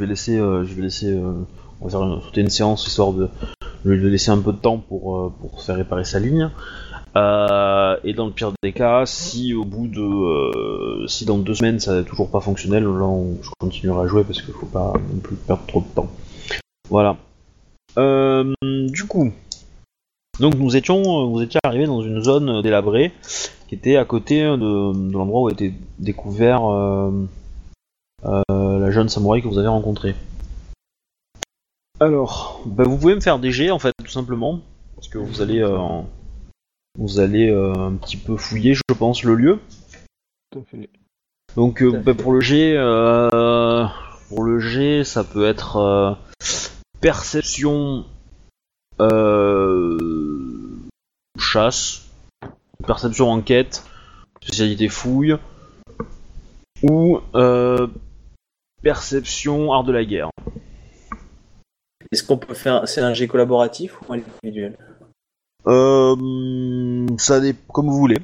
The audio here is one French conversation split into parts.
vais laisser, euh, je vais laisser, euh, on va faire une, séance histoire de, lui laisser un peu de temps pour, euh, pour faire réparer sa ligne. Et dans le pire des cas, si au bout de, si dans deux semaines ça n'est toujours pas fonctionnel, là on, je continuerai à jouer parce qu'il faut pas non plus perdre trop de temps. Voilà. Du coup, donc nous étions, vous étiez arrivé dans une zone délabrée qui était à côté de, de l'endroit où était découvert la jeune samouraï que vous avez rencontrée. Alors, bah, vous pouvez me faire des jets en fait, tout simplement, parce que vous allez, euh, vous allez euh, un petit peu fouiller, je pense, le lieu. Tout à fait. Donc euh, Tout à bah, pour le G, euh, pour le G, ça peut être euh, perception, euh, chasse, perception enquête, spécialité fouille, ou euh, perception art de la guerre. Est-ce qu'on peut faire. C'est un jet collaboratif ou individuel? Euh, ça dé- comme vous voulez.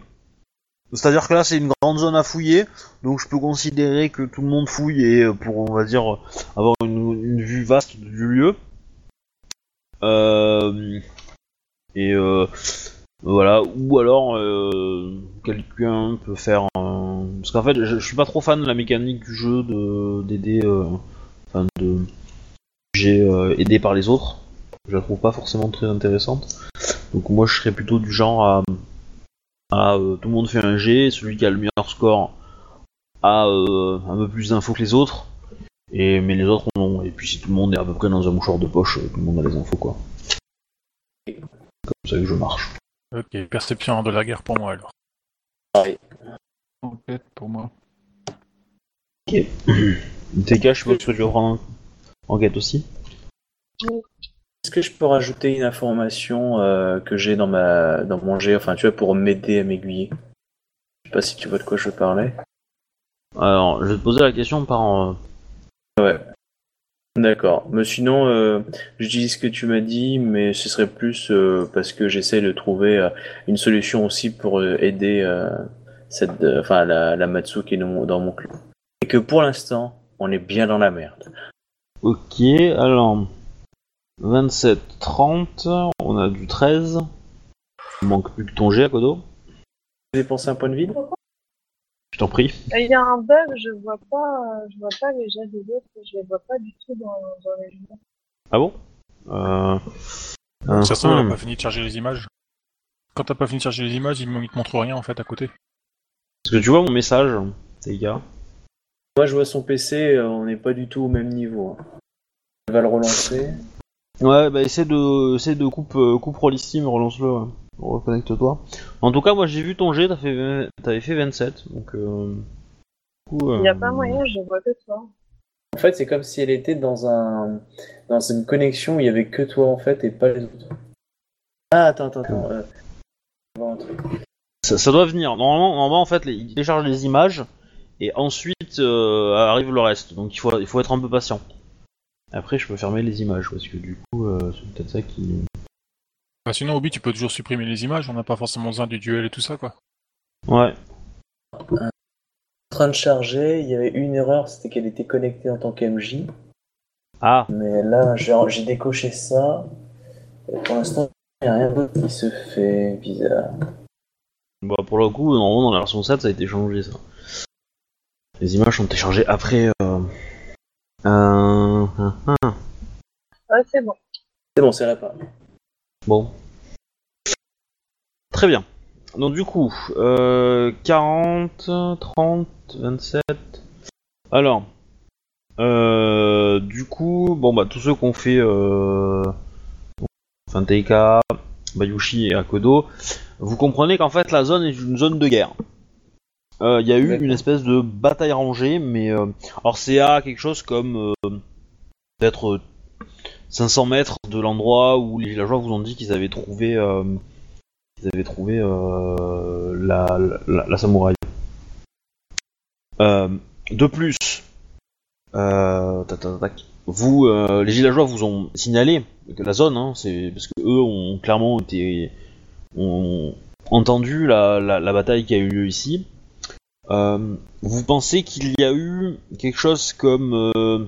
C'est-à-dire que là c'est une grande zone à fouiller, donc je peux considérer que tout le monde fouille et euh, pour on va dire avoir une, une vue vaste du lieu. Euh, et euh, voilà, ou alors euh, quelqu'un peut faire un... Parce qu'en fait je, je suis pas trop fan de la mécanique du jeu de d'aider, euh, enfin de j'ai euh, aidé par les autres. Je la trouve pas forcément très intéressante. Donc moi je serais plutôt du genre à, à, euh, tout le monde fait un G, celui qui a le meilleur score a euh, un peu plus d'infos que les autres, et mais les autres non. Et puis si tout le monde est à peu près dans un mouchoir de poche, tout le monde a les infos quoi. Comme ça que je marche. Ok, perception de la guerre pour moi alors. Pareil. Enquête pour moi. TK, je suppose que tu vas prendre enquête aussi. Est-ce que je peux rajouter une information euh, que j'ai dans ma dans mon jet, enfin tu vois, pour m'aider à m'aiguiller? Je sais pas si tu vois de quoi je parlais. Alors je vais te poser la question par... euh, Ouais. D'accord. Mais sinon, euh, je dis ce que tu m'as dit, mais ce serait plus euh, parce que j'essaie de trouver euh, une solution aussi pour aider euh, cette, euh, enfin la, la Matsu qui est dans mon, dans mon clan. Et que pour l'instant, on est bien dans la merde. Ok, alors 27, 30, on a du 13. Il manque plus que ton G à Kodo. Vous pensé un point de vide Je t'en prie. Il y a un bug, je vois pas, euh, je vois pas les jets des autres, je les vois pas du tout dans, dans les jeux. Ah bon? Euh... Ça se trouve, elle hum. a pas fini de charger les images. Quand t'as pas fini de charger les images, il, il te montre rien en fait à côté. Est-ce que tu vois mon message, les gars Moi, je vois son PC, euh, on n'est pas du tout au même niveau. hein. Je vais le relancer. Ouais, bah essaie de, essaie de coupe, euh, coupe Rollistim, relance-le, ouais. reconnecte-toi. En tout cas, moi j'ai vu ton fait, vingt- t'avais fait 27, donc euh... du coup, Il y a euh, pas moyen, je vois que toi. En fait, c'est comme si elle était dans un dans une connexion où il y avait que toi en fait et pas les autres. Ah, attends, attends, attends. euh, un truc. Ça, ça doit venir. Normalement, normalement, en fait, les- il télécharge les images et ensuite euh, arrive le reste. Donc il faut, il faut être un peu patient. Après, je peux fermer les images parce que du coup, euh, c'est peut-être ça qui. Bah, sinon, Obi, tu peux toujours supprimer les images, on n'a pas forcément besoin du duel et tout ça quoi. Ouais. En train de charger, il y avait une erreur, c'était qu'elle était connectée en tant qu'MJ. Ah, Mais là, j'ai j'ai décoché ça. Et pour l'instant, il n'y a rien d'autre qui se fait. Bizarre. Bah pour le coup, normalement dans la version 7, ça a été changé ça. Les images après. Euh... Euh... hum, hum. Ouais, c'est bon. C'est bon, c'est réparé. Bon. Très bien. Donc du coup, euh, 40, 30, 27. Alors, euh, du coup, bon bah tous ceux qu'on fait, euh, enfin Teika, Bayushi et Akodo, vous comprenez qu'en fait la zone est une zone de guerre. Euh, Il y a eu une espèce de bataille rangée, mais euh, alors c'est à quelque chose comme euh, peut-être euh, 500 mètres de l'endroit où les villageois vous ont dit qu'ils avaient trouvé, euh, qu'ils avaient trouvé euh, la, la, la samouraï. Euh, de plus, euh, tac, tac, tac, vous, euh, les villageois vous ont signalé que la zone, hein, c'est parce que eux ont clairement été, ont entendu la, la, bataille qui a eu lieu ici. Euh, vous pensez qu'il y a eu quelque chose comme euh,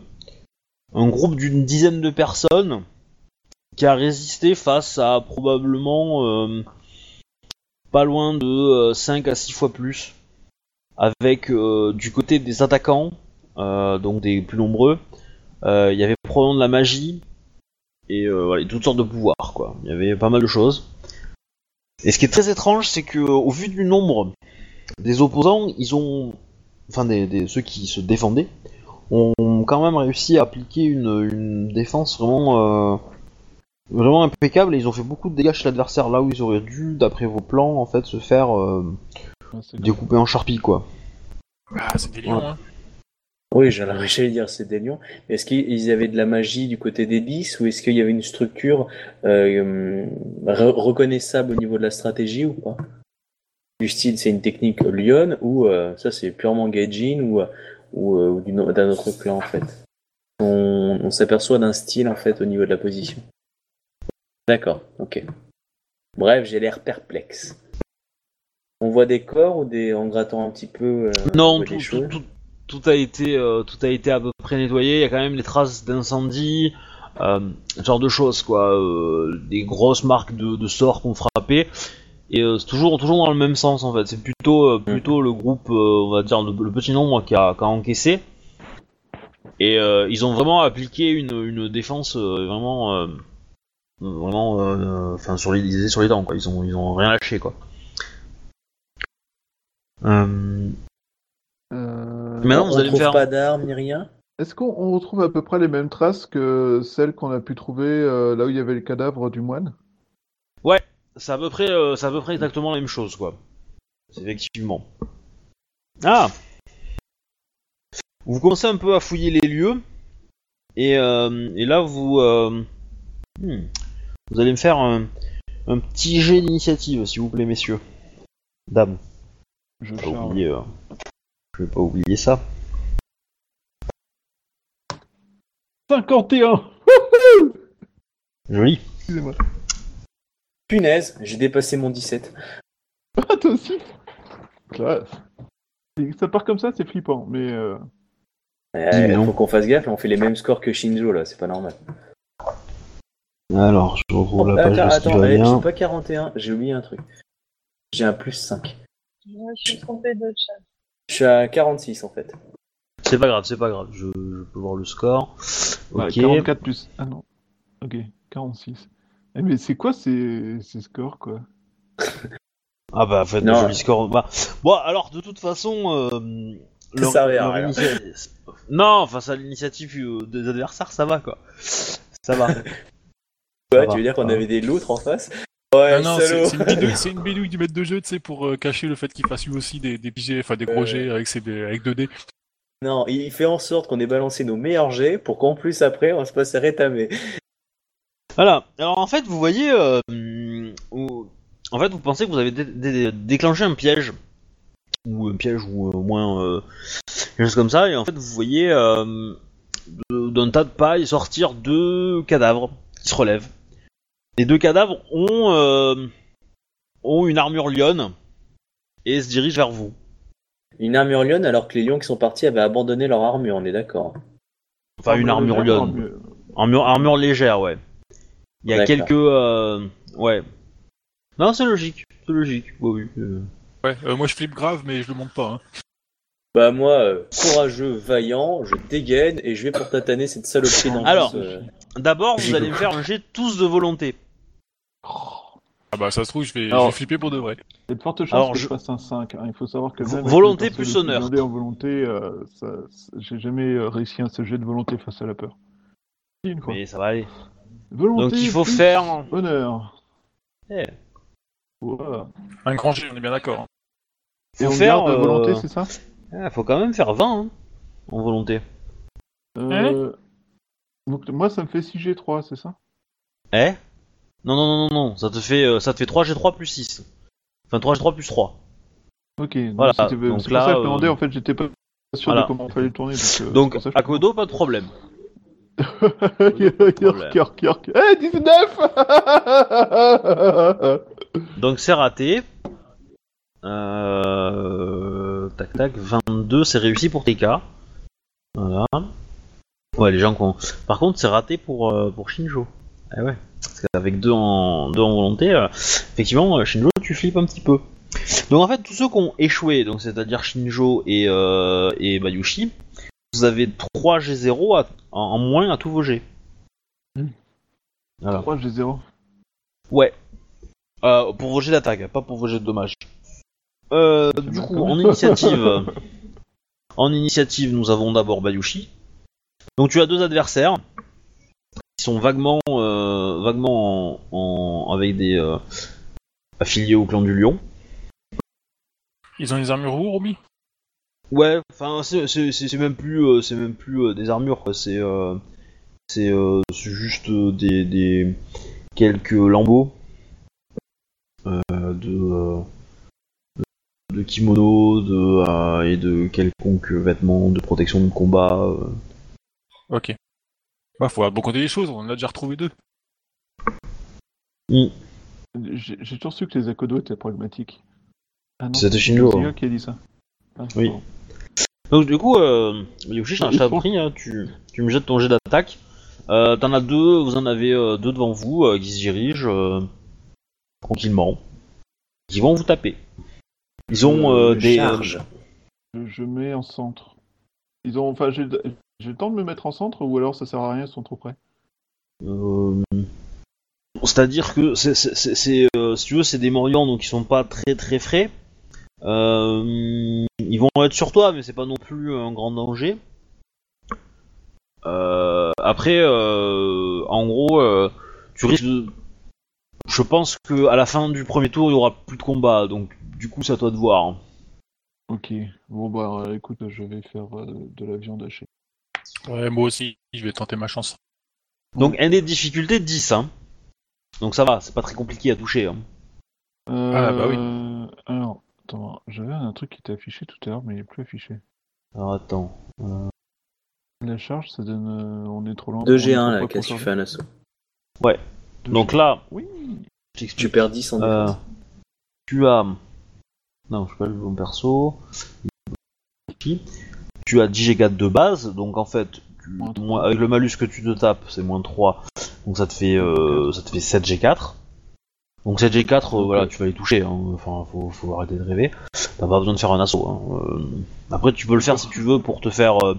un groupe d'une dizaine de personnes qui a résisté face à probablement euh, pas loin de 5 à 6 fois plus. Avec du côté des attaquants, donc des plus nombreux, il y avait probablement de la magie et voilà, toutes sortes de pouvoirs quoi. Il y avait pas mal de choses. Et ce qui est très étrange, c'est que au vu du nombre des opposants, ils ont, enfin des, des- ceux qui se défendaient, ont quand même réussi à appliquer une, une défense vraiment, euh, vraiment impeccable. Et ils ont fait beaucoup de dégâts chez l'adversaire là où ils auraient dû, d'après vos plans, en fait, se faire euh, Ah, découper en charpie quoi. Ah, c'est hein. Oui, j'allais dire c'est des lions. Est-ce qu'ils avaient de la magie du côté des 10 ou est-ce qu'il y avait une structure euh, re- reconnaissable au niveau de la stratégie ou pas? Du style, c'est une technique Lyon ou euh, ça c'est purement Gaijin ou, ou, euh, ou d'un autre clan en fait? On, on s'aperçoit d'un style en fait au niveau de la position. D'accord, ok. Bref, j'ai l'air perplexe. On voit des corps ou des en grattant un petit peu euh, on Non, tout, des tout, choses? tout- tout a été, euh, tout a été à peu près nettoyé. Il y a quand même les traces d'incendie, euh, ce genre de choses, quoi. euh, des grosses marques de, sorts qu'on frappé. Et euh, c'est toujours, toujours dans le même sens en fait. C'est plutôt, euh, plutôt le groupe, euh, on va dire le, petit nombre qui a, qui a encaissé. Et euh, ils ont vraiment appliqué une, une défense euh, vraiment, euh, vraiment, euh, enfin sur les, sur les dents quoi. Ils ont, ils ont rien lâché quoi. Euh, Euh, Maintenant, on vous allez me faire. pas d'armes ni rien Est-ce qu'on on retrouve à peu près les mêmes traces que celles qu'on a pu trouver euh, là où il y avait le cadavre du moine? C'est à peu près, euh, c'est à peu près exactement la même chose, quoi. Effectivement. Ah. Vous commencez un peu à fouiller les lieux, et, euh, et là vous, euh, hmm, vous allez me faire un, un petit jet d'initiative, s'il vous plaît, messieurs, dames. Je pas charge. oublier, je vais pas oublier ça. 51! Joli. Excusez-moi. Punaise, j'ai dépassé mon 17. Ah, toi aussi? Classe. Ça part comme ça, c'est flippant, mais euh, faut qu'on fasse gaffe, on fait les mêmes scores que Shinjo là, c'est pas normal. Alors, je retrouve la page attends, de ce qui attends, va eh, j'ai pas 41, j'ai oublié un truc. J'ai un plus 5. Moi, je suis trompée de chat. Je suis à 46 en fait. C'est pas grave, c'est pas grave. Je, je peux voir le score. ouais, Ok. 44 plus. Ah non. Ok, 46. Eh, mais c'est quoi ces, ces scores, quoi? Ah bah faites Non. de jolis scores. Bah, bon alors de toute façon, euh, leur- à leur rien. initia- non face à l'initiative euh, des adversaires ça va quoi. Ça va. Ouais, tu veux dire qu'on ça va. avait des loutres en face? Ouais, Ah non, c'est une, bidouille- c'est une bidouille du maître de jeu, tu sais, pour euh, cacher le fait qu'il fasse lui aussi des, des jets, enfin des gros jets avec, ses, avec 2D. Non, il fait en sorte qu'on ait balancé nos meilleurs jets pour qu'en plus après on se passe à rétamer. Voilà. Alors en fait vous voyez, euh, ou- en fait vous pensez que vous avez dé- dé- déclenché un piège ou un piège ou euh, au moins euh, quelque chose comme ça et en fait vous voyez euh, d'un tas de paille sortir deux cadavres qui se relèvent. Les deux cadavres ont euh, ont une armure lionne et se dirigent vers vous. Une armure lionne alors que les lions qui sont partis avaient abandonné leur armure, on est d'accord. Enfin une armure lionne. Armure, armure légère, ouais. Il y a quelques euh, ouais. Non c'est logique, c'est logique. Oui, oui. euh. Ouais, euh, moi je flippe grave, mais je le monte pas. Hein. Bah moi, courageux, vaillant, je dégaine et je vais pour tataner cette saloperie dans Alors. euh, D'abord, vous allez le- me faire un jet tous de volonté. Ah bah ça se trouve, je vais, Alors- je vais flipper pour de vrai. Il y a de fortes chances Alors, que je- je fasse un 5. hein. Il faut savoir que même volonté plus honneur. en volonté, euh, ça- j'ai jamais euh, réussi un seul jet de volonté face à la peur. Une fois. Mais ça va aller. Volonté Donc, il faut plus faire- honneur. Eh. Voilà. Un grand jet, on est bien d'accord. hein. Et Faut on faire, garde euh, volonté, c'est ça? Ah, faut quand même faire 20 hein, en volonté. Euh, Donc moi, ça me fait 6G3, c'est ça? Eh? Non, non, non, non, non. Ça te fait, euh, ça te fait 3 G3 plus 6. Enfin, 3 G3 plus 3. Ok, donc Voilà, c'était- donc c'est là, pour ça que je me demandais, euh, en fait, j'étais pas sûr voilà. de comment il fallait tourner. Donc, euh, Donc, je- Akodo, pas de problème. York, problème. York, York. Eh, 19 Donc, c'est raté. Euh... Tac, tac. 22, c'est réussi pour TK. Voilà. Ouais, les gens qui ont... Par contre, c'est raté pour, euh, pour Shinjo. Ah ouais. Parce qu'avec deux en, deux en volonté, euh, effectivement, euh, Shinjo, tu flippes un petit peu. Donc en fait, tous ceux qui ont échoué, donc c'est-à-dire Shinjo et, euh, et Bayushi, vous avez 3 G0 à- en, en moins à tous vos G. Hmm. Voilà. 3 j'ai 0. Ouais. Euh, pour vos jets d'attaque, pas pour vos jets de dommages. Euh, du coup, en initiative, en initiative, nous avons d'abord Bayushi. Donc tu as deux adversaires qui sont vaguement, euh, vaguement en, en- avec des euh, affiliés au clan du Lion. Ils ont les armures où, Roby? Ouais, enfin c'est même plus euh, c'est même plus euh, des armures c'est c'est juste des, des quelques lambeaux de de kimono de et de quelconques vêtements de protection de combat. Ok. Bah, faut avoir bon côté des choses, on en a déjà retrouvé deux. Hmm. J'ai toujours su que les Akodo étaient pragmatiques. Ah c'est Shinjo, Yosuke hein. qui a dit ça. Ah, Oui. Donc du coup, euh, Yoshi, je t'ai ils appris, hein, tu, tu me jettes ton jet d'attaque. Euh, T'en as deux, vous en avez euh, deux devant vous euh, qui se dirigent euh, tranquillement, qui vont vous taper. Ils ont euh, des charge. Je, je mets en centre. Ils ont, enfin, j'ai j'ai le temps de me mettre en centre ou alors ça sert à rien, ils sont trop près? Euh, C'est-à-dire que c'est, c'est, c'est- c'est, euh, si tu veux, c'est des Morians donc ils sont pas très très frais. Euh, ils vont être sur toi, mais c'est pas non plus un grand danger. Après, en gros, tu risques de. Je pense que à la fin du premier tour, il y aura plus de combat, donc du coup, c'est à toi de voir. Ok. Bon bah écoute, je vais faire de la viande hachée. Ouais, moi aussi, je vais tenter ma chance. Donc, un des difficultés 10, hein. Donc ça va, c'est pas très compliqué à toucher. Hein. Ah, bah oui. Euh, Alors, attends, j'avais un truc qui était affiché tout à l'heure, mais il est plus affiché. Alors attends. La charge, ça donne, euh, on est trop loin. 2 on est trop G1 près là, pour qu'est-ce que tu fais un assaut Deux Donc G1. là, Oui. Tu perds 10 en Euh, tu as. Non, je sais pas le bon perso. Tu as 10 G4 de base, donc en fait, tu- Moins avec le malus que tu te tapes, c'est moins 3. Donc ça te fait, euh, ça te fait 7 G4. Donc 7 G4, euh, voilà, tu vas les toucher. Hein. Enfin, faut, faut arrêter de rêver. T'as pas besoin de faire un assaut. Hein. Euh, Après, tu peux le faire si tu veux pour te faire. euh,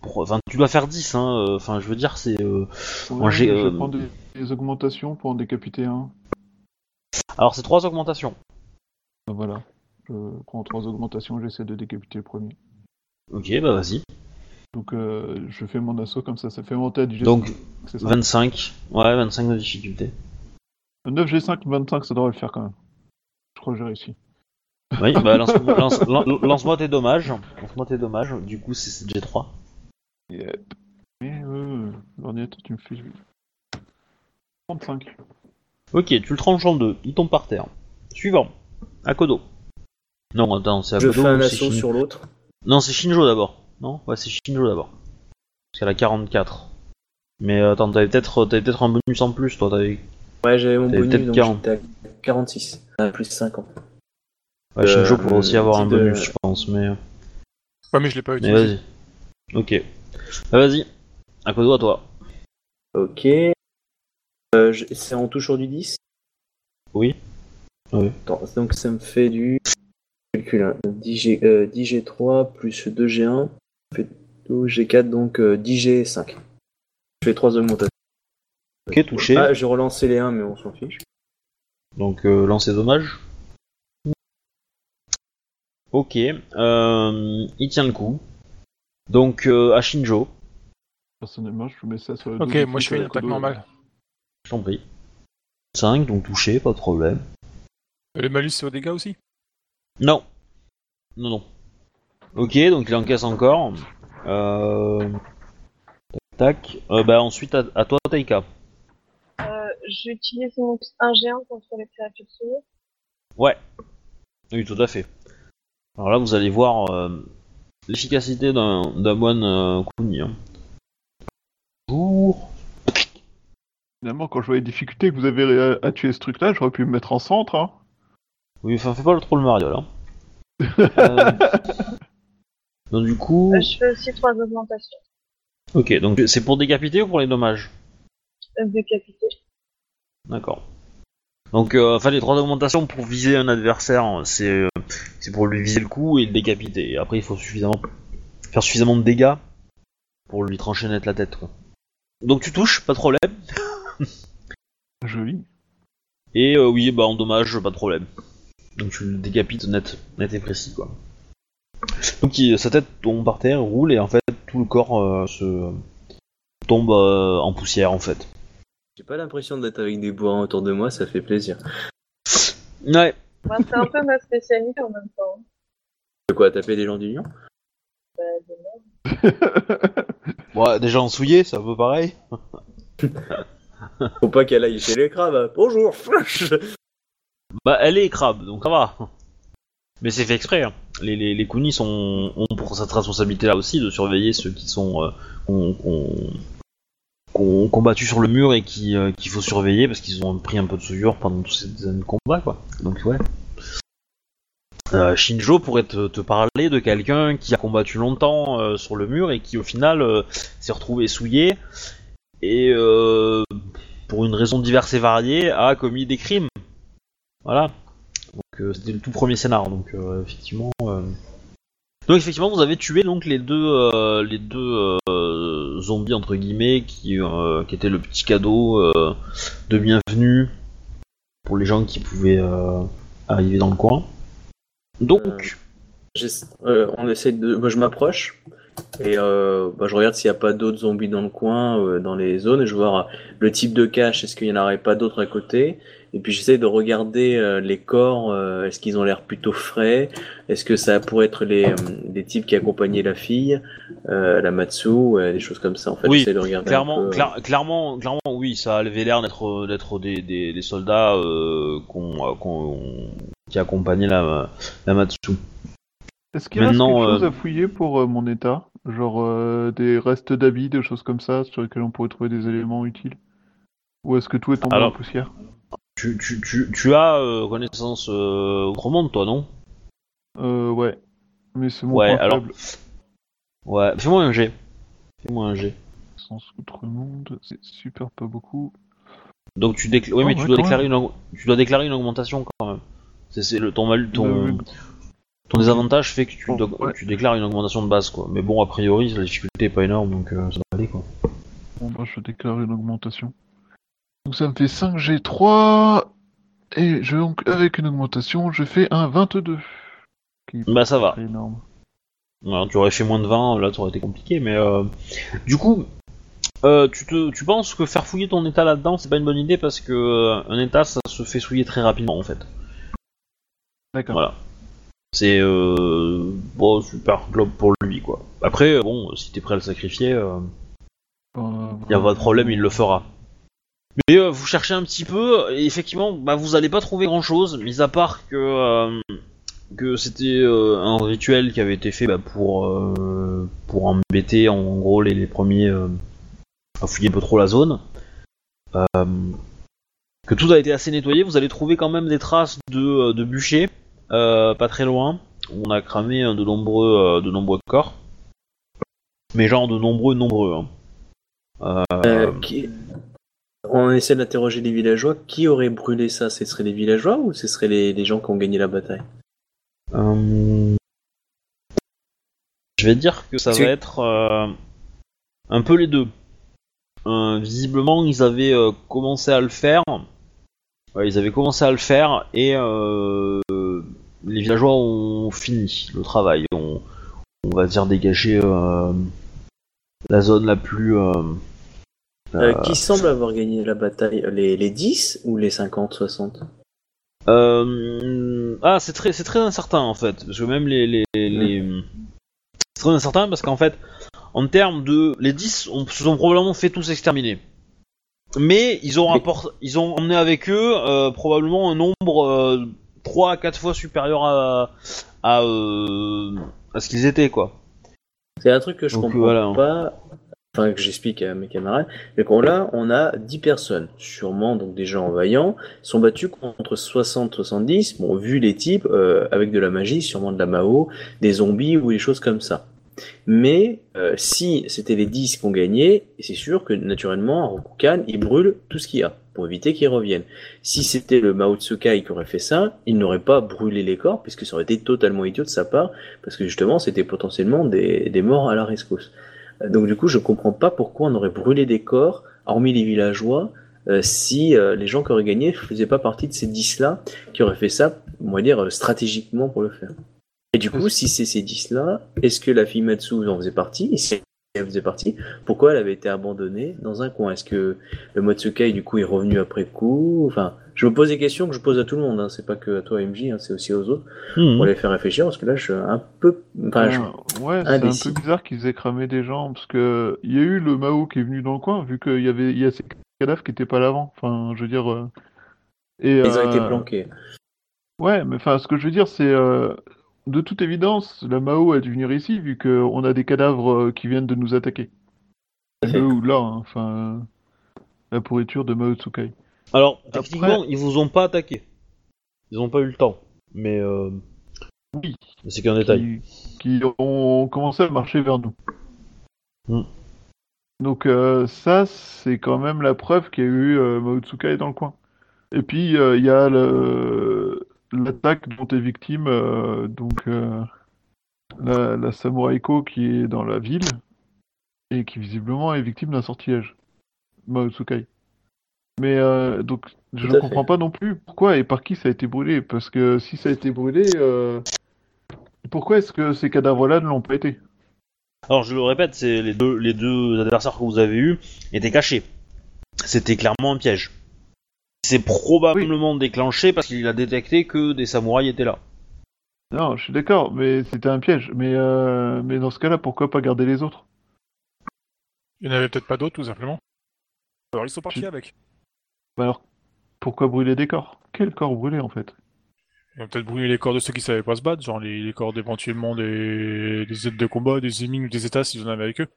pour... Enfin, tu dois faire 10. Hein. Enfin, je veux dire, c'est. euh, Ouais, je prendre des, des augmentations pour en décapiter un. Alors, c'est 3 augmentations. Voilà. Je prends trois augmentations, j'essaie de décapiter le premier. Ok, bah vas-y. Donc euh, je fais mon assaut comme ça, ça fait 10 G5. Donc, c'est ça 25. Ouais, 25 de difficulté. 9 G5, 25, ça devrait le faire quand même. Je crois que j'ai réussi. Oui, bah lance, lance, lan- lance-moi tes dommages. Lance-moi tes dommages. Du coup, c'est c'est G3. Yep. Mais euh, l'ordinateur, tu me fais. 35. Ok, tu le tranches en deux. Il tombe par terre. Suivant. Akodo. Non, attends, c'est Je Akodo fais un assaut sur l'autre. Non, c'est Shinjo d'abord. Non? Ouais, c'est Shinjo d'abord. Parce qu'elle a 44. Mais euh, attends, t'avais peut-être t'avais peut-être un bonus en plus, toi. T'avais... Ouais, j'avais mon bonus, donc 40. j'étais à 46. Ah, plus 50. Ouais, Euh, Shinjo pourrait aussi avoir un de- bonus, je pense, mais... Ouais, mais je l'ai pas Mais utilisé. vas-y. Ok. Bah, vas-y. À toi. Ok. Euh, je- c'est en toujours du 10 Oui. Oui. Attends, donc ça me fait du. Calcul, hein. 10, G, euh, 10 G3 plus 2 G1. Ça fait 12 G4, donc euh, 10 G5. Je fais 3 augmentations. Ok, touché. Ah, j'ai relancé les 1, mais on s'en fiche. Donc, euh, lancer dommage. Ok. Euh, il tient le coup. Donc, euh, à Shinjo. Personnellement, je mets ça sur le Ok, moi je fais une attaque normale. Je t'en prie. 5, donc touché, pas de problème. Le malus c'est aux dégâts aussi? Non. Non, non. Ok, donc il encaisse encore. Euh... Tac, tac. Euh, bah ensuite à, à toi, Taika. Euh, J'utilise mon un géant contre les créatures sourdes. Ouais. Oui, tout à fait. Alors là, vous allez voir euh, l'efficacité d'un d'un moine euh, Kuni. hein. Bonjour. Finalement, quand je vois les difficultés que vous avez à, à tuer ce truc-là, j'aurais pu me mettre en centre. Hein. Oui, enfin, fais pas le trop le Mario là. Euh, Donc du coup, Euh, je fais aussi trois augmentations. Ok, donc c'est pour décapiter ou pour les dommages? Euh, Décapité. D'accord. Donc, euh, enfin, les trois augmentations pour viser un adversaire, c'est euh, c'est pour lui viser le cou et le décapiter. Et après, il faut suffisamment faire suffisamment de dégâts pour lui trancher net la tête. Quoi. Donc, tu touches, pas de problème. Joli. Et euh, oui, bah en dommage, pas de problème. Donc tu le décapites net, net et précis quoi. Donc il- sa tête tombe par terre, roule et en fait tout le corps euh, se tombe euh, en poussière en fait. J'ai pas l'impression d'être avec des bourrins autour de moi, ça fait plaisir. Ouais. Moi, c'est un peu ma spécialité en même temps. De quoi taper des gens d'union Bah, de merde. Ouais, déjà en souillé, c'est un peu pareil. Faut pas qu'elle aille chez les crabes. Bonjour. Bah elle est crabe, donc ça va. Mais c'est fait exprès. hein. Les, les, Kunis ont, ont pour cette responsabilité là aussi de surveiller ceux qui sont euh, qu'on combattu sur le mur et qui euh, qu'il faut surveiller parce qu'ils ont pris un peu de souillure pendant toutes ces années de combat quoi. Donc ouais. Euh, Shinjo pourrait te, te parler de quelqu'un qui a combattu longtemps euh, sur le mur et qui au final s'est retrouvé souillé et pour une raison diverse et variée a commis des crimes. Voilà. Donc euh, c'était le tout premier scénar. Donc euh, effectivement. euh, Donc effectivement vous avez tué donc les deux euh, les deux euh, zombies entre guillemets qui euh, qui étaient le petit cadeau euh, de bienvenue pour les gens qui pouvaient euh, arriver dans le coin. Donc euh, on essaie de. Moi, je m'approche et euh, bah, je regarde s'il n'y a pas d'autres zombies dans le coin, euh, dans les zones. Et je vois le type de cache. Est-ce qu'il n'y en aurait pas d'autres à côté? Et puis j'essaie de regarder euh, les corps. euh, Est-ce qu'ils ont l'air plutôt frais? Est-ce que ça pourrait être les euh, des types qui accompagnaient la fille, euh, la Matsu, euh, des choses comme ça. En fait, Oui, j'essaie de regarder. Clairement, peu. cla- clairement, clairement, oui, ça avait l'air d'être d'être des, des, des soldats euh, qui accompagnaient la, la Matsu. Est-ce qu'il reste Maintenant, quelque chose à fouiller pour euh, mon état? Genre euh, des restes d'habits, des choses comme ça, sur lesquels on pourrait trouver des éléments utiles? Ou est-ce que tout est tombé Alors- en poussière? Tu, tu, tu, tu as euh, connaissance euh, autrement, toi, non? Euh, ouais. Mais c'est mon Ouais, point alors- faible. Ouais, fais-moi un G. Fais-moi un G. Sans outre-monde, c'est super pas beaucoup. Donc tu déclares, tu ouais, dois quand déclarer une, aug- tu dois déclarer une augmentation quand même. C'est c'est le ton mal, ton, Le- ton désavantage fait que tu, dois- ouais. tu déclares une augmentation de base, quoi. Mais bon, a priori, la difficulté est pas énorme, donc euh, ça va aller, quoi. Bon, bah, je déclare une augmentation. Donc ça me fait 5G3. Et je, donc, avec une augmentation, je fais un 22. Qui Bah ça va. est énorme. Alors, tu aurais fait moins de 20, là, ça aurait été compliqué, mais euh, du coup, euh, tu, te, tu penses que faire fouiller ton état là-dedans, c'est pas une bonne idée parce que euh, un état, ça se fait souiller très rapidement, en fait. D'accord. Voilà. C'est euh, bon, super globe pour lui, quoi. Après, bon, si t'es prêt à le sacrifier, euh, Euh, y a pas de problème, il le fera. Mais euh, vous cherchez un petit peu, et effectivement, bah, vous allez pas trouver grand-chose, mis à part que euh, que c'était euh, un rituel qui avait été fait bah, pour euh, pour embêter en gros les, premiers euh, à fouiller un peu trop la zone. Euh, que tout a été assez nettoyé, vous allez trouver quand même des traces de, de bûchers, pas très loin, où on a cramé euh, de nombreux de nombreux corps. Mais genre de nombreux nombreux. hein. On essaie d'interroger les villageois. Qui aurait brûlé ça? Ce serait les villageois ou ce serait les, les gens qui ont gagné la bataille? Euh, Je vais dire que ça va être euh, un peu les deux. Euh, visiblement, ils avaient euh, commencé à le faire. Ouais, ils avaient commencé à le faire et euh, les villageois ont fini le travail. On, on va dire dégager euh, la zone la plus. Euh, Euh, Qui semble avoir gagné la bataille les, les 10 ou les 50, 60 Euh, ah, c'est très, c'est très incertain en fait, parce que même les, les, les... c'est très incertain parce qu'en fait, en termes de, les 10 ont, se sont probablement fait tous exterminer. Mais ils ont rapport- ils ont emmené avec eux euh, probablement un nombre euh, 3 à 4 fois supérieur à à, euh, à ce qu'ils étaient quoi. C'est un truc que je Donc, comprends voilà. pas, enfin que j'explique à mes camarades, mais qu'on là, on a 10 personnes, sûrement donc des gens vaillants, sont battus contre 60-70, bon, vu les types, euh, avec de la magie, sûrement de la Mao, des zombies ou des choses comme ça. Mais euh, si c'était les 10 qu'on gagnait, c'est sûr que naturellement, Rokukan, il brûle tout ce qu'il y a pour éviter qu'ils reviennent. Si c'était le Mao Tsukai qui aurait fait ça, il n'aurait pas brûlé les corps, puisque ça aurait été totalement idiot de sa part, parce que justement, c'était potentiellement des, des morts à la rescousse. Donc du coup, je comprends pas pourquoi on aurait brûlé des corps, hormis les villageois, euh, si euh, les gens qui auraient gagné faisaient pas partie de ces 10-là, qui auraient fait ça, on va dire, euh, stratégiquement pour le faire. Et du coup, si c'est ces 10-là, est-ce que la fille Matsu en faisait partie? Et si elle faisait partie, pourquoi elle avait été abandonnée dans un coin? Est-ce que le Matsukai, du coup, est revenu après coup? Enfin, je me pose des questions que je pose à tout le monde, hein. c'est pas que à toi, MJ, hein, c'est aussi aux autres, Hmm. pour les faire réfléchir, parce que là, je suis un peu... Enfin, je- Euh, ouais, c'est un peu bizarre qu'ils aient cramé des gens, parce que il y a eu le Mao qui est venu dans le coin, vu qu'il y avait, y a ces cadavres qui étaient pas là avant. Enfin, je veux dire. euh, Et, Ils ont été euh, planqués. Ouais, mais enfin, ce que je veux dire, c'est euh, de toute évidence, la Mao a dû venir ici, vu qu'on a des cadavres euh, qui viennent de nous attaquer. Tout à fait. Eux ou là, hein, enfin, euh, la pourriture de Mao Tsukai. Alors, Après- techniquement, ils vous ont pas attaqué. Ils ont pas eu le temps. Mais euh, Oui. c'est qu'un détail. Qui, ont commencé à marcher vers nous. Hmm. Donc euh, ça, c'est quand même la preuve qu'il y a eu euh, dans le coin. Et puis euh, il y a le- l'attaque dont est victime donc la, la Samouraïko qui est dans la ville et qui visiblement est victime d'un sortilège. Mao Tsukai. Mais euh, donc je ne comprends fait. pas non plus pourquoi et par qui ça a été brûlé. Parce que si ça a été brûlé, euh, pourquoi est-ce que ces cadavres-là ne l'ont pas été? Alors, je le répète, c'est les deux, les deux adversaires que vous avez eus étaient cachés. C'était clairement un piège. C'est probablement déclenché parce qu'il a détecté que des samouraïs étaient là. Non, je suis d'accord, mais c'était un piège. Mais, euh, mais dans ce cas-là, pourquoi pas garder les autres? Il n'y en avait peut-être pas d'autres, tout simplement. Alors ils sont partis Tu- avec. Bah alors, pourquoi brûler des corps? Quel corps brûler en fait? Ils ont peut-être brûlé les corps de ceux qui savaient pas se battre, genre les, les corps éventuellement des, des aides de combat, des émines ou des états s'ils en avaient avec eux.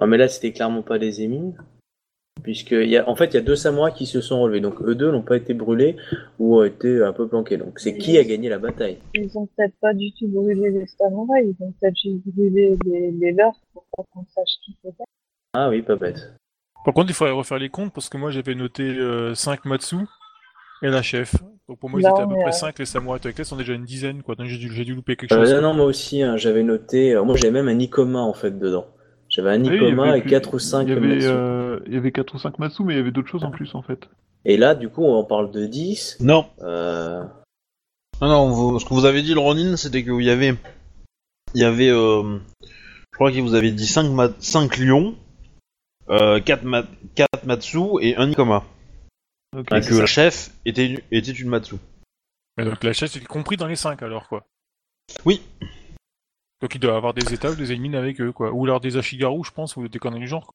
Non, mais là, c'était clairement pas des émines. Puisque, il y a, en fait, il y a deux samouraïs qui se sont relevés. Donc, eux deux n'ont pas été brûlés ou ont été un peu planqués. Donc, c'est qui a gagné la bataille? Ils ont peut-être pas du tout brûlé les samouraïs, ils ont peut-être juste brûlé les, les leurs pour pas qu'on sache qui c'était. Ah oui, pas bête. Par contre, il faudrait refaire les comptes parce que moi j'avais noté 5 Matsu et la chef. Donc pour moi, ils Non, étaient à peu près euh, 5, les samouraïs avec sont déjà une dizaine, quoi. Donc j'ai dû, j'ai dû louper quelque Euh, chose. non, non, moi aussi, hein, j'avais noté. euh, moi, j'avais même un Nikoma en fait dedans. J'avais un Oui, Nikoma avait et plus- 4 ou 5 Il y avait, Matsu. euh, il y avait 4 ou 5 Matsu, mais il y avait d'autres choses en plus en fait. Et là, du coup, on parle de 10. Non. Euh... Non, non, vous- ce que vous avez dit, le Ronin, c'était qu'il y avait. Il y avait. euh, je crois que vous avez dit 5, ma... 5 lions, euh, 4, ma... 4 Matsu et un Nikoma. Ok. Ouais, et que ça. la chef était, était une Matsu. Mais donc la chef, c'est compris dans les 5 alors, quoi. Oui. Donc il doit avoir des états ou des émines avec eux, quoi. Ou alors des Ashigaru, je pense, ou des conneries du genre. quoi.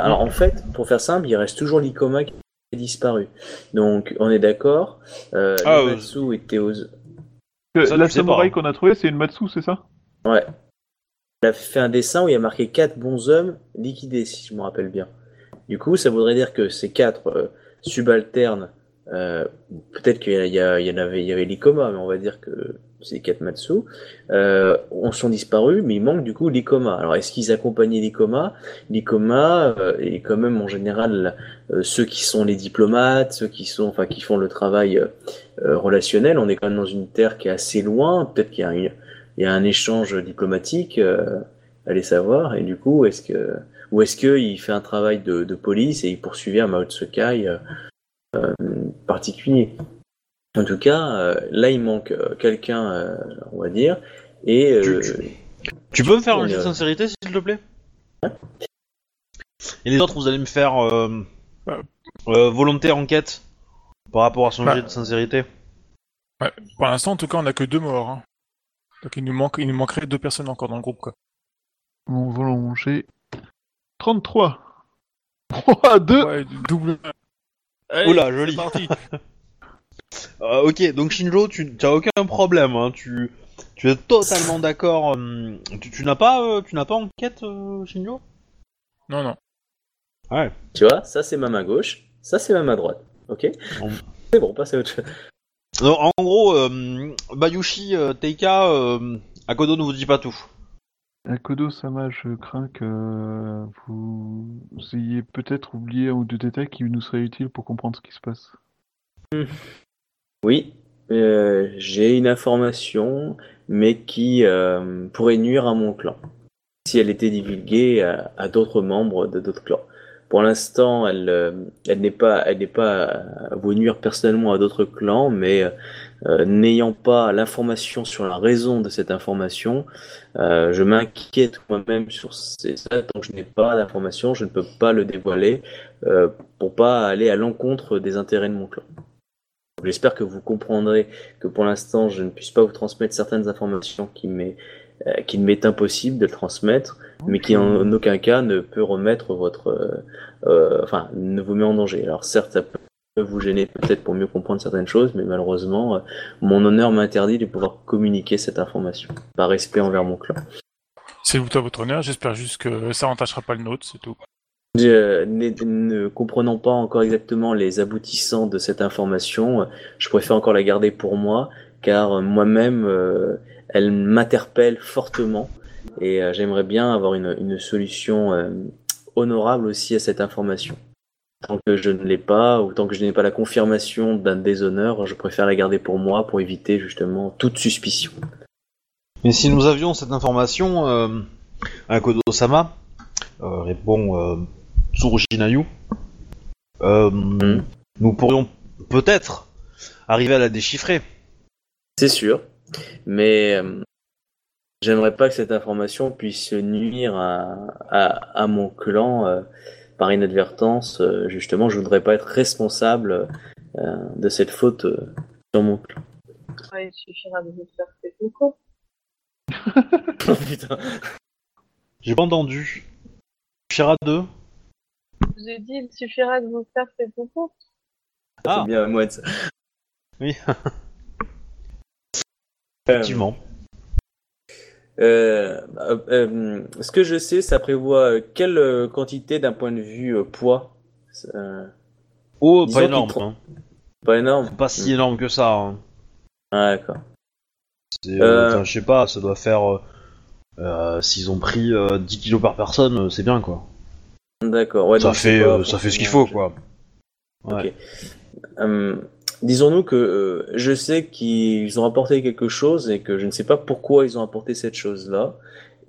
Alors, en fait, pour faire simple, il reste toujours l'Ikoma qui a disparu. Donc, on est d'accord. Euh, Ah, les euh, Matsu étaient aux... Que Ça, la samouraï hein. qu'on a trouvée, c'est une Matsu, c'est ça? Ouais. Il a fait un dessin où il y a marqué 4 bons hommes liquidés, si je me rappelle bien. Du coup, ça voudrait dire que ces 4 subalternes, euh, peut-être qu'il y, en avait, il y avait l'Ikoma, mais on va dire que c'est 4 Matsu, euh, ont sont disparus, mais il manque du coup l'Ikoma. Alors, est-ce qu'ils accompagnaient l'Ikoma L'Ikoma euh, est quand même en général euh, ceux qui sont les diplomates, ceux qui sont, qui font le travail euh, euh, relationnel. On est quand même dans une terre qui est assez loin. Peut-être qu'il y a une, il y a un échange diplomatique, euh, allez savoir. Et du coup, est-ce que, ou est-ce qu'il fait un travail de, de police et il poursuivait un Mao Tsukai euh, euh, particulier? En tout cas, euh, là, il manque euh, quelqu'un, euh, on va dire. Et euh, Tu peux me faire un jeu de sincérité, s'il te plaît? Et les autres, vous allez me faire euh, Euh. euh, volonté enquête par rapport à son Bah. jet de sincérité? Pour l'instant, en tout cas, on a que deux morts. hein. Donc il nous, manque, il nous manquerait deux personnes encore dans le groupe, quoi. Mon volant, j'ai 33. 3, 2. Ouais, double. Oula, joli. c'est parti. Euh, ok, donc Shinjo, tu n'as aucun problème, hein, tu, tu es totalement d'accord. euh, tu tu n'as pas, euh, tu n'as pas enquête, euh, Shinjo? Non, non. Ouais. tu vois, ça c'est ma main gauche, ça c'est ma main droite. Ok? Bon. C'est bon, passe à autre chose. Donc, en gros, euh, Bayushi euh, Teika, euh, Akodo ne vous dit pas tout. Akodo Sama, je crains que vous ayez peut-être oublié un ou deux détails qui nous seraient utiles pour comprendre ce qui se passe. Oui, euh, j'ai une information, mais qui euh, pourrait nuire à mon clan si elle était divulguée à, à d'autres membres de d'autres clans. Pour l'instant, elle, euh, n'est pas, à vous nuire personnellement à d'autres clans, mais euh, n'ayant pas l'information sur la raison de cette information, euh, je m'inquiète moi-même sur ça. Tant que je n'ai pas d'information, je ne peux pas le dévoiler euh, pour pas aller à l'encontre des intérêts de mon clan. J'espère que vous comprendrez que pour l'instant, je ne puisse pas vous transmettre certaines informations qui m'est euh, qu'il m'est impossible de transmettre, mais qui en aucun cas ne peut remettre votre, euh, euh, enfin, ne vous met en danger. Alors certes, ça peut vous gêner peut-être pour mieux comprendre certaines choses, mais malheureusement, euh, mon honneur m'interdit de pouvoir communiquer cette information, par respect envers mon clan. C'est tout à votre honneur, j'espère juste que ça n'entachera pas le nôtre, c'est tout. Je, ne, ne comprenant pas encore exactement les aboutissants de cette information, euh, je préfère encore la garder pour moi, car euh, moi-même, euh, elle m'interpelle fortement, et euh, j'aimerais bien avoir une, une solution euh, honorable aussi à cette information. Tant que je ne l'ai pas, ou tant que je n'ai pas la confirmation d'un déshonneur, je préfère la garder pour moi pour éviter justement toute suspicion. Mais si nous avions cette information, euh, Akodo-sama, euh, répond euh, Tsurujinayu, euh, nous pourrions peut-être arriver à la déchiffrer. C'est sûr, mais j'aimerais pas que cette information puisse nuire à, à, à mon clan euh, par inadvertance. Euh, justement, je voudrais pas être responsable euh, de cette faute euh, sur mon clan. Ouais, il suffira de vous faire ses coucou. Oh, putain. J'ai pas entendu. 2 Je vous ai dit, il suffira de vous faire ses coucou. Ah. C'est bien à moi de ça. Oui, Euh, effectivement. Euh, euh, euh, ce que je sais, ça prévoit quelle quantité d'un point de vue euh, poids? Oh, pas énorme. hein. Pas énorme. Pas si énorme que ça. hein. Ah, d'accord. Je sais pas, ça doit faire. S'ils ont pris euh, 10 kilos par personne, c'est bien quoi. D'accord. Ouais, ça, fait, ça fait ce qu'il faut quoi. Ouais. Ok. Hum, Disons-nous que euh, je sais qu'ils ont apporté quelque chose et que je ne sais pas pourquoi ils ont apporté cette chose-là.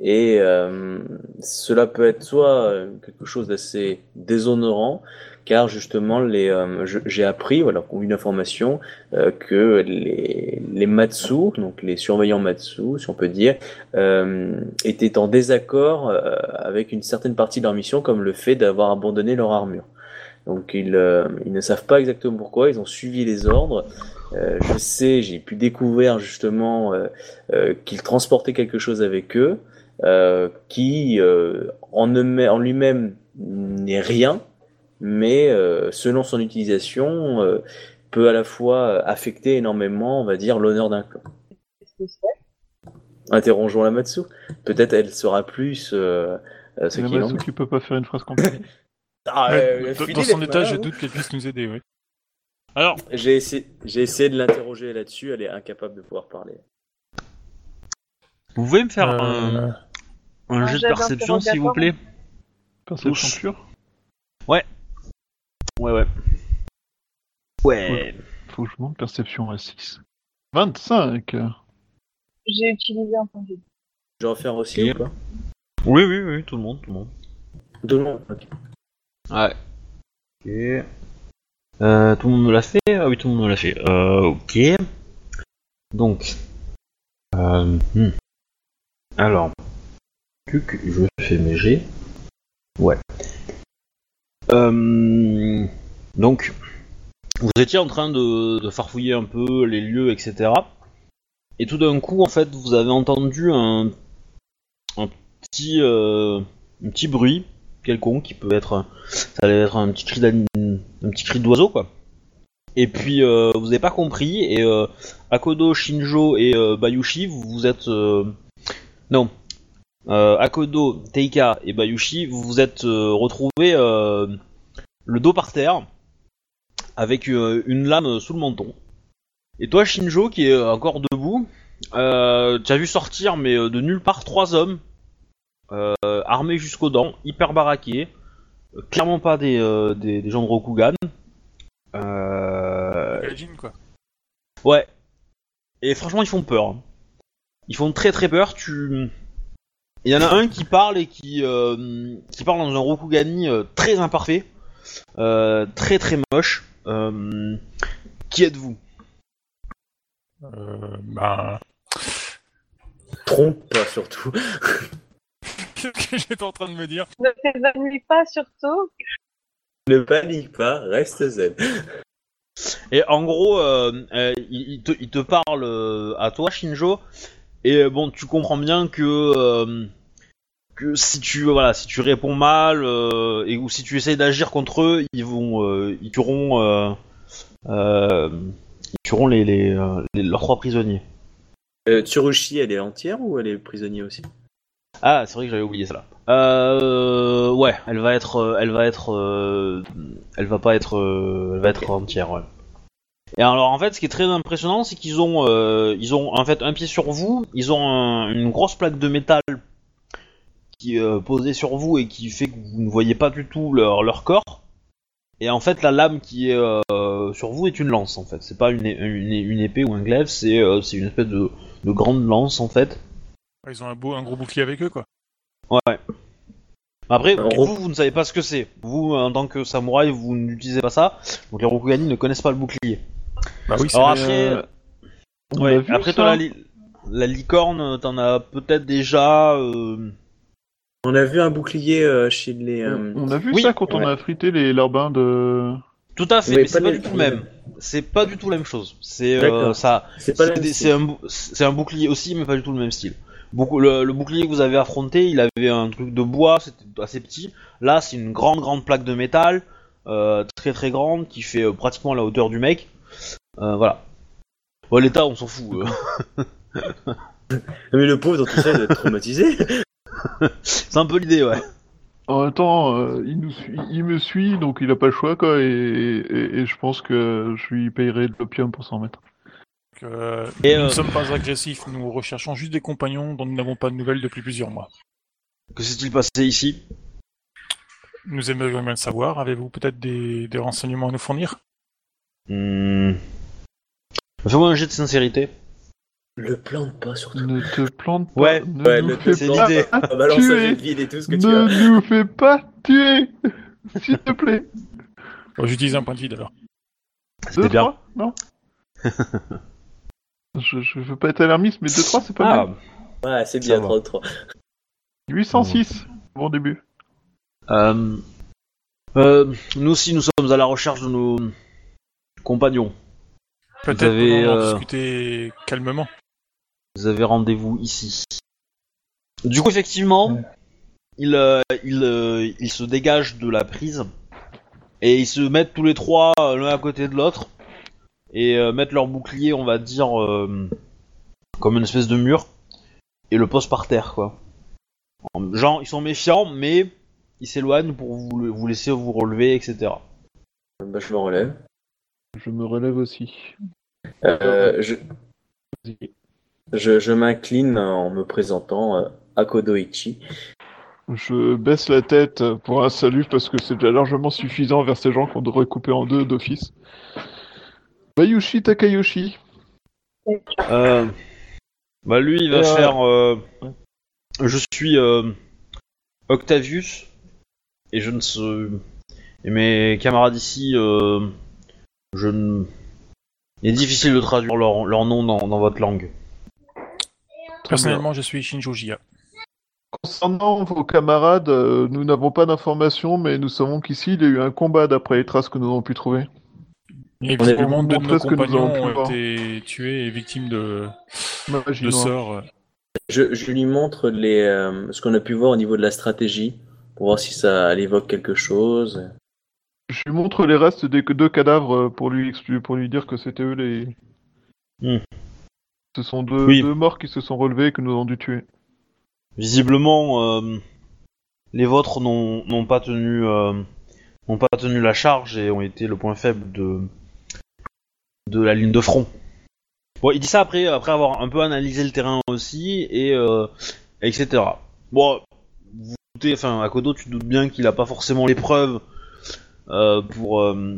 Et euh, cela peut être soit euh, quelque chose d'assez déshonorant, car justement les, euh, j'ai appris, voilà, une information euh, que les, les Matsu, donc les surveillants Matsu, si on peut dire, étaient en désaccord avec une certaine partie de leur mission, comme le fait d'avoir abandonné leur armure. Donc ils, euh, ils ne savent pas exactement pourquoi, ils ont suivi les ordres. Euh, je sais, j'ai pu découvrir justement euh, euh, qu'ils transportaient quelque chose avec eux, euh, qui euh, en, en lui-même n'est rien, mais euh, selon son utilisation euh, peut à la fois affecter énormément, on va dire, l'honneur d'un clan. Qu'est-ce que c'est? Interrogeons la Matsu. Peut-être elle saura plus euh, euh, ce Yamasu est. qui peut pas faire une phrase complète. Ah, Ouais, euh, dans- son état, je doute qu'elle puisse nous aider, oui. Alors, J'ai essayé, de l'interroger là-dessus, elle est incapable de pouvoir parler. vous pouvez me faire Euh, un, un un jet de perception s'il vous plaît Perception pure Ouais, ouais. Ouais. Faut que je monte perception à 6. 25 J'ai utilisé un point de vue. Je vais en faire aussi ou pas? Oui, oui, oui, tout le monde, tout le monde. Tout le monde ok. Ouais. Ok. Euh, tout le monde me l'a fait? Ah oui, tout le monde me l'a fait. Euh, ok. Donc. Euh, hmm. Alors. Tuc, je fais mes G. Ouais. Euh, donc. Vous étiez en train de, de farfouiller un peu les lieux, etc. Et tout d'un coup, en fait, vous avez entendu un, un petit, euh, un petit bruit quelconque qui peut être ça allait être un petit cri un petit cri d'oiseau quoi. Et puis euh, vous avez pas compris et euh, Akodo Shinjo et euh, Bayushi vous vous êtes non. Akodo Teika et Bayushi vous vous êtes retrouvés le dos par terre avec une lame sous le menton. Et toi Shinjo qui est encore debout tu as vu sortir, mais de nulle part, trois hommes armés jusqu'aux dents, hyper baraqués, euh, clairement pas des, euh, des, des gens de Rokugan. Euh, quoi. Ouais. Et franchement, ils font peur. hein. Ils font très très peur. Tu, il y en a un qui parle et qui euh, qui parle dans un Rokugani euh, très imparfait, euh, très très moche. Euh, qui êtes-vous? Euh, ben... Trompe pas surtout. Qu'est-ce que j'étais en train de me dire Ne t'évanouis pas surtout. Ne panique pas, reste zen. Et en gros, euh, euh, il, il te, il te parle euh, à toi, Shinjo, et euh, bon, tu comprends bien que euh, que si tu voilà, si tu réponds mal euh, et ou si tu essayes d'agir contre eux, ils vont, euh, ils tueront, euh, euh, ils tueront les, les, les- leurs trois prisonniers. Euh, Tsurushi, elle est entière ou elle est prisonnier aussi? Ah, c'est vrai que j'avais oublié cela. Euh, ouais, elle va être, euh, elle va être, euh, elle va pas être, euh, elle va être entière. Ouais. Et alors en fait, ce qui est très impressionnant, c'est qu'ils ont, ils ont en fait un pied sur vous, ils ont un- une grosse plaque de métal qui est posée sur vous et qui fait que vous ne voyez pas du tout leur, leur corps. Et en fait, la lame qui est sur vous est une lance en fait. C'est pas une, une, une épée ou un glaive, c'est c'est une espèce de, de grande lance en fait. Ils ont un, beau, un gros bouclier avec eux, quoi. Ouais. Après, vous, vous ne savez pas ce que c'est. Vous, en tant que samouraï, vous n'utilisez pas ça. Donc les Rokugani ne connaissent pas le bouclier. Bah oui, c'est Alors après, euh, ouais, après toi, la, li- la licorne, t'en as peut-être déjà. euh, On a vu un bouclier euh, chez les. euh, On a vu Oui, ça quand on ouais. a frité les larbins de. Tout à fait, Mais c'est pas du tout le même. C'est pas du tout la même chose. Euh, ça. Un, bou- c'est un bouclier aussi, mais pas du tout le même style. Beaucoup, le, le bouclier que vous avez affronté, il avait un truc de bois, c'était assez petit. Là, c'est une grande, grande plaque de métal, euh, très très grande, qui fait euh, pratiquement la hauteur du mec. Euh, voilà. Bon, l'état, on s'en fout. euh. Mais le pauvre dans tout ça, il doit être traumatisé. c'est un peu l'idée, ouais. En même temps, euh, il, nous suit- il me suit, donc il a pas le choix, quoi, et, et- et je pense que je lui payerai de l'opium pour s'en mettre. Donc, euh, Et, nous euh, ne sommes pas agressifs, nous recherchons juste des compagnons dont nous n'avons pas de nouvelles depuis plusieurs mois. Que s'est-il passé ici? Nous aimerions bien le savoir. Avez-vous peut-être des, des renseignements à nous fournir? Hmm. Fais-moi un jet de sincérité. Le plante pas surtout. Ne te plante pas. Ouais, ne ouais, nous fais c'est pas l'idée. Balance un tuer. jet de vide et tout ce que tu Ne as. nous fais pas tuer S'il te plaît. Bon, J'utilise un point de vide alors. C'était bien. trois Non? je, je veux pas être alarmiste, mais 2-3 c'est pas Ah, mal. Ouais, c'est bien, Ça va. 33. 806, bon début. Euh, euh, nous aussi, nous sommes à la recherche de nos compagnons. Peut-être avez, pouvons-nous en euh, discuter calmement. Vous avez rendez-vous ici. Du coup, effectivement, ils, euh, ils, euh, ils se dégagent de la prise et ils se mettent tous les trois euh, l'un à côté de l'autre et euh, mettent leur bouclier, on va dire, euh, comme une espèce de mur et le posent par terre, quoi. En- Genre, ils sont méfiants, mais ils s'éloignent pour vous, vous laisser vous relever, etc. Bah, je me relève. Je me relève aussi. Euh, je je, je m'incline en me présentant euh, Akodoichi. Je baisse la tête pour un salut parce que c'est déjà largement suffisant vers ces gens qu'on devrait couper en deux d'office. Bayushi Takayoshi. Euh, bah lui, il va Euh, faire. euh, je suis euh, Octavius et je ne sais. Et mes camarades ici, euh, je ne. Il est difficile de traduire leur, leur nom dans, dans votre langue. Personnellement, je suis Shinjo Jia. Concernant vos camarades, euh, nous n'avons pas d'informations, mais nous savons qu'ici il y a eu un combat d'après les traces que nous avons pu trouver. Et On est- visiblement, deux de nos ce que nous compagnons ont voir. été tués et victimes de, de sorts. euh. Je, je lui montre les, euh, ce qu'on a pu voir au niveau de la stratégie pour voir si ça elle évoque quelque chose. Je lui montre les restes des deux cadavres pour lui, pour lui dire que c'était eux les. Hmm. Ce sont deux, Oui. deux morts qui se sont relevés et que nous avons dû tuer. Visiblement, euh, les vôtres n'ont n'ont pas tenu euh, n'ont pas tenu la charge et ont été le point faible de de la ligne de front. Bon, il dit ça après, après avoir un peu analysé le terrain aussi, et euh, etc. Bon, vous doutez, enfin, à Kodo, tu te doutes bien qu'il a pas forcément les preuves euh, pour, euh,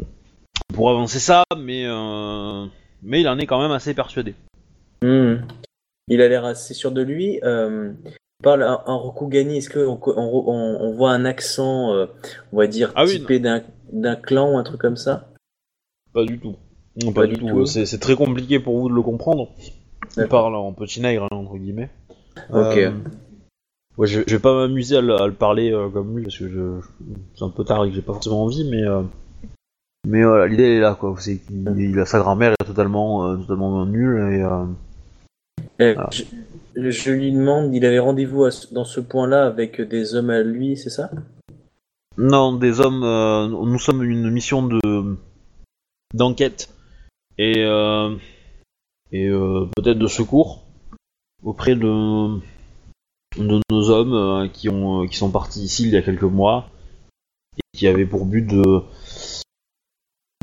pour avancer ça, mais, mais il en est quand même assez persuadé. Hmm. Il a l'air assez sûr de lui. Il parle en, Rokugani, est-ce qu'on on, on, on voit un accent, on va dire, Ah typé d'un clan ou un truc comme ça? Pas du tout. Non, pas, du tout. C'est c'est très compliqué pour vous de le comprendre. Il parle en petit nègre, hein, entre guillemets. Ok. Euh, ouais, je, je vais pas m'amuser à, le- à le parler euh, comme lui parce que je, je- c'est un peu tard et que j'ai pas forcément envie, mais euh, mais voilà, l'idée elle est là quoi. C'est qu'il il a sa grand-mère est totalement totalement nulle et je, je lui demande, il avait rendez-vous dans ce point-là avec des hommes à lui, c'est ça? Non des hommes. nous sommes une mission de d'enquête et euh, et euh, peut-être de secours auprès de de nos hommes euh, qui ont qui sont partis ici il y a quelques mois et qui avaient pour but de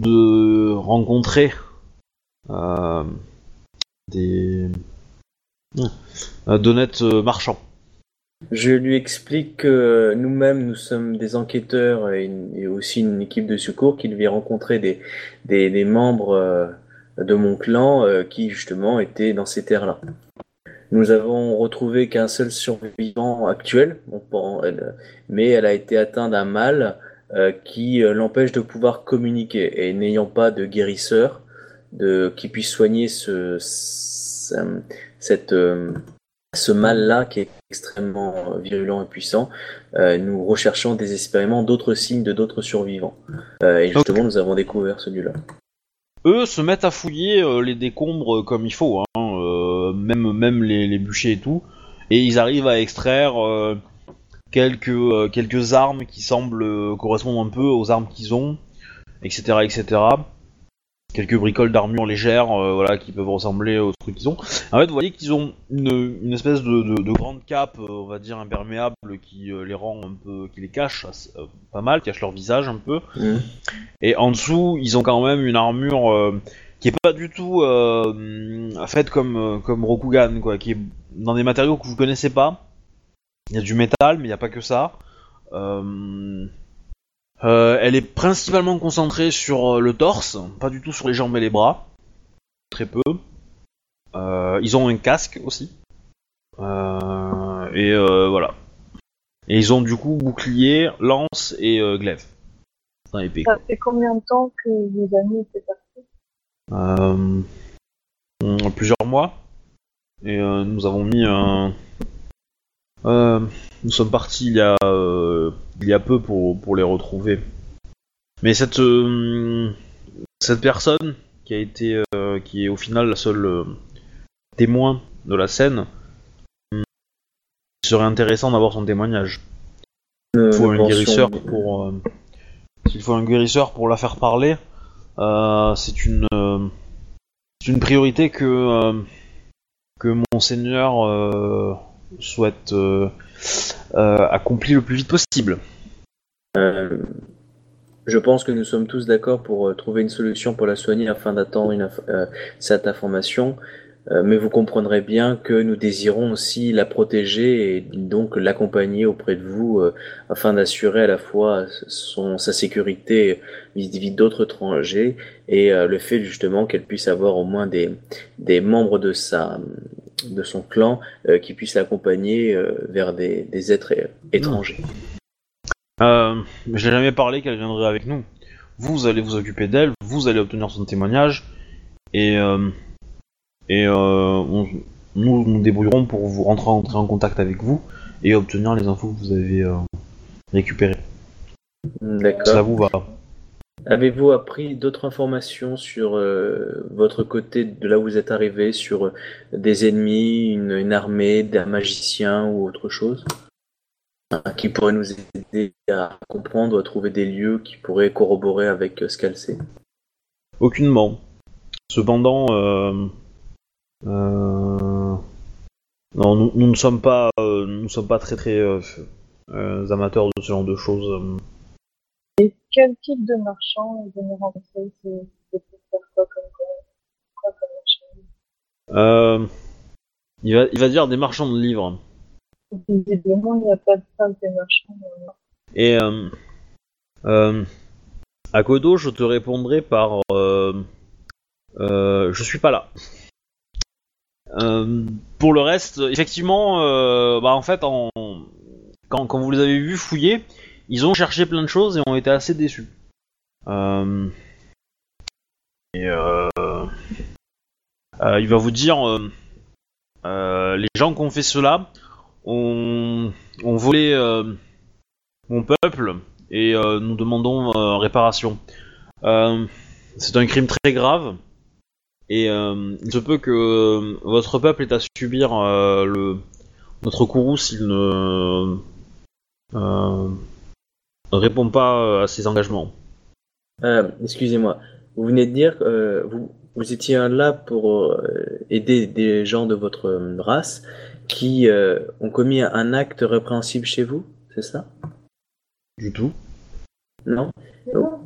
de rencontrer des d'honnêtes marchands. Je lui explique que nous-mêmes, nous sommes des enquêteurs et, aussi une équipe de secours qui devait rencontrer des, des, membres de mon clan euh, qui justement étaient dans ces terres-là. Nous avons retrouvé qu'un seul survivant actuel, mais elle a été atteinte d'un mal euh, qui euh, l'empêche de pouvoir communiquer. Et n'ayant pas de guérisseur de, qui puisse soigner ce, ce- cette, ce mal-là qui est extrêmement virulent et puissant, nous recherchons désespérément d'autres signes de d'autres survivants. Et justement, nous avons découvert celui-là. Eux se mettent à fouiller euh, les décombres comme il faut, hein, euh, même même les, bûchers et tout, et ils arrivent à extraire euh, quelques quelques armes qui semblent correspondre un peu aux armes qu'ils ont, etc., etc. Quelques bricoles d'armure légères, euh, voilà, qui peuvent ressembler aux trucs qu'ils ont. En fait, vous voyez qu'ils ont une, une espèce de, de, de grande cape, euh, on va dire imperméable, qui euh, les rend un peu, qui les cache pas mal, cache leur visage un peu. Et en dessous, ils ont quand même une armure qui est pas du tout faite comme comme Rokugan, quoi, qui est dans des matériaux que vous connaissez pas. Il y a du métal, mais il n'y a pas que ça. Euh, euh, elle est principalement concentrée sur euh, le torse, pas du tout sur les jambes et les bras, très peu. Euh, ils ont un casque aussi. Euh, et voilà. Et ils ont du coup bouclier, lance et glaive. Enfin, épée. Ça fait combien de temps que vos amis étaient partis? Plusieurs mois. Et nous avons mis un. Euh, nous sommes partis il y a euh, il y a peu pour, pour les retrouver. Mais cette euh, cette personne qui a été qui est au final la seule témoin de la scène, euh, il serait intéressant d'avoir son témoignage. Il faut un guérisseur pour. S'il faut un guérisseur pour la faire parler, c'est une c'est une priorité que que monseigneur souhaite euh, euh, accomplir le plus vite possible. Euh, je pense que nous sommes tous d'accord pour euh, trouver une solution pour la soigner afin d'attendre cette information. Mais vous comprendrez bien que nous désirons aussi la protéger et donc l'accompagner auprès de vous afin d'assurer à la fois son, sa sécurité vis-à-vis d'autres étrangers et le fait justement qu'elle puisse avoir au moins des, des membres de sa de son clan euh, qui puissent l'accompagner euh, vers des, des êtres euh, étrangers. Euh, je n'ai jamais parlé qu'elle viendrait avec nous. Vous allez vous occuper d'elle, vous allez obtenir son témoignage, et, euh, et euh, on- nous nous débrouillerons pour vous rentrer, entrer en contact avec vous et obtenir les infos que vous avez récupérées. D'accord. Ça vous va Avez-vous appris d'autres informations sur euh, votre côté de là où vous êtes arrivé, sur euh, des ennemis, une, armée, des magiciens ou autre chose? Hein, qui pourrait nous aider à comprendre, à trouver des lieux qui pourraient corroborer avec euh, ce qu'elle sait? Aucunement. Cependant, euh, non, nous, nous ne sommes pas, nous sommes pas très très amateurs de ce genre de choses. Quel type de marchand venaient rencontrer C'est c'est pour faire quoi comme quoi, comme marchand? Euh, il, va, il va dire des marchands de livres. Visiblement, il n'y a pas de simple marchand. Et euh, euh, à Kodo, je te répondrai par euh, euh, je suis pas là. Euh, pour le reste, effectivement, bah en fait, en, quand, quand vous les avez vus fouiller, ils ont cherché plein de choses et ont été assez déçus. Euh, et euh, euh, il va vous dire, euh, les gens qui ont fait cela ont, volé mon peuple et nous demandons réparation. C'est un crime très grave et il se peut que votre peuple ait à subir le notre courroux s'il ne répond pas à ses engagements. Euh, Excusez-moi, vous venez de dire que euh, vous, vous étiez là pour euh, aider des gens de votre euh, race qui euh, ont commis un acte répréhensible chez vous, c'est ça? Du tout. Non? Non,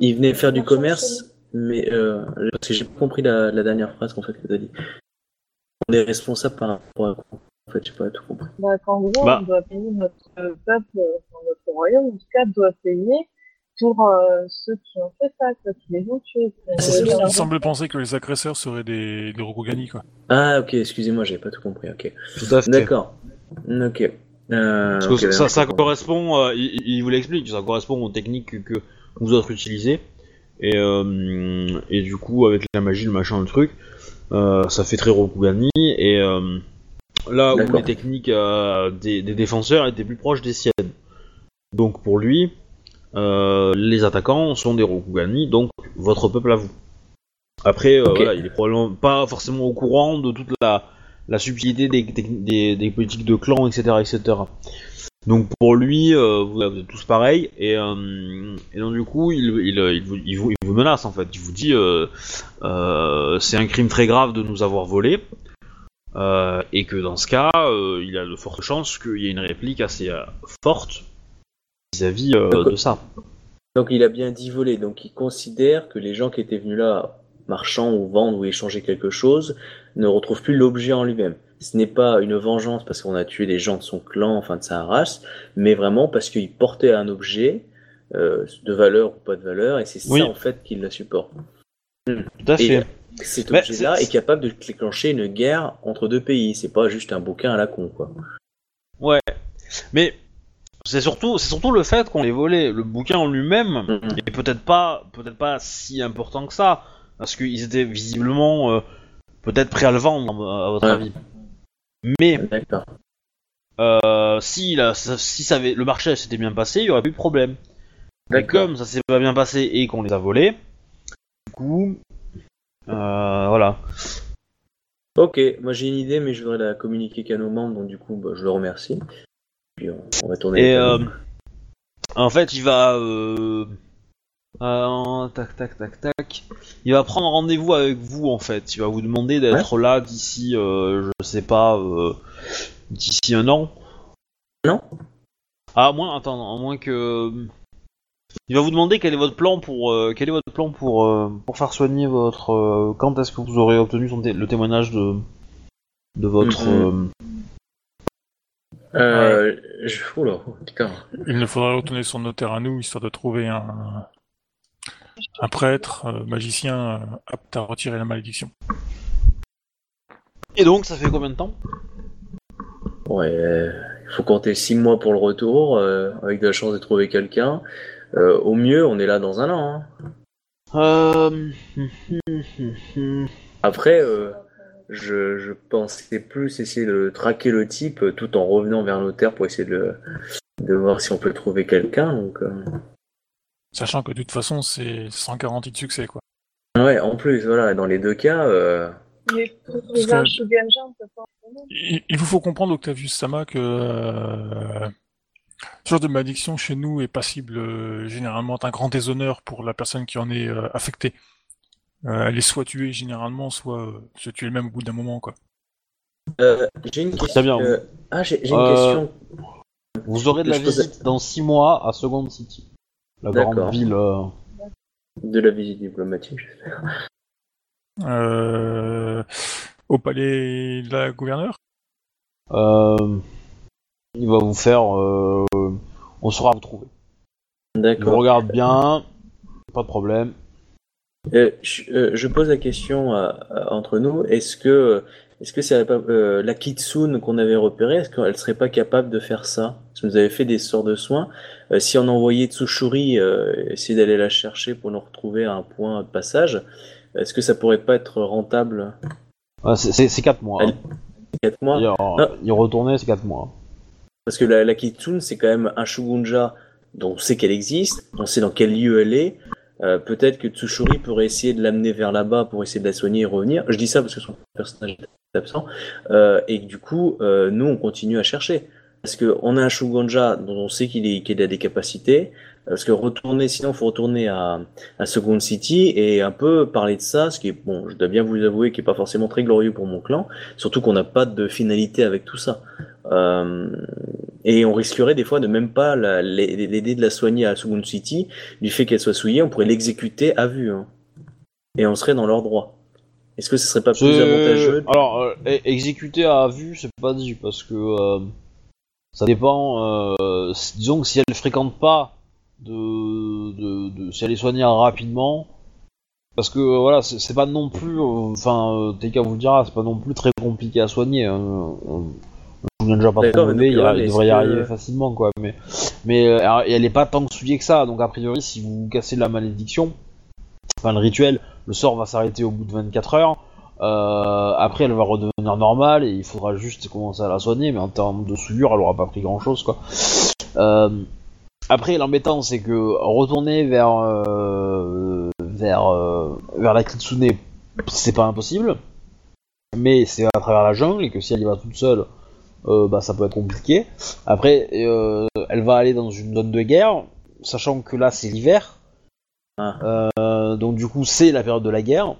Ils venaient faire du commerce, mais euh, parce que j'ai pas compris la, la dernière phrase qu'en fait que tu as dit. On est responsable par rapport à quoi? En fait, j'ai pas tout compris. bah, qu'en gros, Bah. on doit payer notre euh, peuple, enfin, notre royaume, en tout cas, doit payer pour euh, ceux qui ont fait ça, quoi, qui les ont tués. Ah, c'est Euh, ça. Il semble penser que les agresseurs seraient des, des Rokugani, quoi. Ah ok, excusez-moi, j'avais pas tout compris. Ok, Tout à fait. d'accord. Ok. Euh, Parce que ok, ça, correspond, euh, il, il vous l'explique, ça correspond aux techniques que, que vous autres utilisez. Et, euh, et du coup, avec la magie, le machin, le truc, euh, ça fait très Rokugani. Et euh, là où les techniques euh, des, des défenseurs étaient plus proches des siennes. Donc pour lui, euh, les attaquants sont des Rokugani, donc votre peuple à vous. Après, euh, voilà, il est probablement pas forcément au courant de toute la, la subtilité des, techni- des, des politiques de clan, etc., etc. Donc pour lui, euh, vous, êtes tous pareils, et, euh, et donc du coup, il, il, il, vous, il, menace en fait. Il vous dit, euh, c'est un crime très grave de nous avoir volé, euh, et que dans ce cas, euh, il a de fortes chances qu'il y ait une réplique assez euh, forte vis-à-vis de ça. Donc il a bien dit voler, donc il considère que les gens qui étaient venus là, marchand ou vendre ou échanger quelque chose, ne retrouvent plus l'objet en lui-même. Ce n'est pas une vengeance parce qu'on a tué des gens de son clan, enfin de sa race, mais vraiment parce qu'il portait un objet, de valeur ou pas de valeur, et c'est Oui. ça en fait qui la supporte. Tout à Et fait. Cet objet-là c'est- est capable de déclencher une guerre entre deux pays, c'est pas juste un bouquin à la con, quoi. Ouais. Mais c'est surtout, c'est surtout le fait qu'on ait volé. Le bouquin en lui-même Mhm. est peut-être pas, peut-être pas si important que ça, parce qu'ils étaient visiblement euh, peut-être prêts à le vendre, à votre Ouais. avis. Mais euh, si, si ça avait, le marché s'était bien passé, il y aurait plus de problème. Mais comme ça s'est pas bien passé et qu'on les a volés, du coup, voilà. Ok, moi j'ai une idée, mais je voudrais la communiquer qu'à nos membres, donc du coup, bah, je le remercie. Puis on, on va tourner. Et euh, en fait, il va. Euh, euh, tac, tac, tac, tac. Il va prendre rendez-vous avec vous, en fait. Il va vous demander d'être là d'ici, euh, je sais pas, euh, d'ici un an. Non Ah, à moins, attends, à moins que. Il va vous demander quel est votre plan pour euh, quel est votre plan pour euh, pour faire soigner votre euh, quand est-ce que vous aurez obtenu son le témoignage de de votre Mhm. Euh, je... Oula, putain. Il nous faudra retourner sur nos terres à nous, histoire de trouver un, un prêtre, euh, magicien, apte à retirer la malédiction. Et donc ça fait combien de temps? Ouais, il faut compter six mois pour le retour, euh, avec de la chance de trouver quelqu'un. Euh, au mieux, on est là dans un an. hein. Euh... Après, euh, je, je pensais plus essayer de traquer le type tout en revenant vers nos terres pour essayer de, le- de voir si on peut trouver quelqu'un. Donc, euh, Sachant que de toute façon, c'est sans garantie de succès, quoi. ouais, en plus, voilà, dans les deux cas, euh, que-. Il, il vous faut comprendre, Octavius Sama, que euh, ce genre de malédiction chez nous est passible euh, généralement d'un grand déshonneur pour la personne qui en est euh, affectée. Euh, elle est soit tuée généralement, soit euh, se tuer elle-même au bout d'un moment, quoi. euh, j'ai une question. Bien. euh, ah, j'ai j'ai une Euh, question. Vous aurez de la Je posais- visite dans 6 mois à Second City. La grande ville. euh, De la visite diplomatique, j'espère. euh, au palais de la gouverneure? Euh, il va vous faire. euh, on saura vous trouver. Il vous D'accord. regarde bien, pas de problème. Euh, je, euh, je pose la question à- à- entre nous. Est-ce que, est-ce que c'est euh, la Kitsune qu'on avait repérée, est-ce qu'elle serait pas capable de faire ça? Parce que vous avez fait des sorts de soins. Si on envoyait Tsushuri essayer d'aller la chercher pour nous retrouver à un point de passage, est-ce que ça pourrait pas être rentable? C'est- c'est c'est 4 mois. Hein. Quatre mois? Y, y retourner, c'est 4 mois. Parce que la, Kitsune, c'est quand même un Shugunja dont on sait qu'elle existe, on sait dans quel lieu elle est. Euh, Peut-être que Tsushuri pourrait essayer de l'amener vers là-bas pour essayer de la soigner et revenir. Je dis ça parce que son personnage est absent. Euh, et du coup, euh, nous, on continue à chercher. Parce que on a un Shugunja dont on sait qu'il a des capacités. Parce que retourner, sinon, faut retourner à, Second City et un peu parler de ça, ce qui bon, je dois bien vous avouer, qui est pas forcément très glorieux pour mon clan. Surtout qu'on n'a pas de finalité avec tout ça. Euh, et on risquerait des fois de même pas la- l'aider de la soigner à Second City, du fait qu'elle soit souillée, on pourrait l'exécuter à vue. hein. Et on serait dans leur droit. Est-ce que ce serait pas plus avantageux Alors, euh, exécuter à vue, c'est pas dit, parce que euh, ça dépend. disons que si elle fréquente pas de, de, de- si elle est soignée rapidement, parce que voilà, c'est pas non plus. Enfin, euh, TK vous le dira, c'est pas non plus très compliqué à soigner. Hein. Euh, Je souviens déjà pas trop mauvais, il, a- ouais, il mais devrait y arriver facilement, quoi. Mais, mais euh, alors, elle est pas tant souillée que ça, donc a priori, si vous cassez la malédiction, enfin le rituel, le sort va s'arrêter au bout de 24 heures. Euh, après, elle va redevenir normale et il faudra juste commencer à la soigner, mais en termes de souillure, elle aura pas pris grand chose, quoi. Euh, après, l'embêtant, c'est que retourner vers euh, vers euh, vers la Kitsune, c'est pas impossible, mais c'est à travers la jungle et que si elle y va toute seule, euh, bah ça peut être compliqué. Après, euh, elle va aller dans une zone de guerre, sachant que là c'est l'hiver. Ah. Euh, donc du coup c'est la période de la guerre.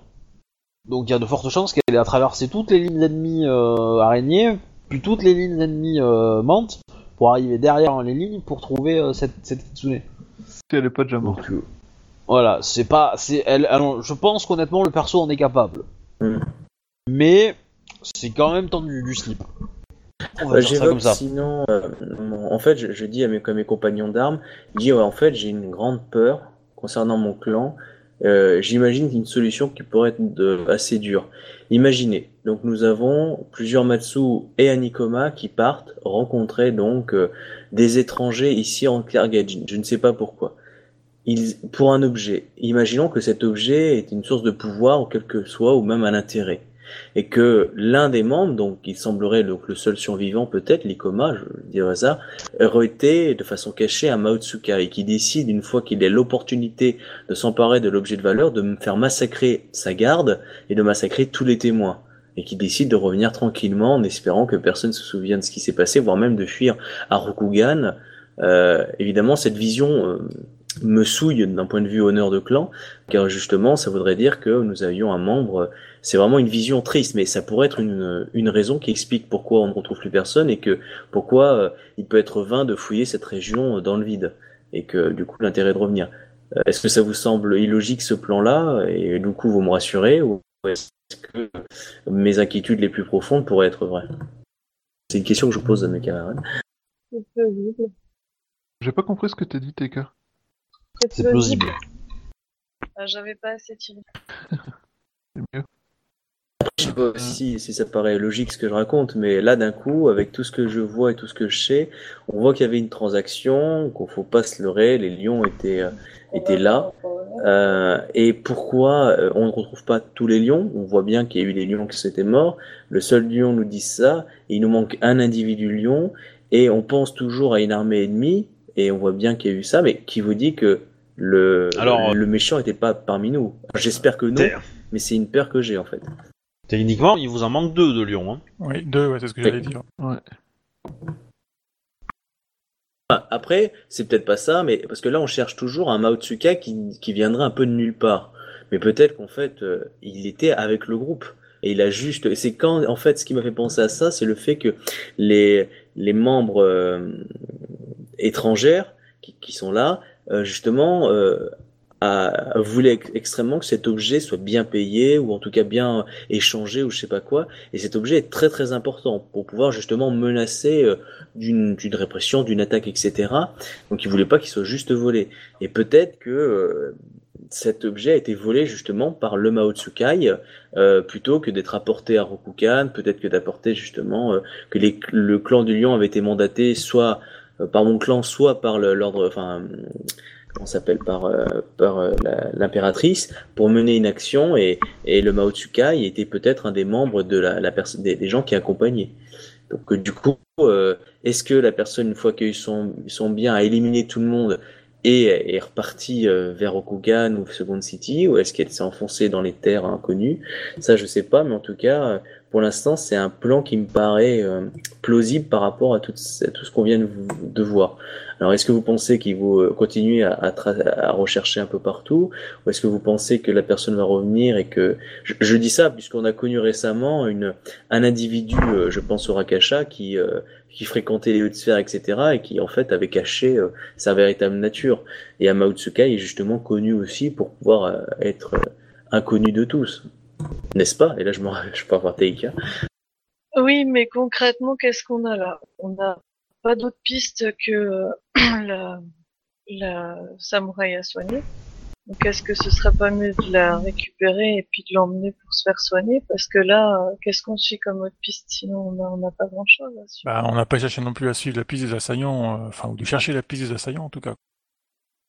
Donc il y a de fortes chances qu'elle ait à traverser toutes les lignes ennemies euh, araignées, puis toutes les lignes ennemies euh, menthes, pour arriver derrière les lignes pour trouver euh, cette, cette Kitsune. Si elle est pas déjà morte. Donc euh, voilà, c'est pas, c'est elle. alors, je pense qu'honnêtement le perso en est capable, Hmm. mais c'est quand même tendu du slip. On va Bah, dire ça J'évoque comme ça. sinon, euh, en fait, je, je dis à mes, à mes compagnons d'armes, je dis ouais, en fait, j'ai une grande peur concernant mon clan. Euh, J'imagine une solution qui pourrait être de- assez dure. Imaginez, donc nous avons plusieurs Matsu et Anikoma qui partent rencontrer donc euh, des étrangers ici en Clairgate. Je ne sais pas pourquoi. Ils, pour un objet. Imaginons que cet objet est une source de pouvoir ou quel que soit, ou même un intérêt et que l'un des membres, donc il semblerait donc le seul survivant peut-être, l'Ikoma, je dirais ça, aurait été de façon cachée à Maotsuka et qui décide une fois qu'il a l'opportunité de s'emparer de l'objet de valeur de faire massacrer sa garde et de massacrer tous les témoins et qui décide de revenir tranquillement en espérant que personne se souvienne de ce qui s'est passé, voire même de fuir à Rokugan. Euh, évidemment, cette vision euh, me souille d'un point de vue honneur de clan, car justement, ça voudrait dire que nous avions un membre c'est vraiment une vision triste, mais ça pourrait être une, une raison qui explique pourquoi on ne retrouve plus personne et que pourquoi euh, il peut être vain de fouiller cette région euh, dans le vide et que du coup l'intérêt de revenir. Euh, Est-ce que ça vous semble illogique ce plan-là? Et du coup vous me rassurez ou est-ce que mes inquiétudes les plus profondes pourraient être vraies? C'est une question que je pose à mes camarades. C'est plausible. J'ai pas compris ce que t'as dit, TK. C'est plausible. Euh, J'avais pas assez tiré. C'est mieux. Je sais pas si, si ça paraît logique ce que je raconte, mais là d'un coup, avec tout ce que je vois et tout ce que je sais, on voit qu'il y avait une transaction, qu'on faut pas se leurrer, les lions étaient, euh, étaient là. Euh, et pourquoi euh, on ne retrouve pas tous les lions? On voit bien qu'il y a eu les lions qui s'étaient morts. Le seul lion nous dit ça. Et il nous manque un individu lion. Et on pense toujours à une armée ennemie. Et on voit bien qu'il y a eu ça. Mais qui vous dit que le, Alors, le méchant n'était pas parmi nous J'espère que non. Mais c'est une peur que j'ai en fait. Techniquement, il vous en manque deux de Lyon. Hein. Oui, deux, ouais, c'est ce que j'allais dire. Après, c'est peut-être pas ça, mais parce que là, on cherche toujours un Maotsuka qui, qui viendrait un peu de nulle part. Mais peut-être qu'en fait, euh, il était avec le groupe. Et il a juste. et C'est quand, en fait, ce qui m'a fait penser à ça, c'est le fait que les, les membres euh, étrangères qui, qui sont là, euh, justement, euh, voulu ex- extrêmement que cet objet soit bien payé ou en tout cas bien échangé ou je sais pas quoi. Et cet objet est très très important pour pouvoir justement menacer euh, d'une répression, d'une attaque, etc. Donc il voulait pas qu'il soit juste volé. Et peut-être que cet objet a été volé justement par le Mao Tsukai euh, plutôt que d'être apporté à Rokugan, peut-être que d'apporter justement euh, que les, le clan du lion avait été mandaté soit par mon clan, soit par l'ordre, enfin comment s'appelle par euh, par euh, l'impératrice pour mener une action et, et le Mao Tsukai était peut-être un des membres de la, la des, gens qui accompagnaient. Donc euh, du coup, euh, est-ce que la personne une fois qu'il a eu son, son bien a éliminé tout le monde et est repartie euh, vers Rokugan ou Second City ou est-ce qu'elle s'est enfoncée dans les terres inconnues? Ça je sais pas, mais en tout cas euh, pour l'instant c'est un plan qui me paraît euh, plausible par rapport à tout, à tout ce qu'on vient de, de voir. Alors, est-ce que vous pensez qu'il faut euh, continuer à, à, à rechercher un peu partout, ou est-ce que vous pensez que la personne va revenir et que je, je dis ça puisqu'on a connu récemment une un individu, euh, je pense au Rakasha, qui euh, qui fréquentait les hautes sphères, etc., et qui en fait avait caché euh, sa véritable nature. Et Amao Tsukai est justement connu aussi pour pouvoir euh, être euh, inconnu de tous, n'est-ce pas? Et là, je je peux avoir Teika. Oui, mais concrètement, qu'est-ce qu'on a là? On n'a pas d'autre piste que euh, la, la samouraï à soigner. Donc est-ce que ce serait pas mieux de la récupérer et puis de l'emmener pour se faire soigner? Parce que là, euh, qu'est-ce qu'on suit comme autre piste? Sinon, on n'a pas grand-chose à suivre. Bah, on n'a pas cherché non plus à suivre la piste des assaillants, euh, enfin, ou de chercher la piste des assaillants en tout cas.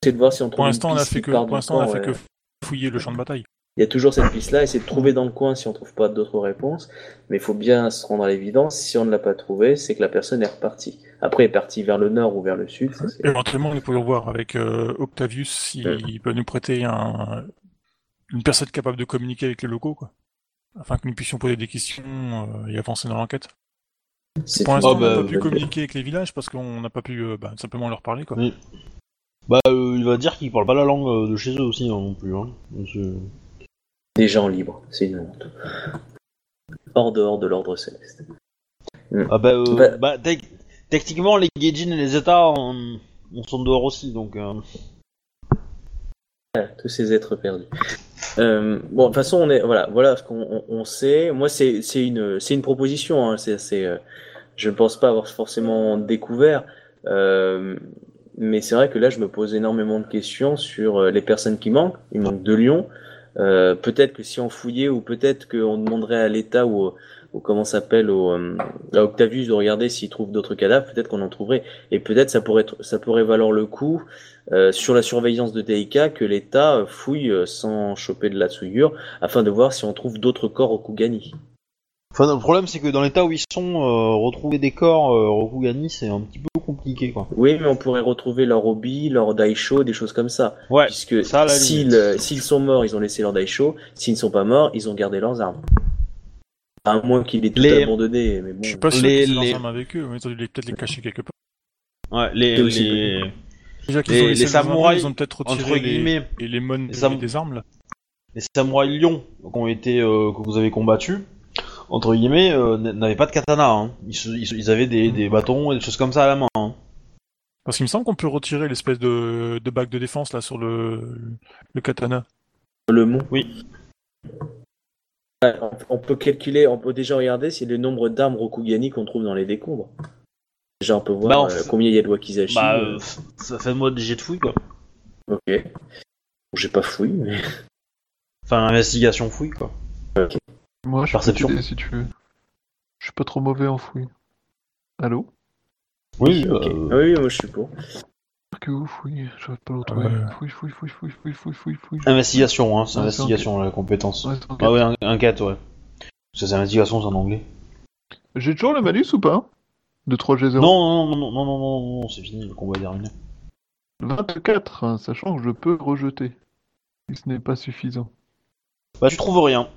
C'est de voir si on trouve Pour l'instant, on a fait qui que, part pour du l'instant, on a camp, fait ouais. que fouiller le champ de bataille. Il y a toujours cette piste-là, essayer de trouver dans le coin si on trouve pas d'autres réponses, mais il faut bien se rendre à l'évidence, si on ne l'a pas trouvé, c'est que la personne est repartie. Après, elle est partie vers le nord ou vers le sud, ça. Éventuellement, nous pourrions voir avec euh, Octavius s'il Ouais. peut nous prêter un, une personne capable de communiquer avec les locaux, quoi. Afin que nous puissions poser des questions euh, et avancer dans l'enquête. c'est Pour l'instant, Oh, on n'a bah, pas pu bah, communiquer avec les villages parce qu'on n'a pas pu euh, bah, simplement leur parler, quoi. Oui. Bah, euh, il va dire qu'il parle pas la langue euh, de chez eux aussi hein, non plus. Hein. Des gens libres, c'est une honte. Hors dehors de l'ordre céleste. Ah bah, euh, Bah- bah, tec- techniquement, les Gaijin et les États, on, on sont dehors aussi, donc. euh, Voilà, tous ces êtres perdus. Euh, bon, de toute façon, on est, voilà, voilà ce qu'on on, on sait. Moi, c'est c'est une, c'est une proposition. Hein, euh, je ne pense pas avoir forcément découvert, euh, mais c'est vrai que là, je me pose énormément de questions sur euh, les personnes qui manquent. Il manque de lions. Euh, peut-être que si on fouillait, ou peut-être qu'on demanderait à l'État ou, au- comment s'appelle, au, euh, à Octavius de regarder s'il trouve d'autres cadavres. Peut-être qu'on en trouverait, et peut-être ça pourrait, ça pourrait valoir le coup euh, sur la surveillance de Teika que l'État fouille sans choper de la souillure afin de voir si on trouve d'autres corps au Kugani. Enfin, le problème, c'est que dans l'état où ils sont, euh, retrouver des corps Rokugani, c'est un petit peu compliqué, quoi. Oui, mais on pourrait retrouver leur obi, leur daisho, des choses comme ça. Ouais, Puisque ça, s'ils euh, s'ils sont morts, ils ont laissé leur daisho. S'ils ne sont pas morts, ils ont gardé leurs armes. À moins qu'il ait tout Les- abandonné, mais bon. Je suis pas sûr Les- les- leurs armes avec eux, mais ils ont dû les- peut-être les cacher quelque part. Ouais, les, les, Déjà qu'ils Les- ont laissé les leurs armes, samouraïs, ils ont peut-être retiré les, guillemets, les les sam- des armes, là. les samouraïs lions qui ont été, euh, que vous avez combattus, entre guillemets, euh, n'avaient pas de katana. Hein. Ils, avaient des, des bâtons et des choses comme ça à la main. Hein. Parce qu'il me semble qu'on peut retirer l'espèce de, de bague de défense, là, sur le, le katana. Le mont. Oui. On- peut calculer, on peut déjà regarder si le nombre d'armes Rokugani qu'on trouve dans les décombres. Déjà, on peut voir Bah, euh, fait- combien il y a de Wakizashi. Bah, euh, euh, ça fait moi des jets de fouille, quoi. Ok. Bon, J'ai pas fouillé, mais. Enfin, investigation fouille, quoi. Moi, je peux Perception. t'aider si tu veux. Je suis pas trop mauvais en fouille. Allô? Oui, Ok. euh, Ah oui, moi je suis pour. Que vous fouillez J'arrête pas retrouver. Ouais. Fouille, fouille, fouille, fouille, fouille, fouille, fouille, fouille. investigation, hein, c'est Ouais, investigation, la compétence. Ouais. Ah ouais, un- enquête, ouais. Parce que c'est investigation, c'est en anglais. J'ai toujours le malus ou pas De 3G0 Non, non, non, non, non, non, non, non, c'est fini, le combat est terminé. 24, hein, sachant que je peux rejeter. Si ce n'est pas suffisant. Bah, tu trouves rien.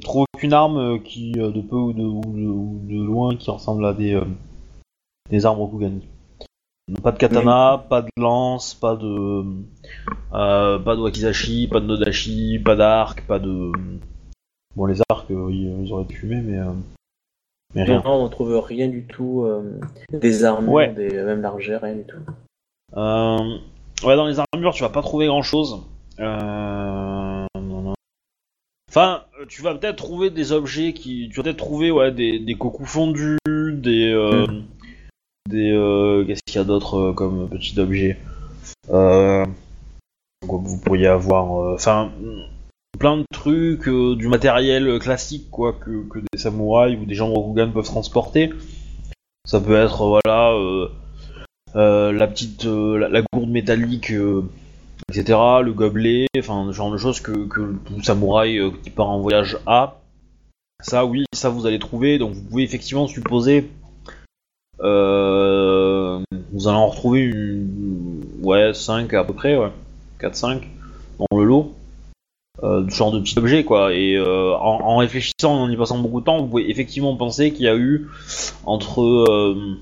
Tu trouves aucune arme euh, qui, euh, de peu ou de, ou de, ou de loin, qui ressemble à des, euh, des armes Rokugani. Pas de katana, pas de lance, pas de, euh, pas de wakizashi, pas de nodashi, pas d'arc, pas de. Bon, les arcs, euh, ils, auraient pu fumer, mais, euh, mais rien. Non, on trouve rien du tout. euh, des armures, Ouais. des, même l'argère, rien du tout. Euh, ouais, dans les armures, tu vas pas trouver grand chose. Euh... Enfin, euh, tu vas peut-être trouver des objets qui. Tu vas peut-être trouver ouais, des, des cocos fondus, des. euh, Des. euh, Qu'est-ce qu'il y a d'autre comme petit objet? Euh... quoi, Vous pourriez avoir. Enfin. plein de trucs, du matériel classique, quoi, que, que des samouraïs ou des gens Rokugan peuvent transporter. Ça peut être, voilà. la petite la, la gourde métallique etc le gobelet enfin ce genre de choses que, que tout samouraï euh, qui part en voyage a. Ça oui ça vous allez trouver. Donc vous pouvez effectivement supposer euh, vous allez en retrouver une ouais 5 à peu près ouais. 4 5 dans le lot. Euh, genre de petits objets quoi. Et euh, en, en réfléchissant en y passant beaucoup de temps vous pouvez effectivement penser qu'il y a eu entre euh,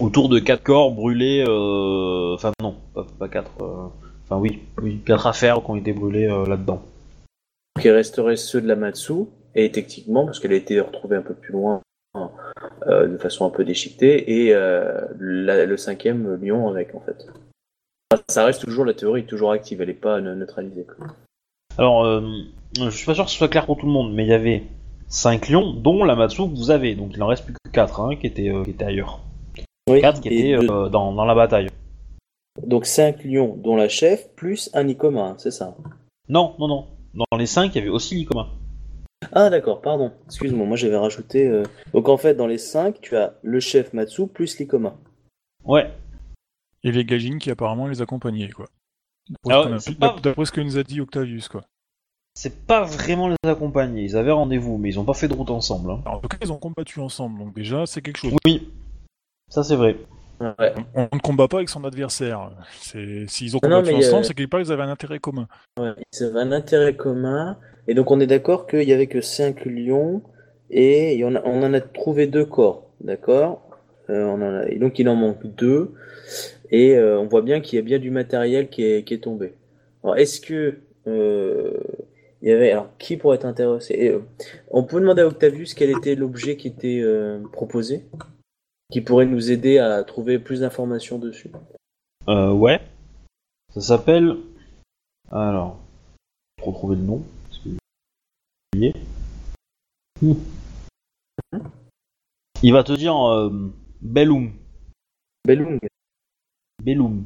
autour de 4 corps brûlés, euh, enfin non, pas, pas 4, enfin oui, oui, 4 affaires qui ont été brûlées euh, là-dedans. qui resteraient ceux de la Matsu, et techniquement, parce qu'elle a été retrouvée un peu plus loin, euh, de façon un peu déchiquetée, et euh, la- le cinquième lion avec, en fait. Enfin, Ça reste toujours la théorie, toujours active, elle n'est pas ne- neutralisée. Alors, euh, je suis pas sûr que ce soit clair pour tout le monde, mais il y avait 5 lions, dont la Matsu que vous avez, donc il en reste plus que 4 hein, qui, étaient, euh, qui étaient ailleurs. Oui, 4 qui étaient euh, dans, dans la bataille. Donc 5 lions, dont la chef, plus un Nikoma, c'est ça Non, non, non. Dans les 5, il y avait aussi l'Ikoma. Ah d'accord, pardon, excuse-moi, moi j'avais rajouté... euh, Donc en fait, dans les 5, tu as le chef Matsu plus l'Ikoma. Ouais. Et les Gajin qui apparemment les accompagnaient, quoi. D'après Ah ce qu'on ouais, a c'est pu- pas- d'après ce que nous a dit Octavius, quoi. C'est pas vraiment les accompagner, ils avaient rendez-vous, mais ils ont pas fait de route ensemble. hein. Alors, en tout cas, ils ont combattu ensemble, donc déjà, c'est quelque chose. Oui, ça c'est vrai. Ouais. On, on ne combat pas avec son adversaire. S'ils ont non, combattu ensemble, euh, c'est quelque part ils avaient un intérêt commun. Ouais, ils avaient un intérêt commun, et donc on est d'accord qu'il y avait que 5 lions, et a- on en a trouvé deux corps, d'accord? Euh, a- Et donc il en manque deux, et euh, on voit bien qu'il y a bien du matériel qui est, qui est tombé. Alors est-ce que euh, il y avait alors qui pourrait être intéressé? On peut demander à Octavius quel était l'objet qui était proposé, qui pourrait nous aider à trouver plus d'informations dessus. Euh, ouais. Ça s'appelle. Alors. Vais retrouver le nom. Parce que... Il va te dire euh, Bellum. Bellung. Bellum.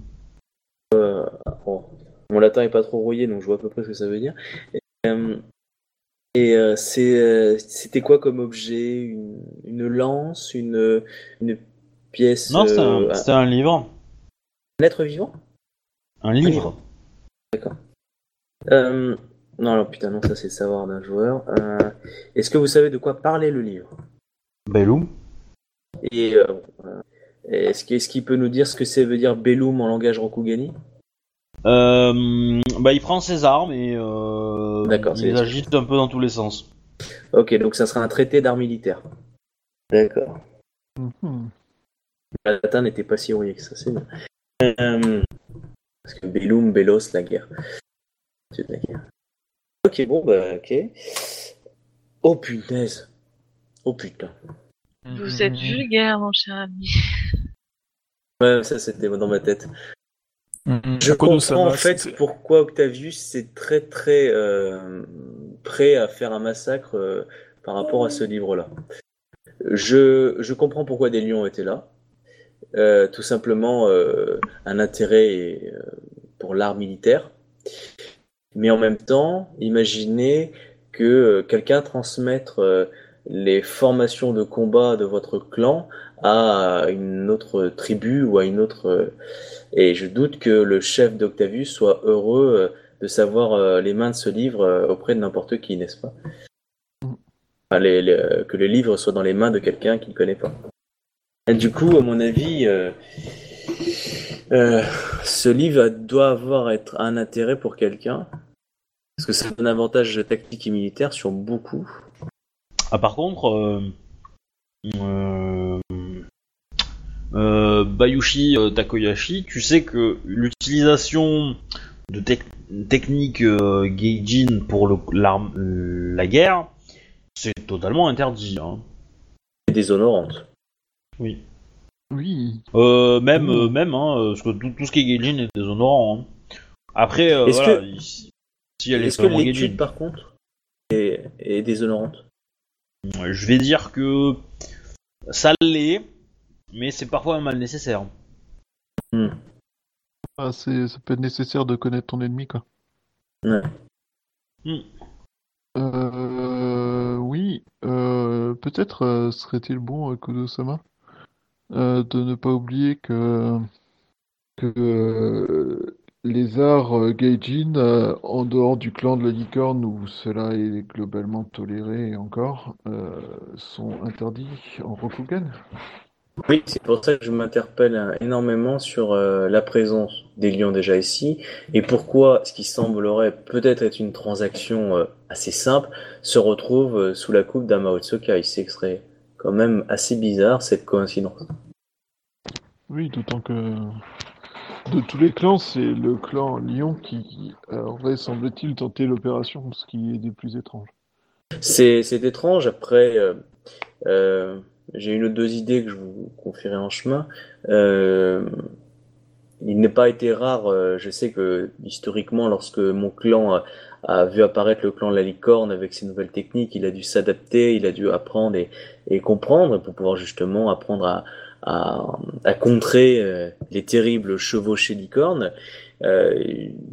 Bon, mon latin est pas trop rouillé, donc je vois à peu près ce que ça veut dire. Et, euh, et, euh, c'est, euh, c'était quoi comme objet? Une, une lance, une, une pièce, Non, c'était un, euh, un livre. un être vivant? Un livre. Euh, non, alors putain, non, ça c'est le savoir d'un joueur. Euh, est-ce que vous savez de quoi parlait le livre? Bellum. Et euh, est-ce qu'il, peut nous dire ce que ça veut dire Bellum en langage Rokugani? Euh, bah, il prend ses armes et euh, D'accord, c'est il les agite un peu dans tous les sens. Ok, donc ça sera un traité d'art militaire. D'accord. Mhm. Le latin n'était pas si rouillé que ça, c'est bien. Euh, parce que Bellum, Bellos, la guerre. C'est de la guerre. Ok, bon, bah, ok. Oh punaise. Oh putain. Vous êtes vulgaire, mon cher ami. Ouais, ça c'était dans ma tête. Mhm. Je comprends en fait pourquoi Octavius est très très euh, prêt à faire un massacre euh, par rapport à ce livre-là. Je, je comprends pourquoi des lions étaient là. Euh, tout simplement euh, un intérêt euh, pour l'art militaire. Mais en même temps, imaginez que quelqu'un transmette euh, les formations de combat de votre clan à une autre tribu ou à une autre euh, et je doute que le chef d'Octavius soit heureux euh, de savoir euh, les mains de ce livre euh, auprès de n'importe qui, n'est-ce pas? Que le livre soit dans les mains de quelqu'un qu'il ne connaît pas. Du coup, à mon avis, ce livre doit avoir être un intérêt pour quelqu'un. Parce que c'est un avantage tactique et militaire sur beaucoup. Ah, par contre, euh, euh, Bayushi euh, Takoyashi, tu sais que l'utilisation de tec- techniques euh, Geijin pour le- l'arme- la guerre, c'est totalement interdit. Hein. C'est déshonorante. Oui. Oui. Euh, même, Mmh. euh, même, hein, euh, parce que tout, tout ce qui est Geijin est déshonorant. hein. Après, euh, Est-ce voilà, que- si si elle est Est-ce que vraiment l'étude, par contre, est, est déshonorante? Je vais dire que ça l'est, mais c'est parfois un mal nécessaire. Ah, c'est, ça peut être nécessaire de connaître ton ennemi, quoi. Ouais. Hmm. Euh, oui, euh, peut-être euh, serait-il bon, euh, Kodo-sama, euh, de ne pas oublier que, que euh, les arts euh, Gaijin, euh, en dehors du clan de la licorne où cela est globalement toléré encore, euh, sont interdits en Rokugan. Oui, c'est pour ça que je m'interpelle hein, énormément sur euh, la présence des lions déjà ici et pourquoi ce qui semblerait peut-être être une transaction euh, assez simple se retrouve euh, sous la coupe d'un Mao Tsukai. C'est quand même assez bizarre cette coïncidence. Oui, d'autant que de tous les clans, c'est le clan Lion qui aurait, semble-t-il, tenté l'opération, ce qui est des plus étranges. C'est étrange. Après, euh, euh, j'ai une ou deux idées que je vous confierai en chemin. Euh, il n'est pas été rare, euh, je sais que historiquement, lorsque mon clan a, vu apparaître le clan de la licorne avec ses nouvelles techniques, il a dû s'adapter, il a dû apprendre et, et comprendre pour pouvoir justement apprendre à, à, à contrer euh, les terribles chevauchés licornes. Euh,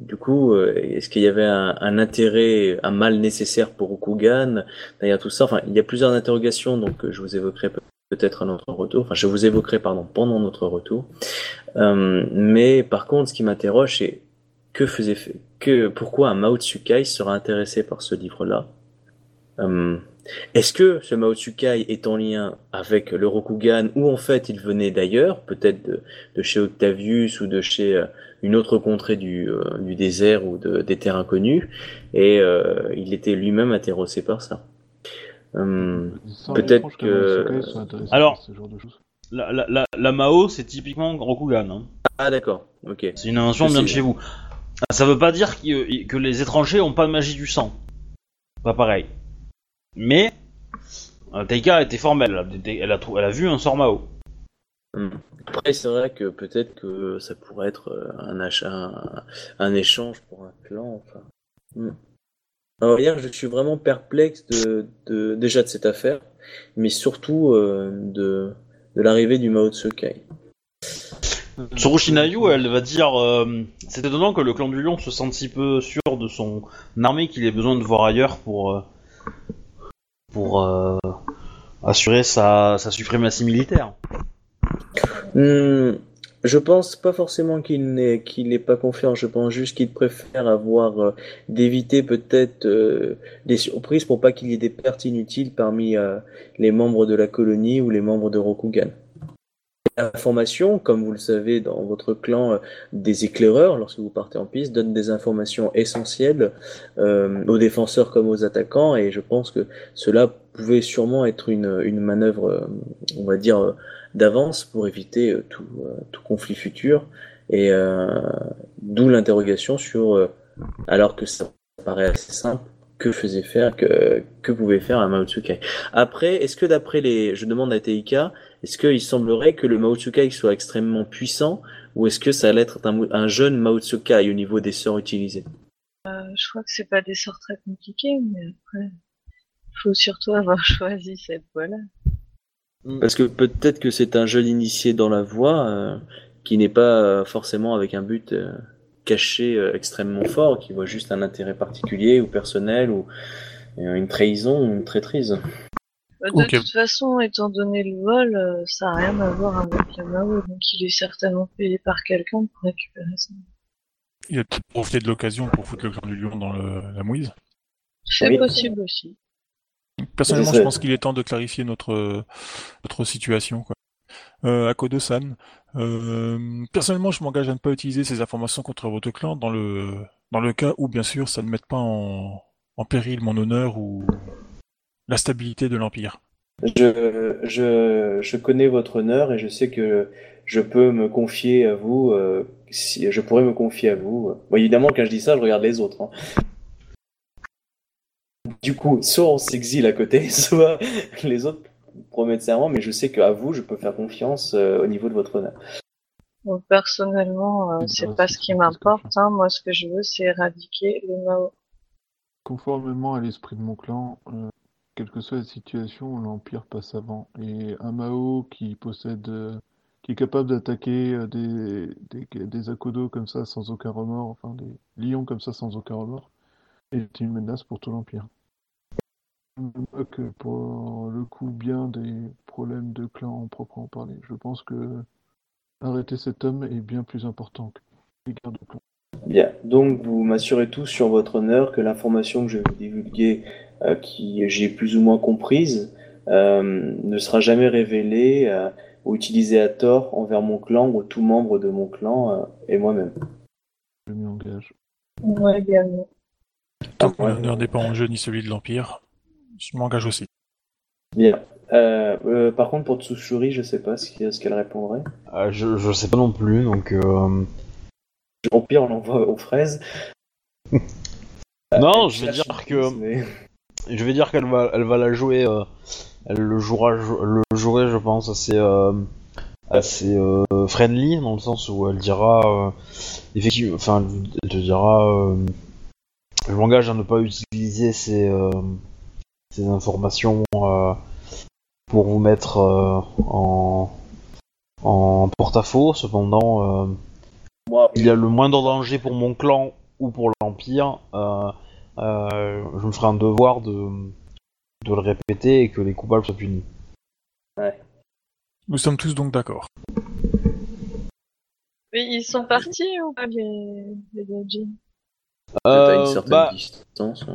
du coup, euh, est-ce qu'il y avait un, un intérêt, un mal nécessaire pour Rokugan derrière tout ça? Enfin, il y a plusieurs interrogations, donc euh, je vous évoquerai peut- peut-être à notre retour. Enfin, je vous évoquerai, pardon, pendant notre retour. Euh, mais par contre, ce qui m'interroge, c'est que faisait que pourquoi un Mao Tsukai serait intéressé par ce livre-là? Euh, Est-ce que ce Mao Tsukai est en lien avec le Rokugan ou en fait il venait d'ailleurs, peut-être de, de chez Octavius ou de chez une autre contrée du, euh, du désert ou de, des terres inconnues et euh, il était lui-même intéressé par ça. Euh, semble Peut-être que- Alors- ce genre de choses. La, la, la, la Mao, c'est typiquement Rokugan. Hein. Ah d'accord, ok. C'est une invention bien de chez vous. Ça veut pas dire que les étrangers ont pas de magie du sang. Pas pareil. Mais euh, Taika était formelle. Elle a, elle a elle a vu un sort Mao. Hmm. Après, c'est vrai que peut-être que ça pourrait être euh, un achat, un, un échange pour un clan. Enfin. Hmm. Alors, hier, je suis vraiment perplexe de, de déjà de cette affaire, mais surtout euh, de, de l'arrivée du Mao Tsukai. Tsurushinayu, elle va dire euh, C'est étonnant que le clan du lion se sente si peu sûr de son armée qu'il ait besoin de voir ailleurs pour, euh, pour assurer sa, sa suprématie militaire. Hmm, je pense pas forcément qu'il n'est qu'il n'est pas confiant. Je pense juste qu'il préfère avoir euh, d'éviter peut-être euh, des surprises pour pas qu'il y ait des pertes inutiles parmi euh, les membres de la colonie ou les membres de Rokugan. La formation, comme vous le savez dans votre clan, des éclaireurs, lorsque vous partez en piste, donnent des informations essentielles aux défenseurs comme aux attaquants, et je pense que cela pouvait sûrement être une, manœuvre, on va dire, d'avance pour éviter euh, tout, euh, tout conflit futur. Et euh, d'où l'interrogation sur, alors que ça paraît assez simple, que faisait faire, que, que pouvait faire un Mao Tsukai. Après, est-ce que d'après les, je demande à Teika, est-ce qu'il semblerait que le Mao Tsukai soit extrêmement puissant, ou est-ce que ça allait être un, un jeune Mao Tsukai au niveau des sorts utilisés? Je crois que c'est pas des sorts très compliqués, mais après, faut surtout avoir choisi cette voie-là. Parce que peut-être que c'est un jeune initié dans la voie euh, qui n'est pas euh, forcément avec un but euh, caché euh, extrêmement fort, qui voit juste un intérêt particulier ou personnel ou euh, une trahison ou une traîtrise. Bah, de toute façon, étant donné le vol, euh, ça n'a rien à voir avec le Mao, donc il est certainement payé par quelqu'un pour récupérer ça. Il a peut-être profité de l'occasion pour foutre le clan du lion dans le- la mouise. C'est Oui. possible aussi. Personnellement, je pense qu'il est temps de clarifier notre, notre situation. Quoi. Euh, Akodo-san, euh, personnellement, je m'engage à ne pas utiliser ces informations contre votre clan dans le, dans le cas où, bien sûr, ça ne mette pas en, en péril mon honneur ou la stabilité de l'Empire. Je, je, je connais votre honneur et je sais que je peux me confier à vous. euh, si, je pourrais me confier à vous. Bon, évidemment, quand je dis ça, je regarde les autres. hein. Du coup, soit on s'exile à côté, soit les autres promettent serment, mais je sais qu'à vous, je peux faire confiance euh, au niveau de votre honneur. Personnellement, euh, c'est pas ce qui m'importe. Hein. Moi, ce que je veux, c'est éradiquer les Mao. Conformément à l'esprit de mon clan, euh, quelle que soit la situation, l'Empire passe avant. Et un Mao qui possède, euh, qui est capable d'attaquer euh, des, des, des Akodo comme ça sans aucun remords, enfin des lions comme ça sans aucun remords, est une menace pour tout l'Empire. Je me moque pour le coup bien des problèmes de clan en proprement parler. Je pense que arrêter cet homme est bien plus important que les guerres de clan. Bien, donc vous m'assurez tous sur votre honneur que l'information que je vais vous divulguer, euh, qui j'ai plus ou moins comprise, euh, ne sera jamais révélée euh, ou utilisée à tort envers mon clan ou tout membre de mon clan euh, et moi-même. Je m'y engage. Moi également. Tant que mon honneur n'est pas en jeu ni celui de l'Empire, je m'engage aussi. Bien. Euh, euh, par contre, pour Tsushuri, je sais pas ce qu'elle ce qu'elle répondrait. Euh, je, je sais pas non plus, donc. euh, Au pire, on l'envoie aux fraises. Non, je vais dire que- mais- Je vais dire qu'elle va, elle va la jouer. euh, elle le jouera, le jouerait, je pense, assez, euh, assez euh, friendly dans le sens où elle dira, euh, effectivement, enfin, elle te dira, euh, je m'engage à ne pas utiliser ces, euh, ces informations euh, pour vous mettre euh, en, en porte-à-faux. Cependant, euh, Moi, il y a le moindre danger pour mon clan ou pour l'Empire, euh, euh, je me ferai un devoir de, de le répéter et que les coupables soient punis. Nous sommes tous donc d'accord. Mais ils sont partis ou pas, les, les Gaijin t'as une Euh, certaine bah, distance.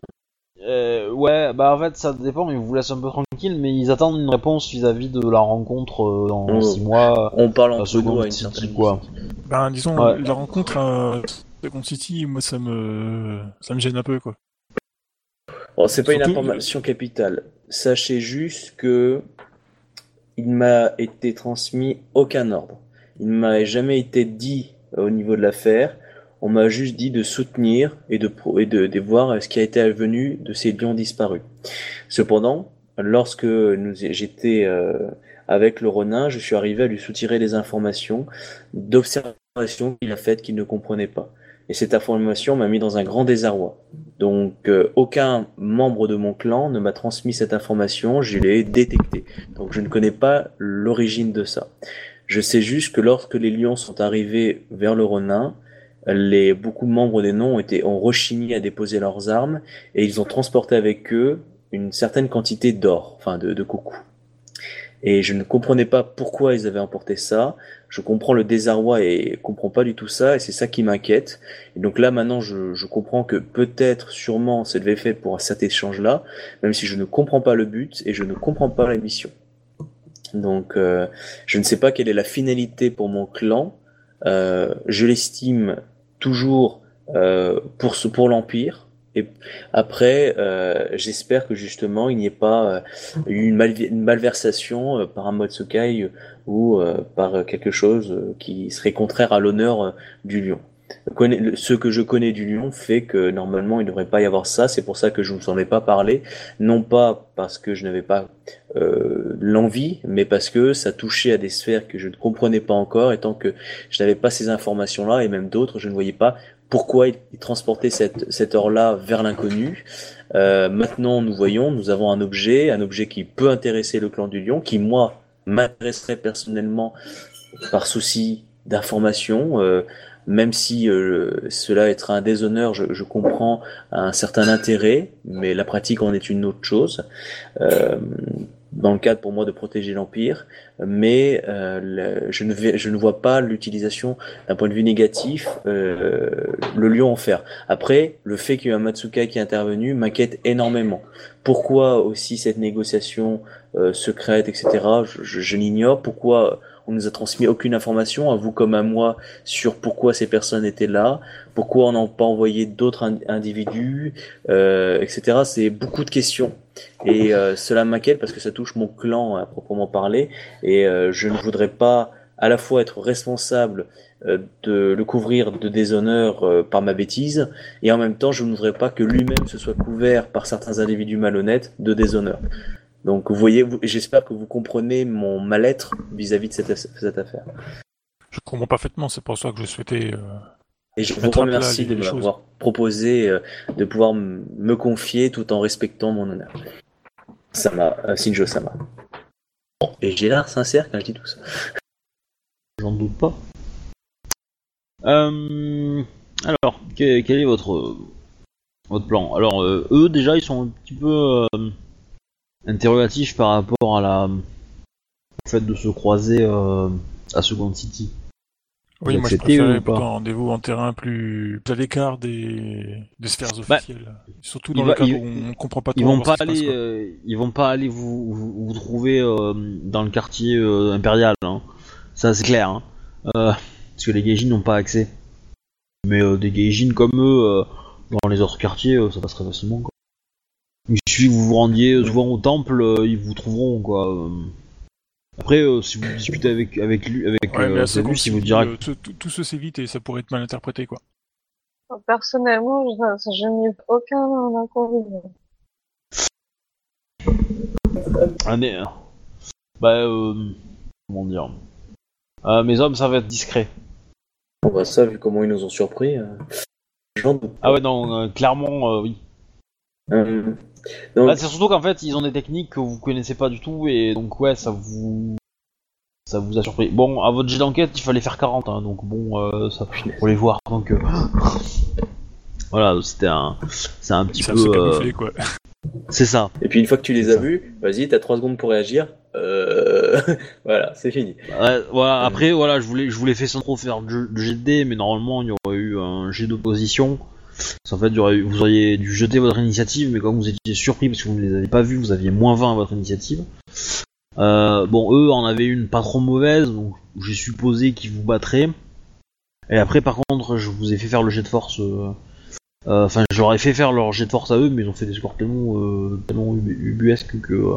Euh, ouais, bah en fait ça dépend, ils vous laissent un peu tranquille, mais ils attendent une réponse vis-à-vis de la rencontre euh, dans Oh. 6 mois. On parle nous seconde à une City, certaine quoi. Ben, disons, Ouais. la rencontre à Second City, moi, ça me, ça me gêne un peu, quoi. Bon, c'est pas une information capitale. Sachez juste que il m'a été transmis aucun ordre. Il ne m'a jamais été dit euh, au niveau de l'affaire. On m'a juste dit de soutenir et de, et de, de voir ce qui a été advenu de ces lions disparus. Cependant, lorsque j'étais euh, avec le Ronin, je suis arrivé à lui soutirer des informations d'observation qu'il a faites qu'il ne comprenait pas. Et cette information m'a mis dans un grand désarroi. Donc euh, aucun membre de mon clan ne m'a transmis cette information, je l'ai détectée. Donc je ne connais pas l'origine de ça. Je sais juste que lorsque les lions sont arrivés vers le Ronin, les, beaucoup de membres des noms ont, été, ont rechigné à déposer leurs armes et ils ont transporté avec eux une certaine quantité d'or, enfin de, de coucou. Et je ne comprenais pas pourquoi ils avaient emporté ça. Je comprends le désarroi et comprends pas du tout ça et c'est ça qui m'inquiète. Et donc là maintenant je, je comprends que peut-être, sûrement, ça devait fait pour cet échange-là, même si je ne comprends pas le but et je ne comprends pas la mission. Donc euh, je ne sais pas quelle est la finalité pour mon clan. Euh, je l'estime toujours euh, pour pour l'empire. Et après, euh, j'espère que justement il n'y ait pas euh, eu une, une malversation par un Motsukai ou par quelque chose qui serait contraire à l'honneur du lion. Ce que je connais du lion fait que normalement il ne devrait pas y avoir ça. C'est pour ça que je ne vous en ai pas parlé, non pas parce que je n'avais pas euh, l'envie, mais parce que ça touchait à des sphères que je ne comprenais pas encore, et tant que je n'avais pas ces informations-là, et même d'autres, je ne voyais pas pourquoi il transportait cette, cette or-là vers l'inconnu. Euh, maintenant, nous voyons, nous avons un objet, un objet qui peut intéresser le clan du lion, qui moi m'intéresserait personnellement par souci d'information. euh, même si euh, cela être un déshonneur, je, je comprends un certain intérêt, mais la pratique en est une autre chose. Euh, dans le cadre pour moi de protéger l'empire, mais euh, je, ne vais, je ne vois pas l'utilisation d'un point de vue négatif euh, le lion en fer. Après, le fait qu'il y ait un Matsukai qui est intervenu m'inquiète énormément. Pourquoi aussi cette négociation euh, secrète, etc. Je, je, je l'ignore. Pourquoi on nous a transmis aucune information, à vous comme à moi, sur pourquoi ces personnes étaient là, pourquoi on n'a pas envoyé d'autres ind- individus, euh, etc. C'est beaucoup de questions. Et euh, cela m'inquiète parce que ça touche mon clan à proprement parler. Et euh, je ne voudrais pas à la fois être responsable euh, de le couvrir de déshonneur euh, par ma bêtise, et en même temps je ne voudrais pas que lui-même se soit couvert par certains individus malhonnêtes de déshonneur. Donc vous voyez, vous- j'espère que vous comprenez mon mal-être vis-à-vis de cette, cette affaire. Je comprends parfaitement, c'est pour ça que je souhaitais. euh, Et je vous remercie de m'avoir proposé euh, de pouvoir m- me confier tout en respectant mon honneur. Sama, euh, Shinjo Sama. Bon, et j'ai l'air sincère quand je dis tout ça. J'en doute pas. Euh, alors, que- quel est votre votre plan? Alors, euh, eux déjà, ils sont un petit peu interrogatifs par rapport à la au fait de se croiser euh, à Second City. Oui, moi je préférais plutôt un rendez-vous en terrain plus plus à l'écart des... des sphères Bah, officielles. Surtout dans va- le cas il- où on comprend pas trop Ils vont pas passe, aller, euh, ils vont pas aller vous vous, vous trouver euh, dans le quartier impérial. Hein. Ça c'est clair. Hein. Parce que les gaijins n'ont pas accès. Mais des gaijins comme eux dans les autres quartiers, ça passerait facilement. Quoi. Il suffit que vous vous rendiez euh, souvent au temple, euh, ils vous trouveront quoi. Après, euh, si vous discutez avec avec lui, avec Ouais, euh, il vous dira euh, tout, tout- tout se sait vite et ça pourrait être mal interprété, quoi. Personnellement, je, je n'ai aucun inconvénient. Ah, mais, bah, euh, comment dire? Euh, Mes hommes, ça va être discret. Bon, bah, ça, vu comment ils nous ont surpris, euh. Ah ouais, non, euh, clairement, euh, oui. Donc, Bah, c'est surtout qu'en fait, ils ont des techniques que vous connaissez pas du tout, et donc ouais, ça vous... Ça vous a surpris. Bon, à votre jet d'enquête, il fallait faire 40, hein, donc bon, euh, ça pour les voir, donc... euh, Voilà, c'était un... C'est un petit Ça peu... euh, camouflé, quoi. C'est ça. Et puis une fois que tu les as vus, vas-y, t'as 3 secondes pour réagir. Euh... voilà, c'est fini. Ouais, voilà, après, voilà, je voulais, je voulais faire sans trop faire de de jet de dés, mais normalement, il y aurait eu un jet d'opposition. Qu'en fait, vous auriez dû jeter votre initiative, mais comme vous étiez surpris parce que vous ne les avez pas vus, vous aviez moins 20 à votre initiative. Euh, bon, eux en avaient une pas trop mauvaise, donc j'ai supposé qu'ils vous battraient. Et après, par contre, je vous ai fait faire le jet de force. euh, euh, Enfin, j'aurais fait faire leur jet de force à eux, mais ils ont fait des scores tellement, euh, tellement ubu- ubuesques que,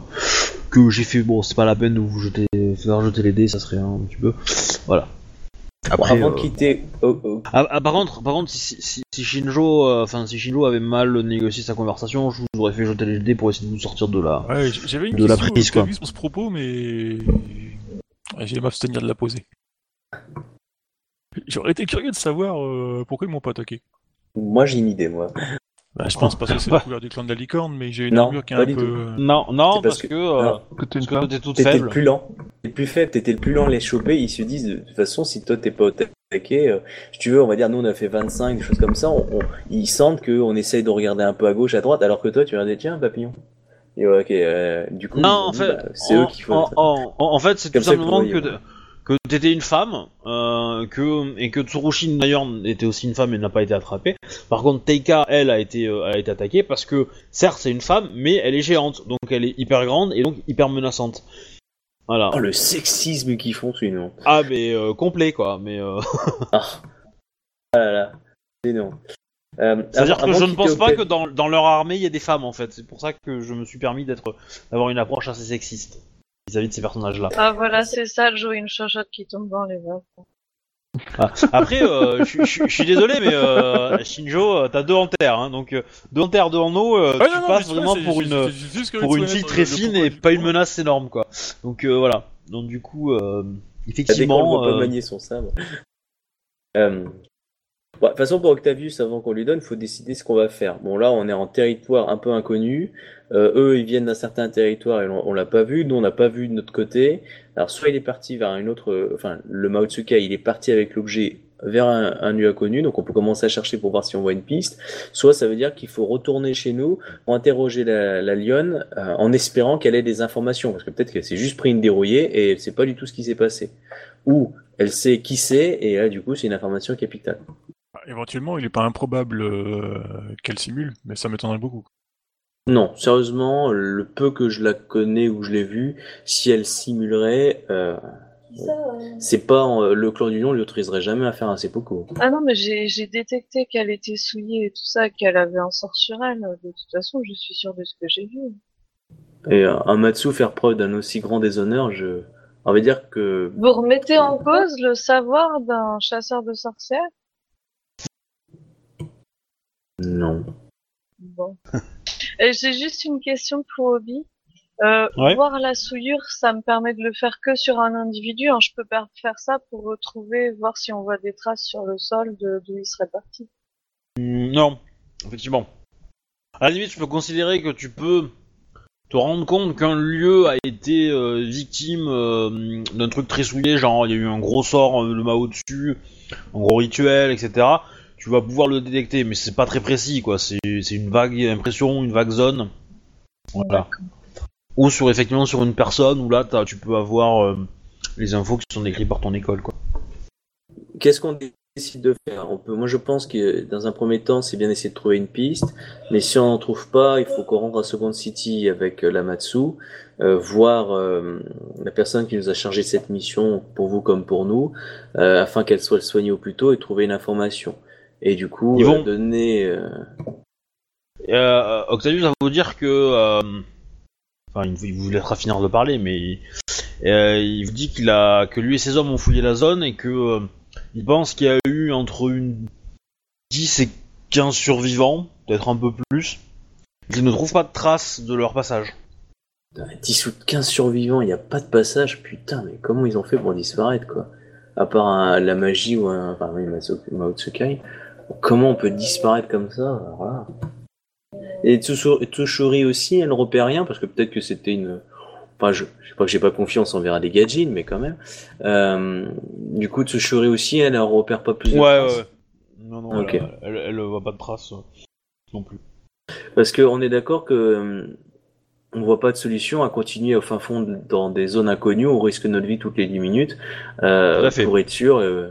que j'ai fait. Bon, c'est pas la peine de vous jeter, faire jeter les dés, ça serait un petit peu. Voilà. Bon, avant euh, de quitter... oh, oh, ah, ah, par contre, par contre, si, si, si Shinjo, euh, enfin si Shinjo avait mal négocié sa conversation, je vous aurais fait jeter les dés pour essayer de vous sortir de là. Ouais, j'avais une de la question prise, quoi. prévue sur ce propos, mais j'ai m'abstenir de la poser. J'aurais été curieux de savoir euh, pourquoi ils m'ont pas attaqué. Moi, j'ai une idée, moi. Bah, je pense parce que c'est la couleur du clan de la licorne, mais j'ai une Non, armure qui est pas un peu. tout. euh, Non, non, parce parce que- euh, non. Que t'es toute T'étais faible. le plus lent. T'es le plus faible, t'étais le plus lent à les choper. Ils se disent, de toute façon, si toi t'es pas attaqué, euh, si tu veux, on va dire, nous on a fait 25, des choses comme ça, on, on- ils sentent qu'on essaye de regarder un peu à gauche, à droite, alors que toi tu regardais, tiens, papillon. Et ouais, ok, euh, du coup, Non, en fait, bah, c'est eux qui font. en, en- en fait, c'est tout simplement que, voyez, que t'étais une femme, euh, que et que Tsurushin d'ailleurs était aussi une femme et n'a pas été attrapée. Par contre, Teika, elle, a été, euh, a été attaquée parce que certes c'est une femme, mais elle est géante, donc elle est hyper grande et donc hyper menaçante. Voilà. Oh, le sexisme qu'ils font, c'est une honte. Ah mais euh, complet quoi, mais Ah, ah là là, c'est. Euh, c'est-à-dire que je ne pense pas que dans, dans leur armée il y ait des femmes en fait. C'est pour ça que je me suis permis d'être d'avoir une approche assez sexiste vis-à-vis de ces personnages-là. Ah voilà, c'est ça, jouer une chochotte qui tombe dans les vagues. Ah, Après, euh, je suis désolé, mais euh, Shinjo, euh, t'as deux en terre, hein, donc euh, deux en terre, deux en eau, euh, tu non, passes vraiment pour une pour une fille le- très fine et pas une menace énorme, quoi. Donc euh, voilà. Donc du coup, euh, Ah, effectivement, voit pas euh, manier son sabre. Bon, de toute façon, pour Octavius, avant qu'on lui donne, faut décider ce qu'on va faire. Bon, là, on est en territoire un peu inconnu. Euh, eux, ils viennent d'un certain territoire et on, on l'a pas vu. Nous, on n'a pas vu de notre côté. Alors, soit il est parti vers une autre, euh, enfin, le Maotsuka, il est parti avec l'objet vers un, un lieu inconnu, donc on peut commencer à chercher pour voir si on voit une piste. Soit ça veut dire qu'il faut retourner chez nous pour interroger la, la lionne euh, en espérant qu'elle ait des informations, parce que peut-être qu'elle s'est juste pris une dérouillée et c'est pas du tout ce qui s'est passé. Ou elle sait qui c'est et là du coup c'est une information capitale. Éventuellement, il est pas improbable euh, qu'elle simule, mais ça m'étonnerait beaucoup. Non, sérieusement, le peu que je la connais ou je l'ai vue, si elle simulerait, euh, c'est pas euh, le clan du lion lui autoriserait jamais à faire un seppuku. Ah non, mais j'ai détecté qu'elle était souillée et tout ça, qu'elle avait un sort sur elle. De toute façon, je suis sûre de ce que j'ai vu. Et un Matsu faire preuve d'un aussi grand déshonneur, je, on va dire que Vous remettez en cause le savoir d'un chasseur de sorcières non. Bon. J'ai juste une question pour Obi. Euh, Ouais. Voir la souillure, ça me permet de le faire que sur un individu. hein. Je peux pas faire ça pour retrouver, voir si on voit des traces sur le sol de d'où il serait parti. Hmm, Non, effectivement. À la limite, je peux considérer que tu peux te rendre compte qu'un lieu a été euh, victime euh, d'un truc très souillé, genre il y a eu un gros sort, le Mao dessus, un gros rituel, etc. Tu vas pouvoir le détecter, mais c'est pas très précis, quoi. C'est une vague impression, une vague zone. Voilà. Ou sur effectivement sur une personne où là tu peux avoir euh, les infos qui sont décrites par ton école, quoi. Qu'est-ce qu'on décide de faire? On peut, Moi, je pense que dans un premier temps, c'est bien d'essayer de trouver une piste. Mais si on n'en trouve pas, il faut qu'on rentre à Second City avec euh, l'Amatsu, euh, voir euh, la personne qui nous a chargé de cette mission, pour vous comme pour nous, afin qu'elle soit soignée au plus tôt et trouver une information. Et du coup, Ils vont- euh, donner... euh, Euh, Octavius va vous dire que. Enfin, il, vous laissera finir de parler, mais euh, il vous dit qu'il a que lui et ses hommes ont fouillé la zone et que euh, il pense qu'il y a eu entre une 10 et 15 survivants, peut-être un peu plus, qu'ils ne trouvent pas de traces de leur passage. Putain, 10 ou 15 survivants, il n'y a pas de passage, putain, mais comment ils ont fait pour disparaître, quoi? À part un- la magie ou un... Enfin, oui, Mao Tsukai, comment on peut disparaître comme ça Alors là. Et Tsushuri aussi, elle repère rien, parce que peut-être que c'était une... Enfin, je, je sais pas que j'ai pas confiance, on verra des gadgets, mais quand même. Euh, du coup, Tsushuri aussi, elle, elle repère pas plus de traces. Non, non, Ok. elle, elle, elle voit pas de traces euh, non plus. Parce qu'on est d'accord que euh, on voit pas de solution à continuer au fin fond de- dans des zones inconnues, on risque notre vie toutes les 10 minutes euh, pour être sûr. euh,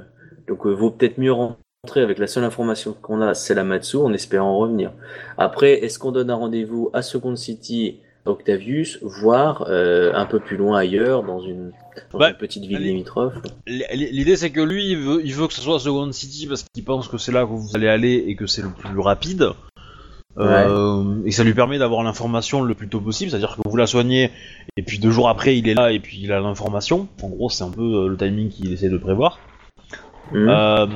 donc euh, vaut peut-être mieux rentrer avec la seule information qu'on a, c'est la Matsu, en espérant revenir. Après, est-ce qu'on donne un rendez-vous à Second City, Octavius, voire euh, un peu plus loin ailleurs, dans une, dans Bah, une petite ville limitrophe? L'idée c'est que lui il veut, il veut que ce soit Second City parce qu'il pense que c'est là que vous allez aller et que c'est le plus rapide. Euh, et ça lui permet d'avoir l'information le plus tôt possible, c'est-à-dire que vous la soignez et puis deux jours après il est là et puis il a l'information. En gros c'est un peu euh, le timing qu'il essaie de prévoir. Euh,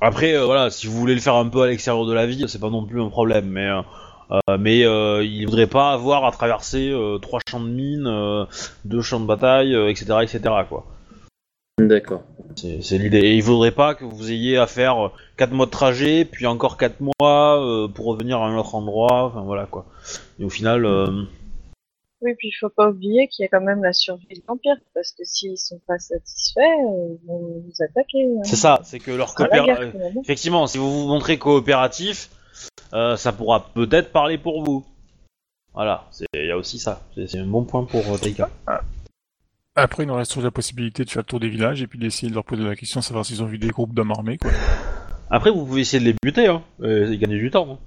après euh, voilà, si vous voulez le faire un peu à l'extérieur de la ville, c'est pas non plus un problème, mais euh, euh, mais euh, il voudrait pas avoir à traverser euh, trois champs de mine, euh, deux champs de bataille, etc., etc. quoi. D'accord. C'est l'idée. Et il faudrait pas que vous ayez à faire 4 mois de trajet, puis encore 4 mois pour revenir à un autre endroit, enfin voilà quoi. Et au final, Oui, puis il faut pas oublier qu'il y a quand même la survie de l'Empire, parce que s'ils sont pas satisfaits, euh, ils vont nous attaquer. hein. c'est ça, c'est que leur Ce sera la coopéra- guerre, finalement. Effectivement, si vous vous montrez coopératif, euh, ça pourra peut-être parler pour vous. Voilà, c'est- il y a aussi ça. C'est un bon point pour euh, Taika. Après, il nous reste toujours la possibilité de faire le tour des villages et puis d'essayer de leur poser la question, savoir s'ils ont vu des groupes d'hommes armés, quoi. Après, vous pouvez essayer de les buter, hein, et gagner du temps. Hein.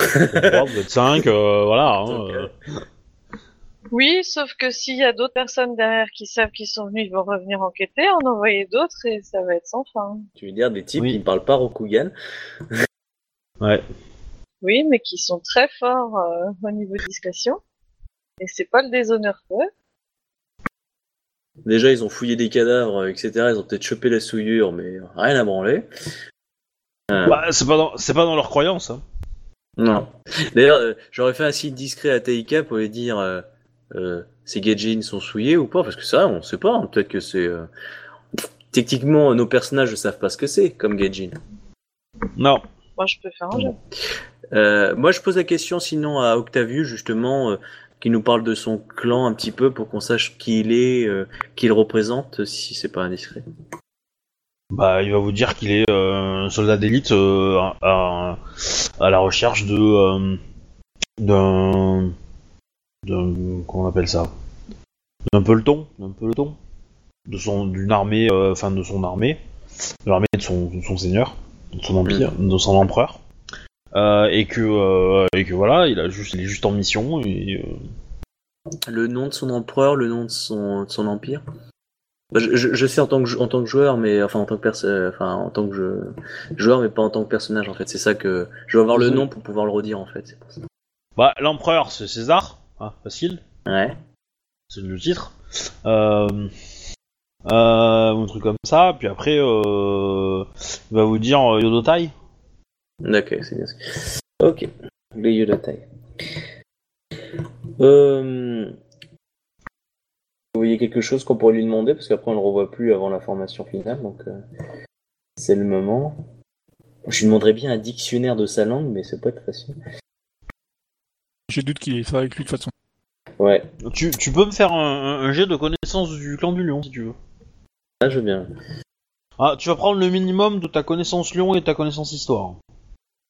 vous êtes 5, voilà. Hein, euh, Oui, sauf que s'il y a d'autres personnes derrière qui savent qu'ils sont venus, ils vont revenir enquêter, en envoyer d'autres et ça va être sans fin. Tu veux dire des types Oui. qui ne parlent pas Rokugan? Ouais. Oui, mais qui sont très forts euh, au niveau discrétion. Et c'est pas le déshonneur pour eux. Déjà, ils ont fouillé des cadavres, euh, etc. Ils ont peut-être chopé la souillure, mais rien à branler. Euh, Bah, c'est pas dans, c'est pas dans leur croyance. Hein. Non. D'ailleurs, euh, j'aurais fait un signe discret à Taika pour lui dire euh, ces gadgets sont souillés ou pas, parce que ça, on sait pas. hein. Peut-être que c'est. euh, Techniquement, nos personnages ne savent pas ce que c'est comme gadget. Non. Moi, je peux faire un jeu. Euh, moi, je pose la question sinon à Octavius, justement, euh, qui nous parle de son clan un petit peu pour qu'on sache qui il est, euh, qui il représente, si c'est pas indiscret. Bah, il va vous dire qu'il est euh, un soldat d'élite euh, à, à- à la recherche de euh, d'un d'un comment on appelle ça? D'un peloton, d'un peloton de son d'une armée, euh, enfin de son armée, de l'armée de son, de son seigneur, de son empire, de son empereur, Euh, et que euh, et que voilà, il a juste il est juste en mission et Le nom de son empereur, le nom de son, de son empire. Bah, Je, je, je sais en tant que en tant que joueur, mais enfin en tant que perso- enfin en tant que je- joueur, mais pas en tant que personnage en fait. C'est ça que je veux avoir le nom pour pouvoir le redire en fait. C'est pour ça. bah l'empereur c'est César, hein, facile. Ouais. c'est le titre. Euh, euh, un truc comme ça, puis après, euh, il va vous dire euh, Yodotai. D'accord, c'est bien. Ok. Le Yodotai. Euh... Vous voyez quelque chose qu'on pourrait lui demander parce qu'après on le revoit plus avant la formation finale, donc euh, c'est le moment. Je lui demanderais bien un dictionnaire de sa langue, mais c'est pas être facile. J'ai doute qu'il est ça avec lui de toute façon. Ouais, Tu, tu peux me faire un, un- un jet de connaissance du clan du lion si tu veux. là je veux bien. Ah, tu vas prendre le minimum de ta connaissance lion et ta connaissance histoire.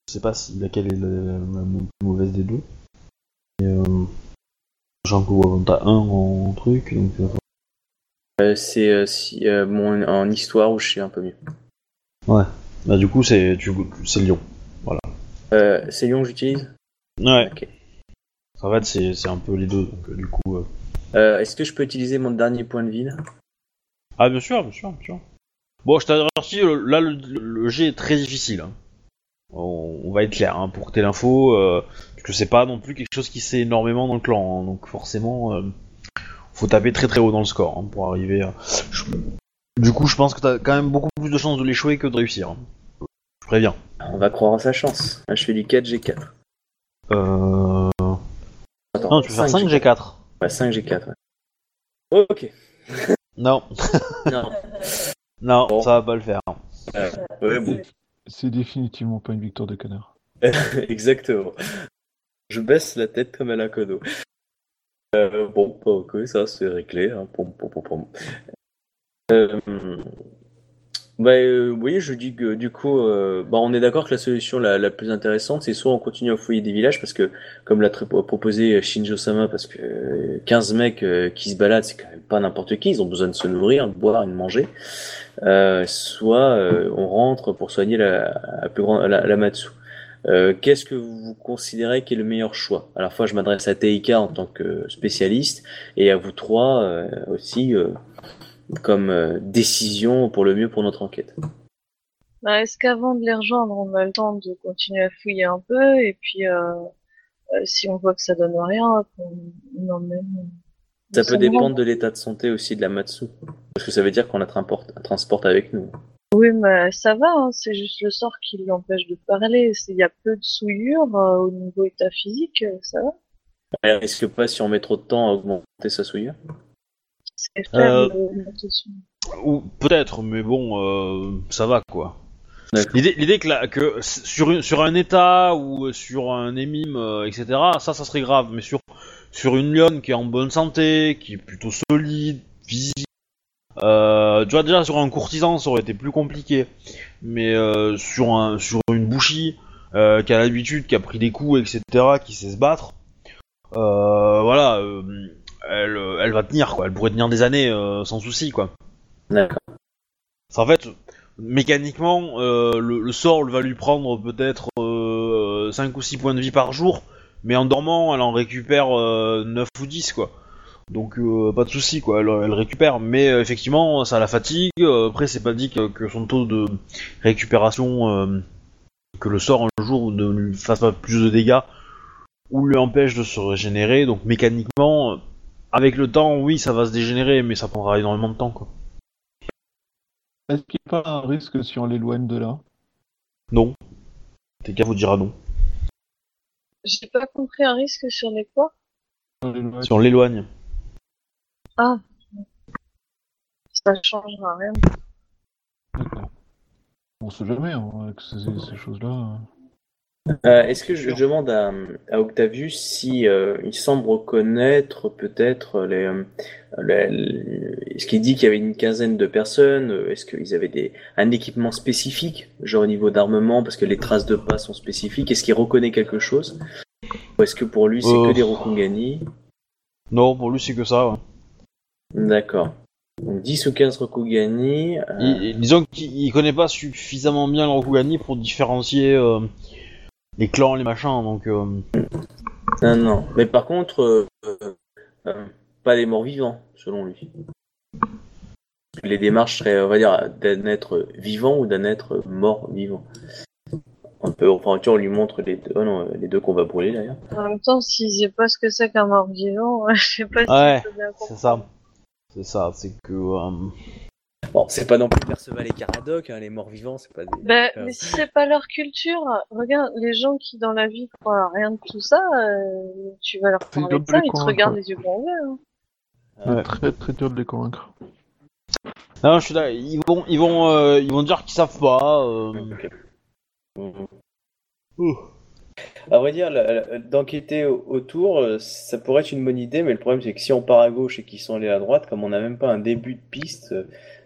Je sais pas si laquelle est la, la- la plus mauvaise des deux. Et, euh, ouais, t'as un en truc, donc euh, Euh, c'est euh, si, euh, mon, en histoire où je suis un peu mieux. bah du coup c'est tu c'est lion. Euh, c'est Lyon que j'utilise? Ouais. Ok. En fait c'est un peu les deux donc euh, du coup. euh, Euh, Est-ce que je peux utiliser mon dernier point de vide Ah bien sûr bien sûr bien sûr. Bon je t'avertis là le, le jet est très difficile. hein. On, on va être clair hein, pour t'aies l'info euh, parce que c'est pas non plus quelque chose qui sait énormément dans le clan hein, donc forcément. euh, faut taper très très haut dans le score pour arriver à... je- Du coup, je pense que t'as quand même beaucoup plus de chances de l'échouer que de réussir. Je préviens. On va croire en sa chance. Là, je fais du 4 G4. Euh... Attends, Non, tu peux faire 5 G4. G4. Ouais, 5 G4. ouais. Ok. Non, Non. non, Bon. ça va pas le faire. Ouais, bon. C'est définitivement pas une victoire de canard. Exactement. Je baisse la tête comme à la codo. Euh, bon, bah, ok, ça c'est réglé. Hein. Pom, pom, pom, pom. Euh, bah, euh, voyez, je dis que du coup, euh, bah, on est d'accord que la solution la, la plus intéressante, c'est soit on continue à fouiller des villages, parce que, comme l'a proposé Shinjo-sama, parce que euh, 15 mecs euh, qui se baladent, c'est quand même pas n'importe qui, ils ont besoin de se nourrir, de boire et de manger. Euh, soit euh, on rentre pour soigner la, la plus grande, la, la Matsu. Euh, Qu'est-ce que vous considérez qui est le meilleur choix? À la fois, je m'adresse à Teika en tant que spécialiste et à vous trois euh, aussi euh, comme euh, décision pour le mieux pour notre enquête. Bah, Est-ce qu'avant de les rejoindre, on a le temps de continuer à fouiller un peu et puis euh, euh, si on voit que ça donne rien, on, on emmène. Ça peut dépendre de l'état de santé aussi de la Matsu. Parce que ça veut dire qu'on la transporte, transporte avec nous. Oui, mais ça va, hein, c'est juste le sort qui l'empêche de parler. Il y a peu de souillure euh, au niveau état physique, ça va. Elle risque pas, si on met trop de temps, à augmenter sa souillure? C'est Euh, l'augmentation. Ou peut-être, mais bon, euh, ça va quoi. L'idée, que, la- que s- sur, une- sur un état ou sur un émime, euh, etc., ça, ça serait grave. Mais sur, sur une lionne qui est en bonne santé, qui est plutôt solide, physique, euh, tu vois, déjà sur un courtisan, ça aurait été plus compliqué. Mais euh, sur, un, sur une bouchie euh, qui a l'habitude, qui a pris des coups, etc., qui sait se battre, euh, voilà, euh, elle, elle va tenir quoi. Elle pourrait tenir des années euh, sans souci quoi. D'accord. En fait, mécaniquement, euh, le, le sort va lui prendre peut-être euh, 5 ou 6 points de vie par jour, mais en dormant, elle en récupère euh, 9 ou 10, quoi. Donc, euh, pas de souci, quoi, elle, elle récupère, mais euh, effectivement, ça la fatigue. Euh, après, c'est pas dit que, que son taux de récupération, euh, que le sort un jour ne lui fasse pas plus de dégâts, ou lui empêche de se régénérer, donc mécaniquement, euh, avec le temps, oui, ça va se dégénérer, mais ça prendra énormément de temps, quoi. Est-ce qu'il n'y a pas un risque si on l'éloigne de là? Non. TK vous dira non. J'ai pas compris un risque sur les quoi? Si on l'éloigne. Ah. Ça changera rien. D'accord. On sait jamais, hein, avec ces, ces choses-là. Euh, Est-ce que je, demande à, à Octavius si euh, il semble reconnaître peut-être les, euh, les- les- ce qu'il dit qu'il y avait une quinzaine de personnes. euh, Est-ce qu'ils avaient des, un équipement spécifique, genre au niveau d'armement, parce que les traces de pas sont spécifiques. Est-ce qu'il reconnaît quelque chose? Ou est-ce que pour lui c'est Euh. que des Rokugani Non, pour lui c'est que ça. ouais. D'accord. Donc 10 ou 15 Rokugani. euh, Il- disons qu'il il connaît pas suffisamment bien le Rokugani pour différencier euh, les clans, les machins, donc... euh, Non, non. Mais par contre, euh, euh, pas des morts vivants, selon lui. Les démarches seraient, on va dire, d'un être vivant ou d'un être mort vivant. On peut, enfin, tu vois, on lui montre les deux, oh non, les deux qu'on va brûler d'ailleurs. En même temps, s'ils savent pas ce que c'est qu'un mort vivant, je sais pas si Ouais, C'est ça. C'est ça, c'est que... Bon, c'est pas non plus Perceval et Caradoc, hein, les morts vivants, c'est pas des. Bah, euh, mais si c'est pas leur culture, regarde, les gens qui dans la vie croient à rien de tout ça, euh, tu vas leur parler de ça, ils te regardent les yeux grands ouverts. hein. Ouais. Très très dur de les convaincre. Non, je suis là. Ils vont, ils vont, euh, ils vont dire qu'ils savent pas. euh, Ok. Mhm. Ouh. À vrai dire, d'enquêter au- autour, euh, ça pourrait être une bonne idée, mais le problème c'est que si on part à gauche et qu'ils sont allés à droite, comme on n'a même pas un début de piste, euh,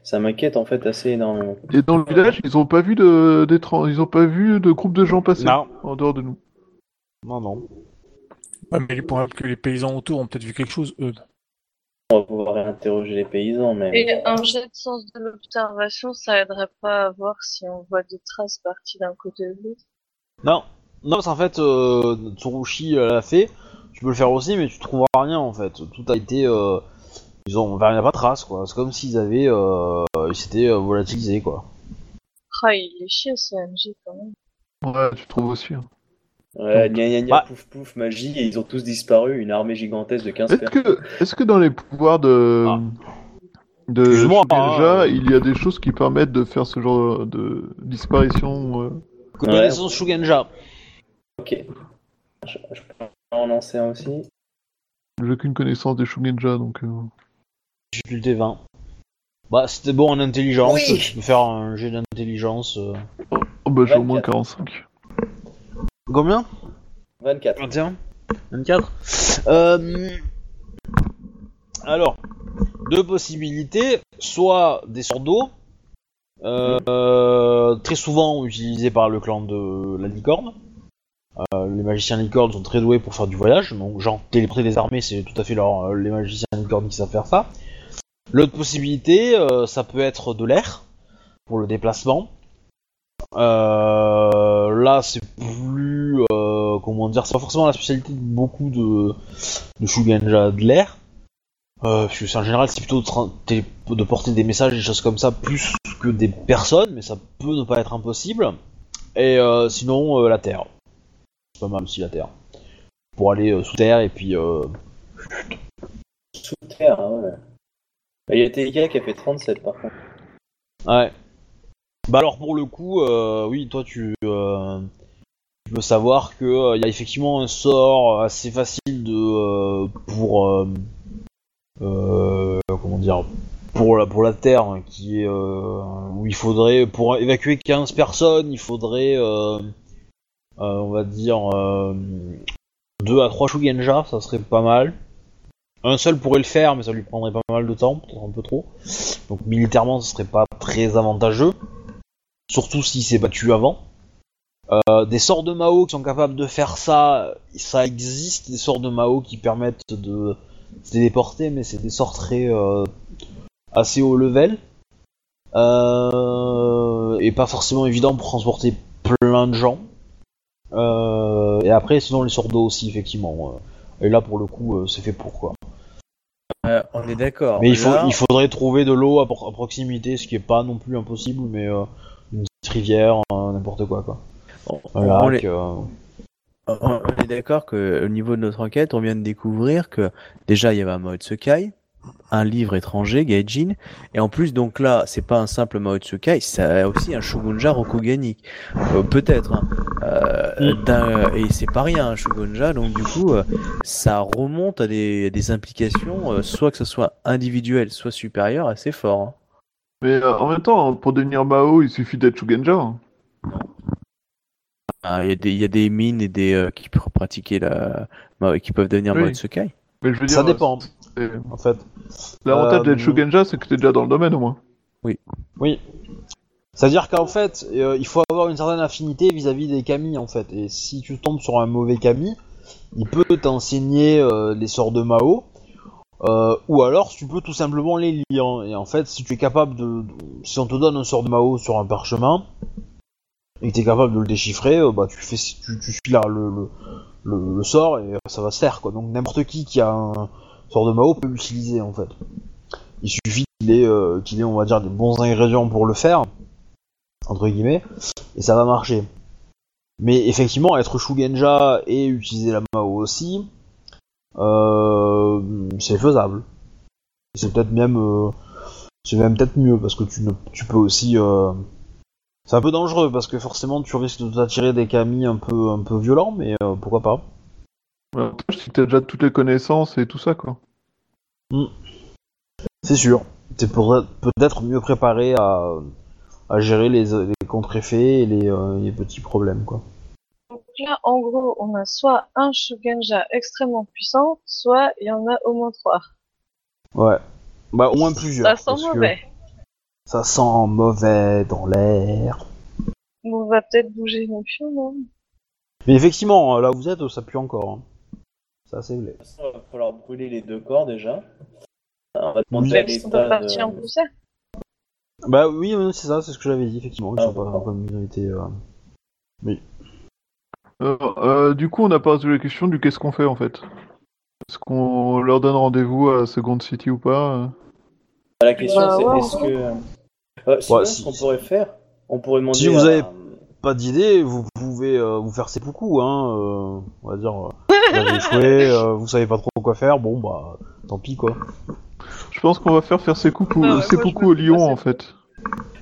ça m'inquiète en fait assez énormément. Et dans le village, ils ont pas vu de ils ont pas vu de groupe de gens passer Non, en dehors de nous. non, non. Ouais, mais il est probable que les paysans autour ont peut-être vu quelque chose, eux. On va pouvoir réinterroger les paysans, mais Et un jet de sens de l'observation, ça aiderait pas à voir si on voit des traces parties d'un côté ou de l'autre? Non, non, parce qu'en fait, euh, Tsurushi euh, l'a fait. Tu peux le faire aussi, mais tu trouveras rien en fait. Tout a été, euh, ils ont, enfin, il n'y a pas de trace quoi. C'est comme s'ils avaient, euh, ils s'étaient euh, volatilisés quoi. Ah, il est chier ce MJ quand même. Ouais, tu trouves aussi. hein. ouais, gna gna gna, Bah. pouf pouf, magie, et ils ont tous disparu, une armée gigantesque de 15 Est-ce personnes. que est-ce que dans les pouvoirs de Ah. de Shugenja, hein. il y a des choses qui permettent de faire ce genre de disparition euh, Connaissance Shugenja. Ok. Je, je peux en lancer un aussi. J'ai aucune connaissance des Shugenja, donc. euh, Difficulté 20. Bah, c'était bon en intelligence. Oui. Tu peux faire un jet d'intelligence. euh. Oh bah j'ai au moins 24. 45. Combien? 24. 21 24 euh... Alors, deux possibilités. Soit des sorts d'eau, euh, euh, très souvent utilisés par le clan de la licorne. Euh, les magiciens licornes sont très doués pour faire du voyage, donc genre téléporter des armées, c'est tout à fait leur, euh, les magiciens licornes qui savent faire ça. L'autre possibilité, euh, ça peut être de l'air pour le déplacement. Euh, là, c'est plus, euh, comment dire, c'est pas forcément la spécialité de beaucoup de, de Shugenja de l'air. Parce que en général, c'est plutôt de, porter des messages, des choses comme ça, plus que des personnes, mais ça peut ne pas être impossible. Et sinon, la terre. C'est pas mal aussi la terre. Pour aller sous terre et puis. Sous terre, ouais. Bah, Il y a TK qui a fait 37 par contre. Ouais. Bah alors pour le coup, euh, oui, toi tu, euh, peux savoir que euh, il y a effectivement un sort assez facile de euh, pour comment dire pour la pour la Terre hein, qui où il faudrait pour évacuer 15 personnes, il faudrait on va dire 2 à 3 Shugenja, ça serait pas mal. Un seul pourrait le faire, mais ça lui prendrait pas mal de temps, peut-être un peu trop. Donc militairement, ce serait pas très avantageux. Surtout s'il s'est battu avant. Euh, des sorts de Mao qui sont capables de faire ça, ça existe. Des sorts de Mao qui permettent de se téléporter, mais c'est des sorts très euh, assez haut level. Euh, et pas forcément évident pour transporter plein de gens. Et après, sinon les sorts d'eau aussi, effectivement. Et là, pour le coup, c'est fait pour quoi. Euh, on est d'accord. Mais il, faut, Là, il faudrait trouver de l'eau à, pro- à proximité, ce qui est pas non plus impossible, mais euh, une petite rivière, euh, n'importe quoi quoi. on, Un on lac, est, on- est d'accord que au niveau de notre enquête, on vient de découvrir que déjà il y avait un Maotsukai, un livre étranger, Gaijin, et en plus donc là, c'est pas un simple Maotsukai, c'est aussi un Shogunja Rokugani. Euh, Peut-être. Hein. Euh, d'un- et c'est pas rien un Shogunja, donc du coup, euh, ça remonte à des, à des implications, euh, soit que ce soit individuel, soit supérieur, assez fort. hein. Mais euh, en même temps, pour devenir Mao, il suffit d'être Shugenja. hein. Ah, Il y, a des- il y a des mines et des euh, qui peuvent pratiquer la, qui peuvent devenir Oui. Maotsukai. Mais je veux dire, Ça dépend, en fait. L'avantage Euh, d'être Shugenja, c'est que t'es déjà dans le domaine au moins. Oui. C'est-à-dire qu'en fait, euh, il faut avoir une certaine affinité vis-à-vis des kami, en fait. Et si tu tombes sur un mauvais kami, il peut t'enseigner euh, les sorts de Mao, euh, ou alors tu peux tout simplement les lire. Et en fait, si tu es capable de... Si on te donne un sort de Mao sur un parchemin, et que tu es capable de le déchiffrer, euh, bah tu fais tu, tu suis là le, le, le, le sort et euh, ça va se faire, quoi. Donc n'importe qui qui a un sort de Mao peut l'utiliser, en fait. Il suffit qu'il ait, euh, qu'il ait, on va dire, des bons ingrédients pour le faire, entre guillemets, et ça va marcher. Mais effectivement, être Shugenja et utiliser la Mao aussi, euh, c'est faisable. C'est peut-être même, euh, C'est même peut-être mieux parce que tu, ne, tu peux aussi. euh, C'est un peu dangereux parce que forcément tu risques de t'attirer des camis un peu, un peu violents, mais euh, pourquoi pas. L'avantage, c'est que t'as déjà toutes les connaissances et tout ça, quoi. C'est sûr. T'es pour- peut-être mieux préparé à, à gérer les, les contre-effets et les, euh, les petits problèmes, quoi. Donc là, en gros, on a soit un Shugenja extrêmement puissant, soit il y en a au moins trois. Ouais. Bah, au moins plusieurs. Ça sent mauvais. Ça sent mauvais dans l'air. On va peut-être bouger nos pions, non? Mais effectivement, là où vous êtes, ça pue encore. hein. Ça, c'est vrai. De façon, il va falloir brûler les deux corps déjà. On va demander Oui. à Est-ce qu'on peut l'état partir en de... poussière Bah oui, oui, c'est ça, c'est ce que j'avais dit, effectivement. Ils Ah, sont pas d'accord. comme minorité. Euh... Euh, euh, du coup, on n'a pas résolu la question du qu'est-ce qu'on fait en fait. Est-ce qu'on leur donne rendez-vous à Second City ou pas euh? La question Bah, c'est ouais, est-ce que... Euh, sinon, Ouais, ce si- qu'on pourrait faire, on pourrait demander Si vous à- avez- Pas d'idée, vous pouvez euh, vous faire seppuku, hein. euh, on va dire, euh, vous avez échoué, euh, vous savez pas trop quoi faire, bon bah, tant pis quoi. Je pense qu'on va faire faire ses coucou, Ah ouais, ses moi, je coucou me au Lyon en fait.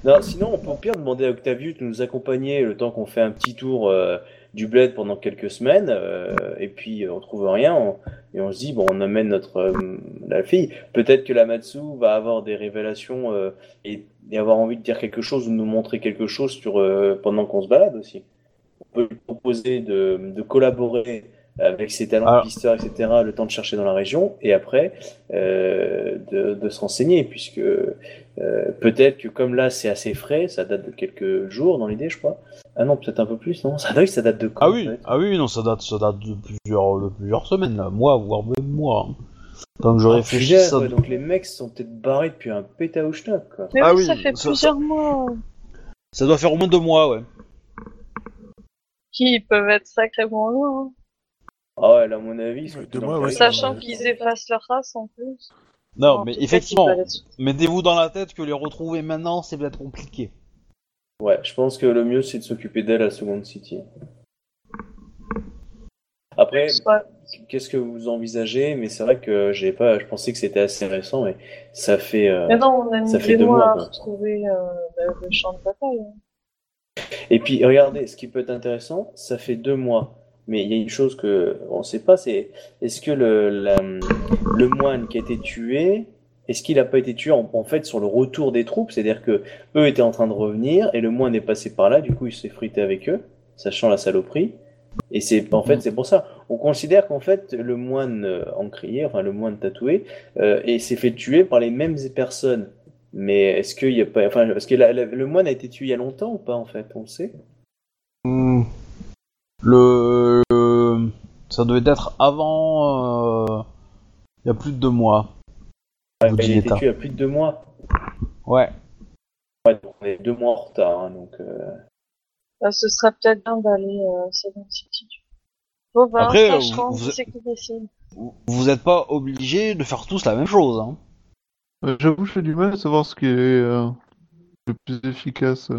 Non, sinon, on peut au pire demander à Octavius de nous accompagner le temps qu'on fait un petit tour euh, du bled pendant quelques semaines, euh, et puis euh, on trouve rien, et on se dit, bon, on amène notre euh, la fille. Peut-être que la Matsu va avoir des révélations et, avoir envie de dire quelque chose ou nous montrer quelque chose sur, pendant qu'on se balade aussi. On peut lui proposer de, de collaborer avec ses talents Alors- de pisteur, etc., le temps de chercher dans la région, et après euh, de, de se renseigner, puisque euh, peut-être que comme là c'est assez frais, ça date de quelques jours dans l'idée, je crois. Ah non, peut-être un peu plus, non? Ça doit ça date de quand Ah en oui, fait? ah oui, non, ça date, ça date de plusieurs, de plusieurs semaines, là, mois, voire même mois. hein. Tant que je Ah, réfléchis, punaise, ça... ouais, donc les mecs sont peut-être barrés depuis un pétaouchnock, quoi. Mais Ah oui, ça fait ça- plusieurs mois ça doit faire au moins deux mois, ouais. qui peuvent être sacrément loin. hein. Ah ouais, là, à mon avis, ouais, Sachant hein. qu'ils effacent leur race en plus. Non, En mais effectivement, mettez-vous dans la tête que les retrouver maintenant, c'est peut-être compliqué. Ouais, je pense que le mieux c'est de s'occuper d'elle à Second City. Après, qu'est-ce que vous envisagez? Mais c'est vrai que j'ai pas, je pensais que c'était assez récent, mais ça fait. euh, Mais non, on a mis Ça fait des deux mois à quoi. retrouver euh, le, le champ de bataille. hein. Et puis, regardez, ce qui peut être intéressant, ça fait deux mois. Mais il y a une chose que on sait pas, c'est est-ce que le, moine qui a été tué, est-ce qu'il n'a pas été tué en, fait sur le retour des troupes? C'est-à-dire que eux étaient en train de revenir et le moine est passé par là, du coup il s'est frité avec eux, sachant la saloperie. Et c'est en fait c'est pour ça. On considère qu'en fait le moine euh, encrier, enfin le moine tatoué, euh, et s'est fait tuer par les mêmes personnes. Mais est-ce qu'il y a pas, enfin, est-ce que le moine a été tué il y a longtemps ou pas en fait? On le sait Hmm. Le... le- Ça devait être avant... euh, Il y a plus de deux mois. Ouais, Vous il a été tué il y a plus de deux mois. Ouais. Ouais, donc on est deux mois en retard, hein, donc. euh, Bah, ce serait peut-être bien d'aller euh. Bon, bah, Après, euh, vous-. Vous- Vous n'êtes pas obligés de faire tous la même chose, hein. Euh, J'avoue, j'ai du mal à savoir ce qui est euh, le plus efficace.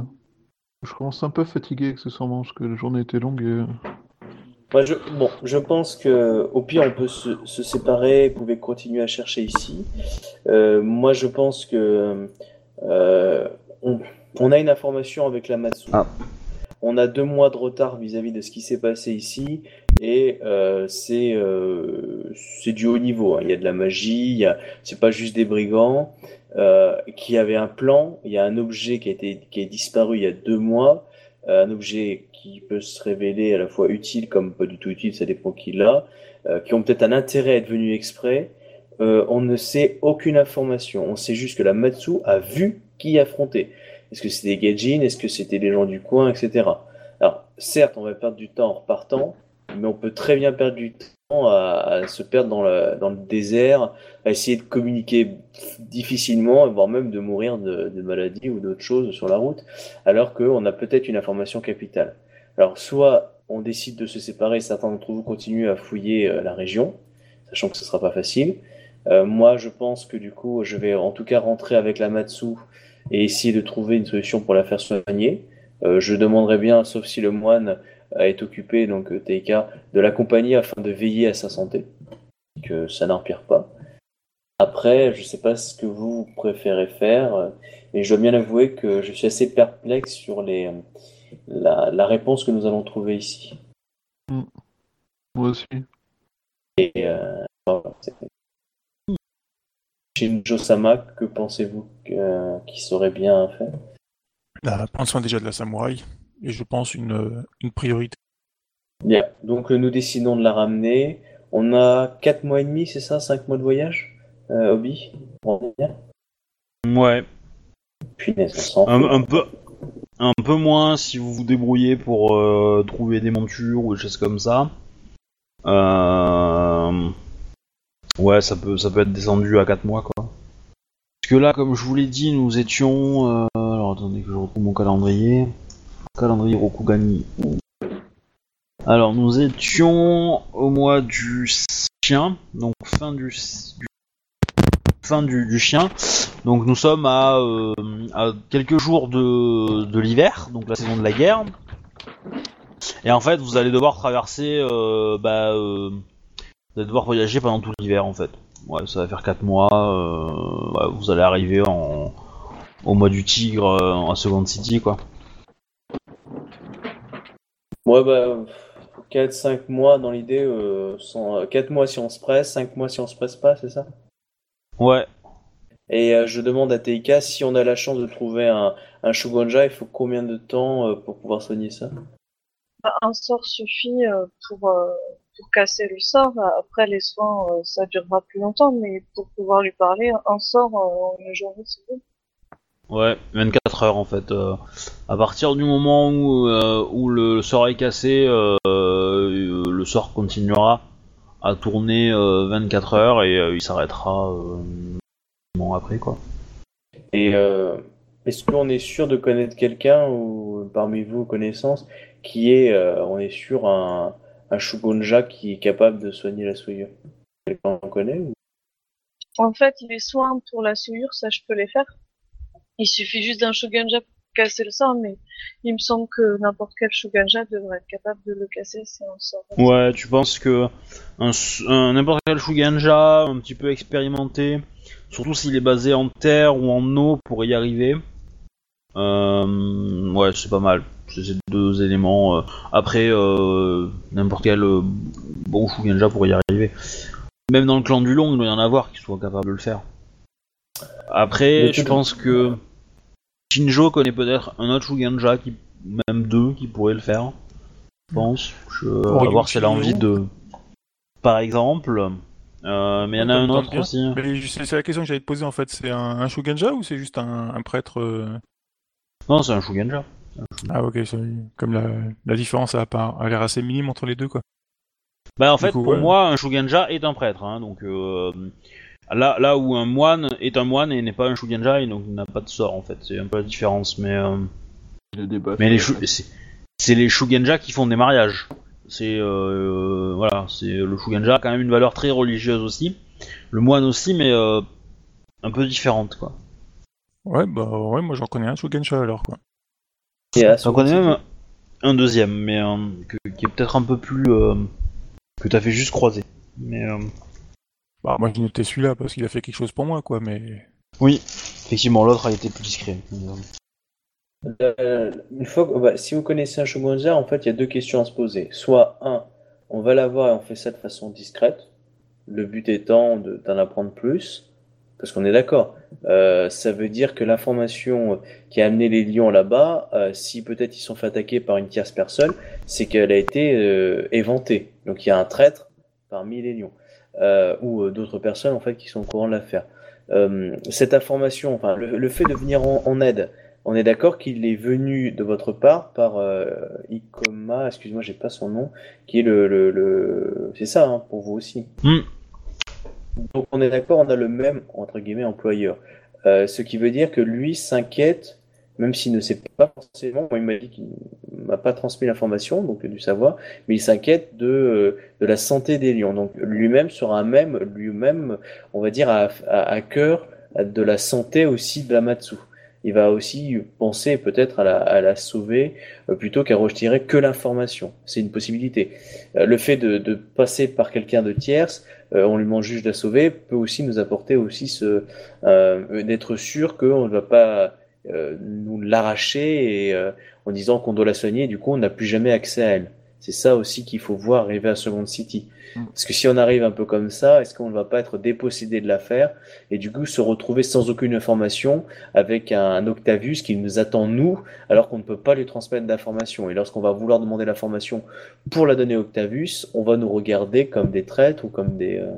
Je commence un peu fatigué accessoirement parce que la journée était longue et... euh, je, bon, je pense que au pire on peut se, se séparer, vous pouvez continuer à chercher ici. Euh, moi, je pense que euh, on, on a une information avec la Matsu. Ah. On a deux mois de retard vis-à-vis de ce qui s'est passé ici et euh, c'est euh, c'est du haut niveau. hein. Il y a de la magie, il y a c'est pas juste des brigands euh, qui avaient un plan. Il y a un objet qui a été qui est disparu il y a deux mois, euh, un objet qui peut se révéler à la fois utile comme pas du tout utile, ça dépend qui l'a, euh, qui ont peut-être un intérêt à être venus exprès. Euh, on ne sait aucune information. On sait juste que la Matsu a vu qui affronter. Est-ce que c'était des Gaijin Est-ce que c'était des gens du coin, etc. Alors, certes, on va perdre du temps en repartant, mais on peut très bien perdre du temps à, à se perdre dans le, dans le désert, à essayer de communiquer difficilement, voire même de mourir de, de maladie ou d'autres choses sur la route, alors qu'on a peut-être une information capitale. Alors, soit on décide de se séparer, certains d'entre vous continuent à fouiller euh, la région, sachant que ce sera pas facile. Euh, moi, je pense que du coup, je vais en tout cas rentrer avec la Matsu et essayer de trouver une solution pour la faire soigner. Euh, je demanderai bien, sauf si le moine est occupé, donc euh, Teika, de l'accompagner afin de veiller à sa santé, que ça n'empire pas. Après, je sais pas ce que vous préférez faire, euh, et je dois bien avouer que je suis assez perplexe sur les, la, la réponse que nous allons trouver ici. Moi aussi. Et euh, voilà, c'est- Shinjo Sama, que pensez-vous qui serait bien fait? Là, prendre soin déjà de la samouraï, et je pense une, une priorité. Bien, donc euh, nous décidons de la ramener. On a 4 mois et demi, c'est ça 5 mois de voyage euh, Obi? Ouais. Punaise, on s'en Un, peu, un peu moins si vous vous débrouillez pour euh, trouver des montures ou des choses comme ça. Euh, Ouais, ça peut, ça peut être descendu à 4 mois quoi. Parce que là, comme je vous l'ai dit, nous étions. euh, Alors attendez que je retrouve mon calendrier. Calendrier Rokugani. Alors nous étions au mois du chien, donc fin du, du- chien. Donc nous sommes à, euh, quelques jours de, l'hiver, donc la saison de la guerre. Et en fait, vous allez devoir traverser, euh, bah, euh, vous allez devoir voyager pendant tout l'hiver en fait. Ouais, ça va faire 4 mois. vous allez arriver en, au mois du tigre à Second City quoi. Ouais, bah, 4-5 mois dans l'idée, euh, sans- 4 mois si on se presse, 5 mois si on se presse pas, c'est ça? Ouais. Et euh, je demande à Teika si on a la chance de trouver un, un Shugonja, il faut combien de temps euh, pour pouvoir soigner ça? Bah, Un sort suffit euh, pour, euh, pour casser le sort. Après, les soins, euh, ça durera plus longtemps, mais pour pouvoir lui parler, un sort euh, en une journée, c'est bon. Ouais, 24 heures en fait. euh, à partir du moment où, euh, où le sort est cassé, euh, euh, le sort continuera à tourner euh, 24 heures et euh, il s'arrêtera euh, un moment après quoi. Et euh, est-ce qu'on est sûr de connaître quelqu'un ou parmi vous connaissances qui est, euh, on est sûr, un, un Shugonja qui est capable de soigner la souillure? Quelqu'un qu'on connaît ou- En fait, les soins pour la souillure, ça, je peux les faire. Il suffit juste d'un Shogunja pour casser le sort, mais il me semble que n'importe quel Shogunja devrait être capable de le casser, c'est un sort. Ouais, tu penses que un, s- un- n'importe quel Shuganja, un petit peu expérimenté, surtout s'il est basé en terre ou en eau pour y arriver, euh, ouais, c'est pas mal. C'est ces deux éléments. euh. Après, euh, n'importe quel euh, bon Shuganja pour y arriver. Même dans le clan du Long, il doit y en avoir qui soient capables de le faire. Après, je pense que Shinjo connaît peut-être un autre Shuganja, qui, même deux, qui pourraient le faire. Je pense. Je, à voir si elle a envie de. Par exemple. Euh, mais il y en a un autre bien. aussi. c'est la question que j'allais te poser en fait. C'est un, un Shugenja ou c'est juste un, un prêtre euh, Non, c'est un Shuganja. Ah ok, comme la, la différence a, a l'air assez minime entre les deux quoi. Bah en fait, coup, pour ouais. moi, un Shuganja est un prêtre. Hein, donc euh, là, là où un moine est un moine et n'est pas un Shuganja, et donc il n'a pas de sort en fait. C'est un peu la différence. Mais, euh, des buffs. mais les Shu- c'est c'est les Shuganja qui font des mariages. C'est euh, voilà, c'est le Shuganja a quand même une valeur très religieuse aussi. Le moine aussi, mais euh, un peu différente quoi. Ouais, bah ouais, moi j'en connais un Shugenja alors quoi. J'en connais même un deuxième, mais euh, que- qui est peut-être un peu plus euh, que t'as fait juste croiser. Mais euh, Bah moi j'ai noté celui-là parce qu'il a fait quelque chose pour moi quoi, mais oui, effectivement, l'autre a été plus discret. Mais, euh, une fois, bah, si vous connaissez un Shogunja, en fait, il y a deux questions à se poser. Soit, un, on va l'avoir et on fait ça de façon discrète. Le but étant de- d'en apprendre plus. Parce qu'on est d'accord. Euh, ça veut dire que l'information qui a amené les lions là-bas, euh, si peut-être ils sont fait attaquer par une tierce personne, c'est qu'elle a été euh, éventée. Donc il y a un traître parmi les lions. Euh, ou euh, d'autres personnes, en fait, qui sont au courant de l'affaire. Euh, cette information, enfin, le, le fait de venir en- en aide, on est d'accord qu'il est venu de votre part par euh, Ikoma, excuse-moi, j'ai pas son nom, qui est le, le, le... c'est ça hein, pour vous aussi. Hmm. Donc on est d'accord, on a le même entre guillemets employeur, Euh, ce qui veut dire que lui s'inquiète, même s'il ne sait pas forcément. Il m'a dit qu'il m'a pas transmis l'information, donc du savoir, mais il s'inquiète de euh, de la santé des lions. Donc lui-même sera même lui-même, on va dire à, à, à cœur de la santé aussi de la Matsu. il va aussi penser peut-être à la, à la sauver euh, plutôt qu'à retirer que l'information. C'est une possibilité. Euh, le fait de, de passer par quelqu'un de tierce, euh, on lui demande juste de la sauver, peut aussi nous apporter aussi ce euh, d'être sûr qu'on ne va pas euh, nous l'arracher et euh, en disant qu'on doit la soigner. Du coup, on n'a plus jamais accès à elle. C'est ça aussi qu'il faut voir arriver à Second City. Mm. Parce que si on arrive un peu comme ça, est-ce qu'on ne va pas être dépossédé de l'affaire et du coup se retrouver sans aucune information avec un, Octavius qui nous attend nous alors qu'on ne peut pas lui transmettre d'informations. Et lorsqu'on va vouloir demander l'information pour la donner à Octavius, on va nous regarder comme des traîtres ou comme des, euh,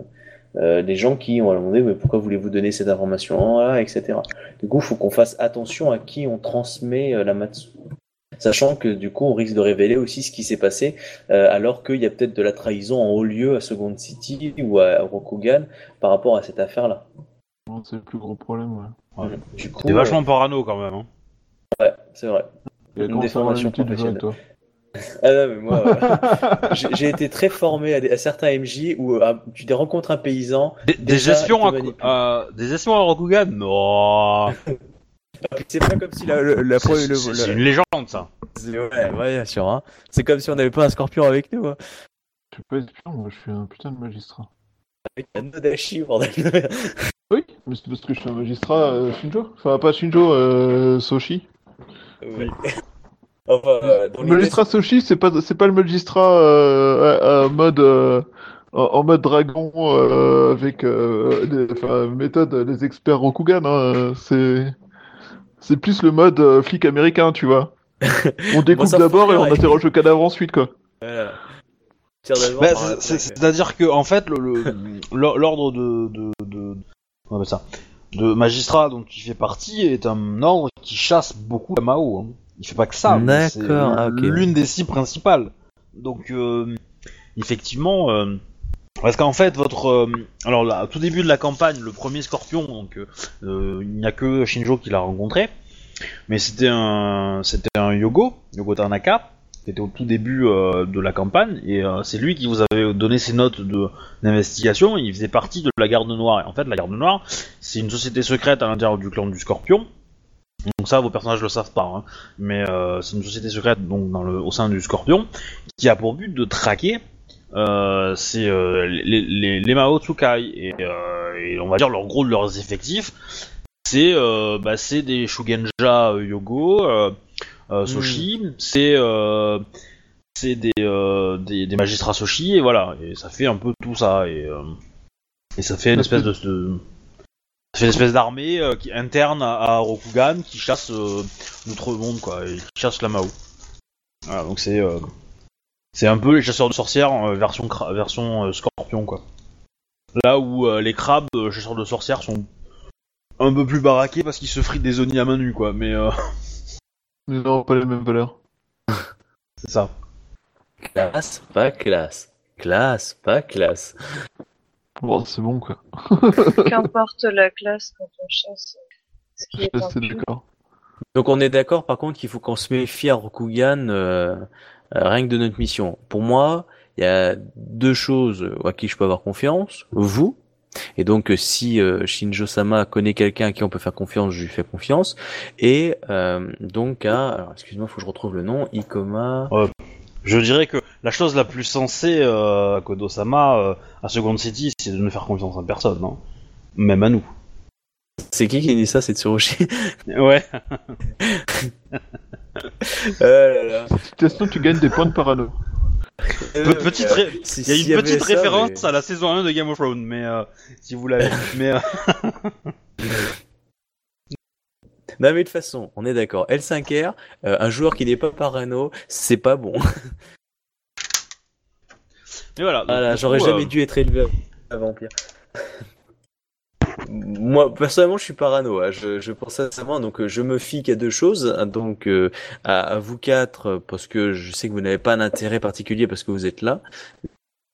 euh, des gens qui on va demander mais pourquoi voulez-vous donner cette information là, etc. Du coup, il faut qu'on fasse attention à qui on transmet euh, la Matsu. Sachant que du coup, on risque de révéler aussi ce qui s'est passé, euh, alors qu'il y a peut-être de la trahison en haut lieu à Second City ou à Rokugan par rapport à cette affaire-là. C'est le plus gros problème, ouais. Ouais. Du coup, C'est vachement parano quand même. Hein. ouais, c'est vrai. Et Une comment ça va déformation avec toi? Ah non, mais moi, euh, j'ai été très formé à, des- à certains MJ où euh, tu des rencontres un paysan. Des, espions à, euh, des espions à Rokugan? Non C'est pas comme si la, le- la, C'est- le- une légende ça. Ouais, ouais, bien sûr. Hein. C'est comme si on n'avait pas un scorpion avec nous. Hein. Je suis pas espion, moi je suis un putain de magistrat. Avec un Nodashi, bordel. Oui, mais c'est parce que je suis un magistrat euh, Shinjo. Enfin, pas Shinjo, euh, Soshi. oui. Enfin, euh, dans Le magistrat Soshi, c'est pas, c'est pas le magistrat euh, à- à mode, euh, en, mode dragon euh, avec euh, des, enfin, méthode des experts Rokugan. Hein, c'est, c'est plus le mode euh, flic américain, tu vois. On découpe d'abord et on interroge le cadavre ensuite, quoi. Voilà. Bah. C'est-à-dire que en fait, le- le- l'ordre de, de, de, comment on appelle ça, de magistrat dont il fait partie est un ordre qui chasse beaucoup la Mao. Hein. Il fait pas que ça, D'accord, ah, l'une des cibles principales. Donc, euh, effectivement, euh, parce qu'en fait, votre, euh, alors là, au tout début de la campagne, le premier Scorpion, donc euh, euh, il n'y a que Shinjo qui l'a rencontré, mais c'était un, c'était un Yogo, Yogo Tanaka, qui était au tout début euh, de la campagne, et euh, c'est lui qui vous avait donné ses notes de d'investigation. Il faisait partie de la Garde Noire. Et en fait, la Garde Noire, c'est une société secrète à l'intérieur du clan du Scorpion. Donc ça, vos personnages le savent pas, hein. mais euh, c'est une société secrète donc dans le, au sein du Scorpion qui a pour but de traquer euh, c'est euh, les, les, les Mao Tsukai. Et, et on va dire leur gros de leurs effectifs c'est bah, c'est des Shugenja Yogo Soshi c'est euh, c'est des, des des magistrats Soshi et voilà. Et ça fait un peu tout ça et et ça fait une espèce de, de fait une espèce d'armée euh, qui interne à, à Rokugan qui chasse euh, notre monde quoi et qui chasse la Mao voilà donc c'est euh, c'est un peu les chasseurs de sorcières euh, version cra- version euh, scorpion quoi là où euh, les crabes euh, chasseurs de sorcières sont un peu plus baraqués parce qu'ils se fritent des zonies à main nue quoi mais euh, Mais non, pas les mêmes valeurs. c'est ça Classe, pas classe. Classe, pas classe. Bon, c'est bon, quoi. Qu'importe la classe quand on chasse. Ce qui Je est suis assez impur. d'accord. Donc on est d'accord par contre qu'il faut qu'on se méfie à Rokugan euh, euh, rien que de notre mission. Pour moi, il y a deux choses à qui je peux avoir confiance. Vous. Et donc euh, si euh, Shinjo-sama connaît quelqu'un à qui on peut faire confiance, je lui fais confiance. Et euh, donc à... Alors excuse-moi, faut que je retrouve le nom. Ikoma... je dirais que la chose la plus sensée euh, à Kodo-sama euh, à Second City c'est de ne faire confiance à personne non même à nous C'est qui qui dit ça C'est Tsurushi? Ouais Euh, Situation, tu gagnes des points de parano. Pe- petite ré- si- Il y a une petite ça, référence mais- à la saison 1 de Game of Thrones, mais euh, si vous l'avez. mais euh, Non mais de toute façon, on est d'accord. L5R, euh, un joueur qui n'est pas parano, c'est pas bon. mais voilà. Voilà, j'aurais jamais euh, dû être élevé à vampire. Moi, personnellement, je suis parano. hein. Je, je pense sincèrement, donc euh, je me fie qu'à deux choses. hein. Donc euh, à, à vous quatre, parce que je sais que vous n'avez pas un intérêt particulier parce que vous êtes là.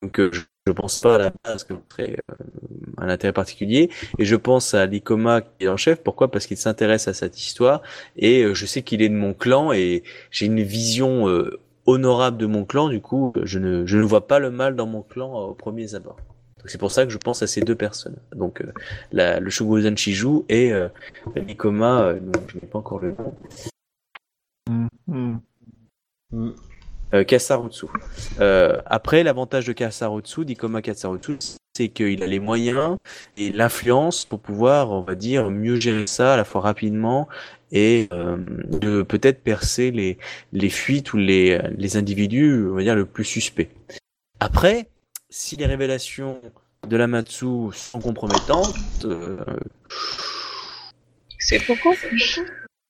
Donc euh, je, je pense pas à la base que vous serez euh, un intérêt particulier. Et je pense à l'Icoma qui est en chef. Pourquoi? Parce qu'il s'intéresse à cette histoire et euh, je sais qu'il est de mon clan et j'ai une vision euh, honorable de mon clan. Du coup, je ne, je ne vois pas le mal dans mon clan euh, au premier abord. Donc c'est pour ça que je pense à ces deux personnes. Donc euh, la, le Shogozan Shiju et euh, Nikoma, euh, dont je n'ai pas encore le nom, Mhm. Euh, Kasarutsu. Euh, après, l'avantage de Kasarutsu, Nikoma Kasarutsu, c'est qu'il a les moyens et l'influence pour pouvoir, on va dire, mieux gérer ça à la fois rapidement et euh, de peut-être percer les, les fuites ou les, les individus, on va dire, le plus suspects. Après, si les révélations de l'Amatsu sont compromettantes, euh, C'est beaucoup.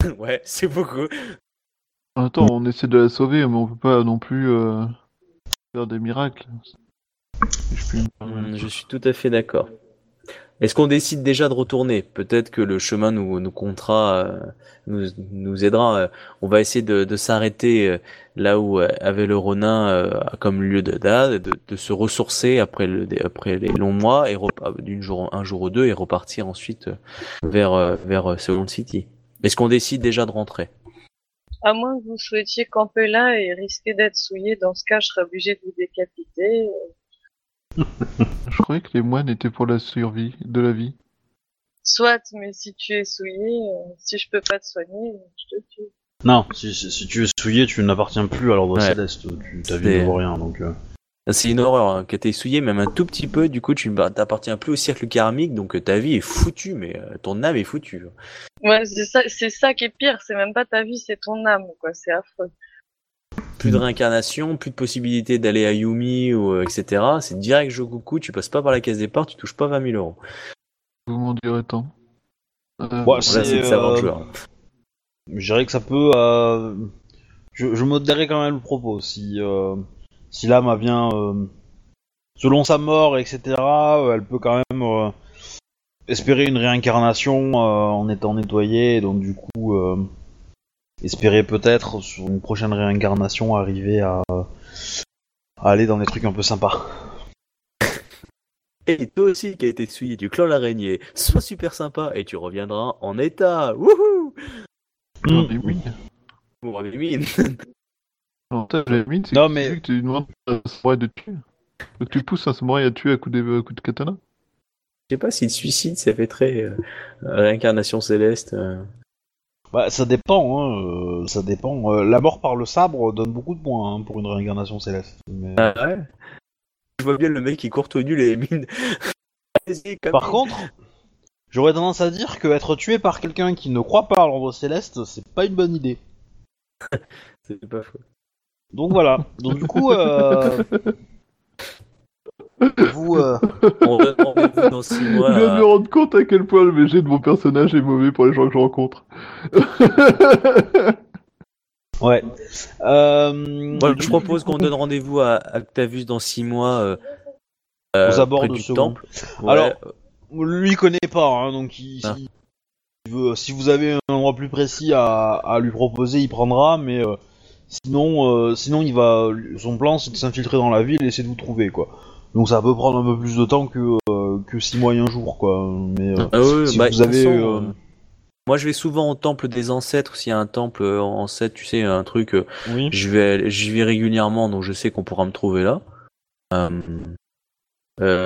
ouais, c'est beaucoup. Temps, on essaie de la sauver, mais on peut pas non plus euh, faire des miracles. Si je suis tout à fait d'accord. Est-ce qu'on décide déjà de retourner? Peut-être que le chemin nous, nous comptera, euh, nous, nous aidera. euh, On va essayer de, de s'arrêter euh, là où avait le Ronin comme lieu de date, de, de se ressourcer après, le, après les longs mois et rep- d'une jour, un jour ou deux et repartir ensuite vers, vers Second City. Est-ce qu'on décide déjà de rentrer? À moins que vous souhaitiez camper là et risquer d'être souillé, dans ce cas, je serais obligé de vous décapiter. Je croyais que les moines étaient pour la survie de la vie. Soit, mais si tu es souillé, euh, si je peux pas te soigner, je te tue. Non, si, si, si tu es souillé, tu n'appartiens plus à l'ordre Ouais. céleste. Tu, ta vie ne vaut rien, donc. euh. C'est une horreur, hein, que t'es souillé même un tout petit peu, du coup tu ne t'appartiens plus au cercle karmique, donc euh, ta vie est foutue, mais euh, ton âme est foutue. Ouais, c'est ça, c'est ça qui est pire, c'est même pas ta vie, c'est ton âme, quoi, c'est affreux. plus de réincarnation, plus de possibilité d'aller à Yumi ou euh, etc. C'est direct Jogoku, tu passes pas par la case départ, tu touches pas 20 000 euros. Vous m'en direz tant. Euh, Ouais, C'est, euh. Je dirais que ça peut. euh, Je, je modérerais quand même le propos. Si, euh, si l'âme a bien. euh, Selon sa mort, etc., euh, elle peut quand même euh, espérer une réincarnation euh, en étant nettoyée, et donc du coup. euh, Espérer peut-être sur une prochaine réincarnation arriver à, à aller dans des trucs un peu sympas. Et toi aussi qui a été souillé du clan l'araignée, sois super sympa et tu reviendras en état. Wouhou oui. Bon, mais oui. L'avantage de la mine, c'est Non, que mais- vu que tu demandes à un samouraï de te tuer. Donc tu pousses un samouraï à tuer à coup de, à coup de katana. Je sais pas si le suicide ça fait très euh, réincarnation céleste. euh. Bah, ça dépend, hein, euh, ça dépend. Euh, la mort par le sabre donne beaucoup de points hein, pour une réincarnation céleste. Mais- Ah ouais Je vois bien le mec qui court tout nu les mines. Allez-y, comme Par contre, j'aurais tendance à dire que être tué par quelqu'un qui ne croit pas à l'ordre céleste, c'est pas une bonne idée. c'est pas faux. Donc voilà. Donc du coup, euh... vous, euh, On dans 6 Je mois. viens de à- me rendre compte à quel point le VG de mon personnage est mauvais pour les gens que je rencontre. ouais. Euh... Moi, je propose qu'on donne rendez-vous à Octavius dans 6 mois. Euh, euh, Aux abords près de du Second. temple. Ouais. Alors, lui il connaît pas, hein, donc il- Ah. si, il veut- si vous avez un endroit plus précis à, à lui proposer, il prendra, mais euh, sinon, euh, sinon il va, son plan c'est de s'infiltrer dans la ville et essayer de vous trouver, quoi. Donc ça peut prendre un peu plus de temps que euh, que six mois et un jour, quoi. Mais euh, Ah si bah, vous avez, façon, euh, euh, Moi, je vais souvent au temple des ancêtres. S'il y a un temple ancêtre, tu sais, un truc, oui. je vais, j'y vais régulièrement, donc je sais qu'on pourra me trouver là.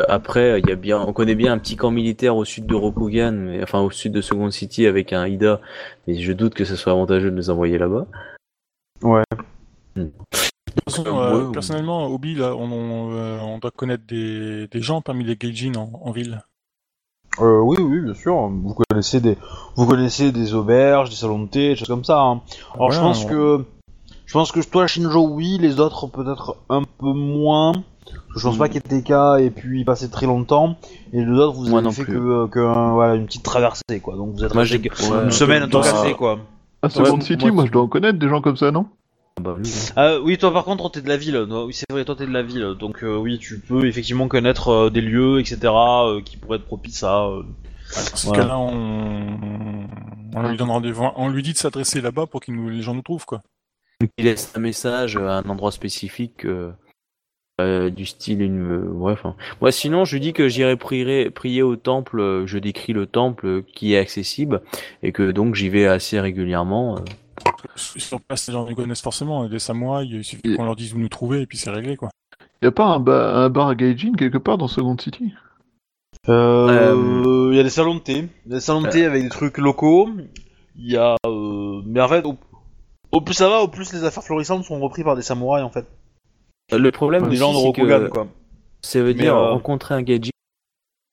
Après, il y a bien, on connaît bien un petit camp militaire au sud de Rokugan, mais, enfin au sud de Second City avec un Ida, mais je doute que ce soit avantageux de nous envoyer là-bas. Ouais. De toute façon, Ouais, euh, ouais. personnellement, Obi, là, on, on, euh, on doit connaître des, des gens parmi les Gaijin en, en ville. Euh, oui, oui, bien sûr. Vous connaissez des, vous connaissez des auberges, des salons de thé, des choses comme ça. hein. Alors je pense que, je pense que toi, Shinjo, oui, les autres peut-être un peu moins. Je pense Mm. pas qu'Eteka et puis passer très longtemps. Et les autres, vous Moi avez fait plus. que, que voilà, une petite traversée, quoi. Donc vous êtes Moi, resté une semaine tout Dans- cassé, quoi. À Second Ouais, City, moi- moi je dois en connaître des gens comme ça, non? Ah bah oui. Euh, oui, toi par contre, t'es de la ville. Non, oui, c'est vrai, toi t'es de la ville. Donc euh, oui, tu peux effectivement connaître euh, des lieux, etc., euh, qui pourraient être propices à. euh, Dans ce Voilà. cas-là, on, on lui donne rendez-vous, on lui dit de s'adresser là-bas pour que les gens nous trouvent, quoi. Il laisse un message à un endroit spécifique euh, euh, du style une euh, ouais enfin moi sinon je dis que j'irai prier prier au temple euh, je décris le temple euh, qui est accessible et que donc j'y vais assez régulièrement euh. Sur place, les gens nous connaissent forcément, des samouraïs, il suffit qu'on leur dise où nous trouver et puis c'est réglé, quoi. Y a pas un, ba- un bar à Gaijin quelque part dans Second City? Euh, Il y a des salons de thé, des salons de thé avec des trucs locaux. Il y a, euh, mais en fait, au, au plus ça va, au plus les affaires florissantes sont reprises par des samouraïs en fait, Le problème des aussi, gens de c'est Rokugan que quoi. ça veut Mais, dire euh, rencontrer un Gaijin.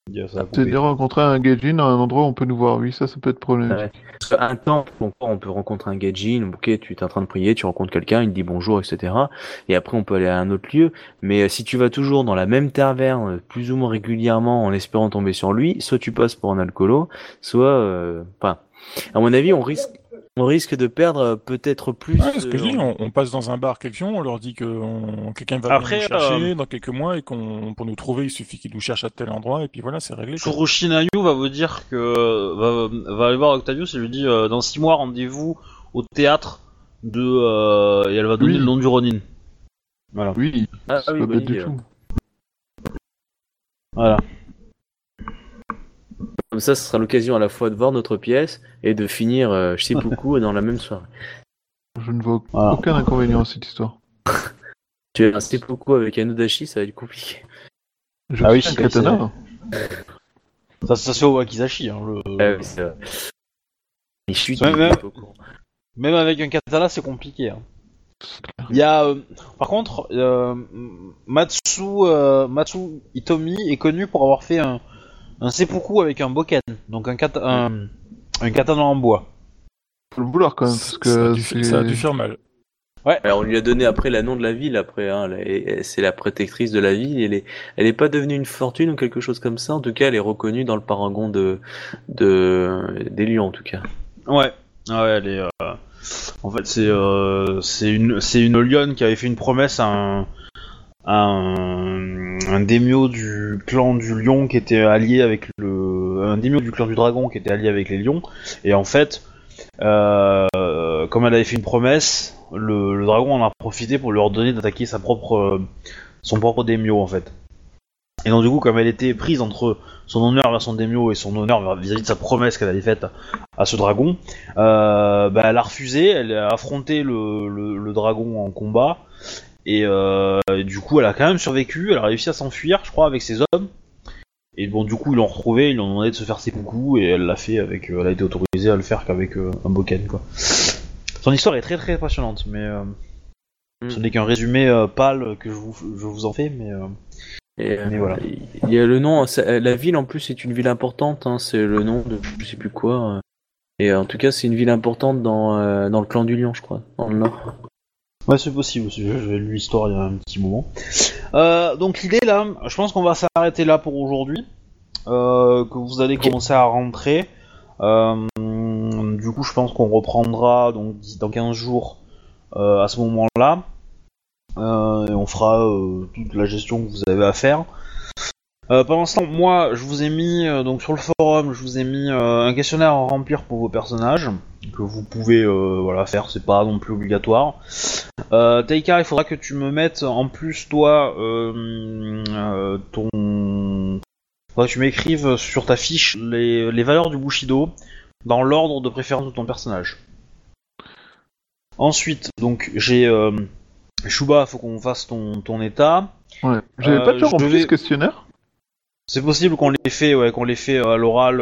Il y a- ça a C'est coupé. de rencontrer un Gaijin à un endroit où on peut nous voir. Oui, ça, ça peut être problématique. Qu'un temple, on, on peut rencontrer un Gaijin, ok, tu es en train de prier, tu rencontres quelqu'un, il te dit bonjour, etc. Et après, on peut aller à un autre lieu. Mais euh, si tu vas toujours dans la même taverne, euh, plus ou moins régulièrement, en espérant tomber sur lui, soit tu passes pour un alcoolo, soit, euh, enfin, à mon avis, on risque, on risque de perdre euh, peut-être plus. Ouais, c'est ce que je euh, dis, on, on passe dans un bar quelqu'un, on leur dit que on- quelqu'un va Après, venir nous chercher euh, dans quelques mois et qu'on pour nous trouver, il suffit qu'il nous cherche à tel endroit et puis voilà, c'est réglé. quoi. Tsurushi Nayu va vous dire que va, va aller voir Octavius et lui dit euh, dans 6 mois rendez-vous au théâtre de euh, et elle va donner Oui. le nom du Ronin. Voilà. Oui, Ah, c'est oui, pas oui, bête du euh, tout. Voilà. Comme ça, ce sera l'occasion à la fois de voir notre pièce et de finir euh, chez Poukou dans la même soirée. Je ne vois Voilà. aucun inconvénient à cette histoire. Tu es un seppuku avec un Odachi, ça va être compliqué. Je Ah oui, suis un c'est- katana. Ça, ça se fait au Wakizashi. Hein, le... Ah oui, c'est vrai. Et je suis. Même avec un katana, c'est compliqué. hein. Il y a, euh, par contre, euh, Matsu, euh, Matsu Itomi est connu pour avoir fait un, un seppuku avec un boken, donc un, kata- un, un katana en bois. Faut le vouloir quand même, parce ça, a que dû, c'est... ça a dû faire mal. Alors, on lui a donné après la nom de la ville après hein, c'est la protectrice de la ville elle est elle est pas devenue une fortune ou quelque chose comme ça en tout cas elle est reconnue dans le paragon de de des lions en tout cas. Ouais, Ah ouais, elle est. euh, En fait, c'est euh, c'est une c'est une lionne qui avait fait une promesse à un un, un du clan du lion qui était allié avec le un daimyo du clan du dragon qui était allié avec les lions. Et en fait euh, comme elle avait fait une promesse le, dragon en a profité pour lui ordonner d'attaquer sa propre son propre daimyo en fait. Et donc du coup comme elle était prise entre son honneur vers son daimyo et son honneur vis-à-vis de sa promesse qu'elle avait faite à ce dragon euh, bah, elle a refusé elle a affronté le, le dragon en combat et euh, du coup, elle a quand même survécu, elle a réussi à s'enfuir, je crois, avec ses hommes. Et bon, du coup, ils l'ont retrouvée, ils lui ont demandé de se faire ses coucous, et elle l'a fait avec. euh, elle a été autorisée à le faire qu'avec euh, un boken, quoi. Son histoire est très très passionnante, mais euh, Mm. ce n'est qu'un résumé pâle que je vous, je vous en fais, mais. Et, euh, voilà. Il y a le nom, la ville en plus c'est une ville importante, hein, c'est le nom de je sais plus quoi. euh. Et en tout cas c'est une ville importante dans euh, dans le clan du lion je crois, dans le nord. Ouais, c'est possible, que j'ai lu l'histoire il y a un petit moment. Euh, donc l'idée là, je pense qu'on va s'arrêter là pour aujourd'hui. Euh, que vous allez commencer à rentrer. Euh, du coup, je pense qu'on reprendra donc dans 15 jours euh, à ce moment-là. Euh, et on fera euh, toute la gestion que vous avez à faire. Euh, pendant ce temps, moi, je vous ai mis donc sur le forum, je vous ai mis un questionnaire à remplir pour vos personnages que vous pouvez euh, voilà faire, c'est pas non plus obligatoire. Euh, Taika, il faudra que tu me mettes en plus toi euh, euh, ton, faudra que tu m'écrives sur ta fiche les, les valeurs du Bushido dans l'ordre de préférence de ton personnage. Ensuite, donc j'ai Shuba, faut qu'on fasse ton, ton état. Ouais. J'avais pas je rempli devais- ce questionnaire C'est possible qu'on l'ait fait, ouais, qu'on l'ait fait à l'oral,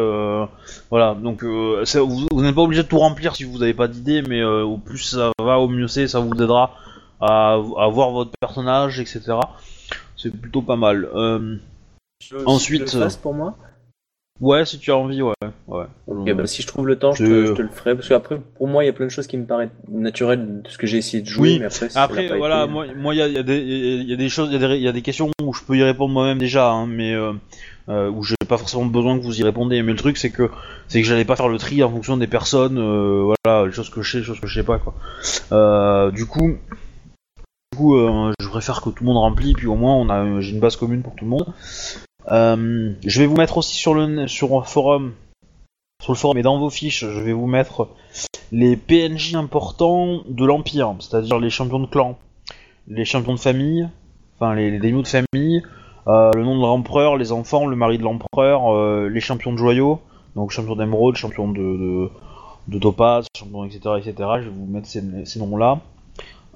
voilà. Donc, euh, ça- vous, vous n'êtes pas obligé de tout remplir si vous n'avez pas d'idée, mais euh, au plus ça va, au mieux c'est, ça vous aidera à, à voir votre personnage, etc. C'est plutôt pas mal. Euh, Ensuite, Je le fasse pour moi? ouais, si tu as envie, ouais, ouais. Bah, si je trouve le temps, je te, je te le ferai parce qu'après pour moi il y a plein de choses qui me paraissent naturelles de ce que j'ai essayé de jouer, Oui. mais après Après, voilà, été. moi, moi, il y a, il y a des, il y a des choses, il y a des, il y a des questions où je peux y répondre moi-même déjà, hein, mais euh, où j'ai pas forcément besoin que vous y répondiez. Mais le truc, c'est que, c'est que j'allais pas faire le tri en fonction des personnes, euh, voilà, les choses que je sais, les choses que je sais pas, quoi. Euh, du coup, du coup, euh, je préfère que tout le monde remplit, puis au moins, on a, j'ai une base commune pour tout le monde. Je vais vous mettre aussi sur le, sur un forum, sur le forum et dans vos fiches, je vais vous mettre les PNJ importants de l'Empire, c'est-à-dire les champions de clan, les champions de famille, enfin les, les daimyo de famille, le nom de l'empereur, les enfants, le mari de l'empereur, euh, les champions de joyaux, donc champion d'émeraude, champion de, de, topaz, champion etc., etc. Je vais vous mettre ces, ces noms-là.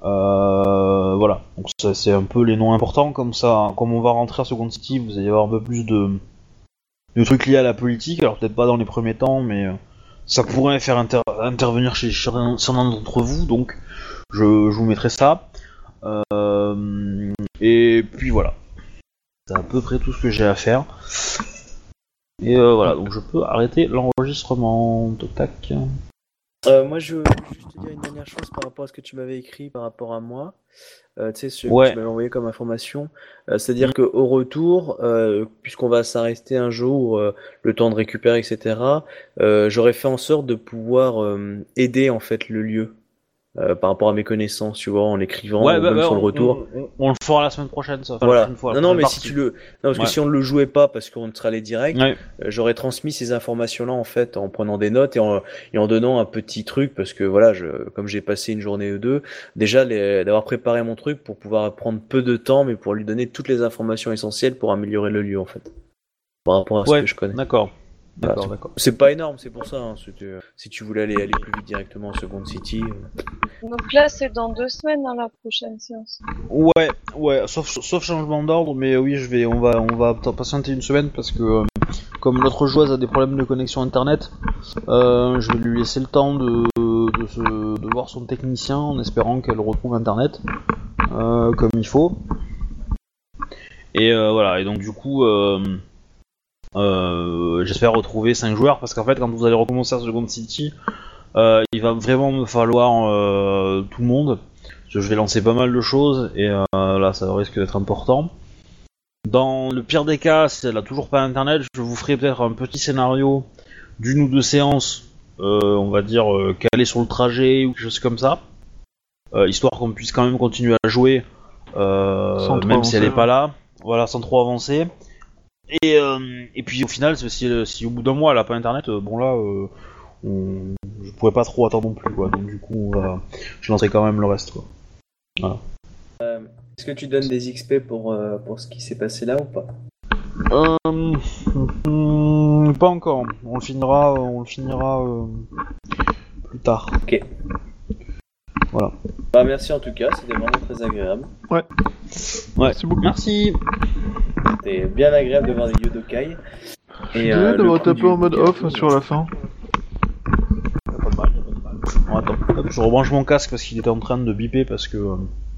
Euh, voilà, donc ça, c'est un peu les noms importants, comme ça, comme on va rentrer à Second City, vous allez avoir un peu plus de, de trucs liés à la politique, alors peut-être pas dans les premiers temps, mais euh, ça pourrait faire inter- intervenir chez certains d'entre vous, donc je, je vous mettrai ça. Euh, et puis voilà. C'est à peu près tout ce que j'ai à faire. Et euh, voilà, donc je peux arrêter l'enregistrement. Toc tac. Euh, moi, je veux juste te dire une dernière chose par rapport à ce que tu m'avais écrit par rapport à moi. Euh, tu sais, ce Ouais. que tu m'avais envoyé comme information. Euh, C'est-à-dire qu'au retour, puisqu'on va s'arrêter un jour, le temps de récupérer, etc., j'aurais fait en sorte de pouvoir aider en fait le lieu euh, par rapport à mes connaissances, tu vois, en l'écrivant, ou même sur le on, retour. on- on le fera la semaine prochaine, ça. La Voilà. prochaine fois, la non, non, mais si tu le, non, parce que Ouais. si on ne le jouait pas, parce qu'on serait allé direct, Ouais. euh, j'aurais transmis ces informations-là en fait en prenant des notes et en, et en donnant un petit truc parce que voilà, je, comme j'ai passé une journée ou deux, déjà d'avoir préparé mon truc pour pouvoir prendre peu de temps, mais pour lui donner toutes les informations essentielles pour améliorer le lieu en fait, par rapport à ce Ouais, que je connais. D'accord. Voilà, D'accord, d'accord. C'est pas énorme, c'est pour ça. hein, si, tu, si tu voulais aller aller plus vite directement en Second City, euh, Donc là, c'est dans deux semaines, hein, la prochaine séance. Ouais, ouais, sauf, sauf changement d'ordre, mais oui, je vais, on va, on va patienter une semaine parce que euh, comme notre joueuse a des problèmes de connexion internet, euh, je vais lui laisser le temps de, de, se- de voir son technicien en espérant qu'elle retrouve internet euh, comme il faut. Et euh, voilà, et donc du coup, euh, euh, j'espère retrouver 5 joueurs parce qu'en fait, quand vous allez recommencer à Second City, euh, il va vraiment me falloir euh, tout le monde. Je vais lancer pas mal de choses et euh, là ça risque d'être important. Dans le pire des cas, si elle a toujours pas internet, je vous ferai peut-être un petit scénario d'une ou deux séances, euh, on va dire euh, calé sur le trajet ou quelque chose comme ça, euh, histoire qu'on puisse quand même continuer à jouer, euh, même si elle avancer, est pas là, voilà, sans trop avancer. Et, euh, et puis au final, si, si au bout d'un mois elle a pas internet, euh, bon là, euh, on, je pourrais pas trop attendre non plus quoi. Donc du coup, on va, je lancerai quand même le reste quoi. est-ce que tu donnes des XP pour euh, pour ce qui s'est passé là ou pas? Euh, pas encore. On le finira, on le finira euh, plus tard. Bah merci en tout cas, c'était vraiment très agréable. Ouais. Merci beaucoup. Merci. C'était bien agréable de voir des Yodokai. Je suis euh, d'avoir tapé en mode off sur la fin. Bon, attends, je rebranche mon casque parce qu'il était en train de biper parce que euh,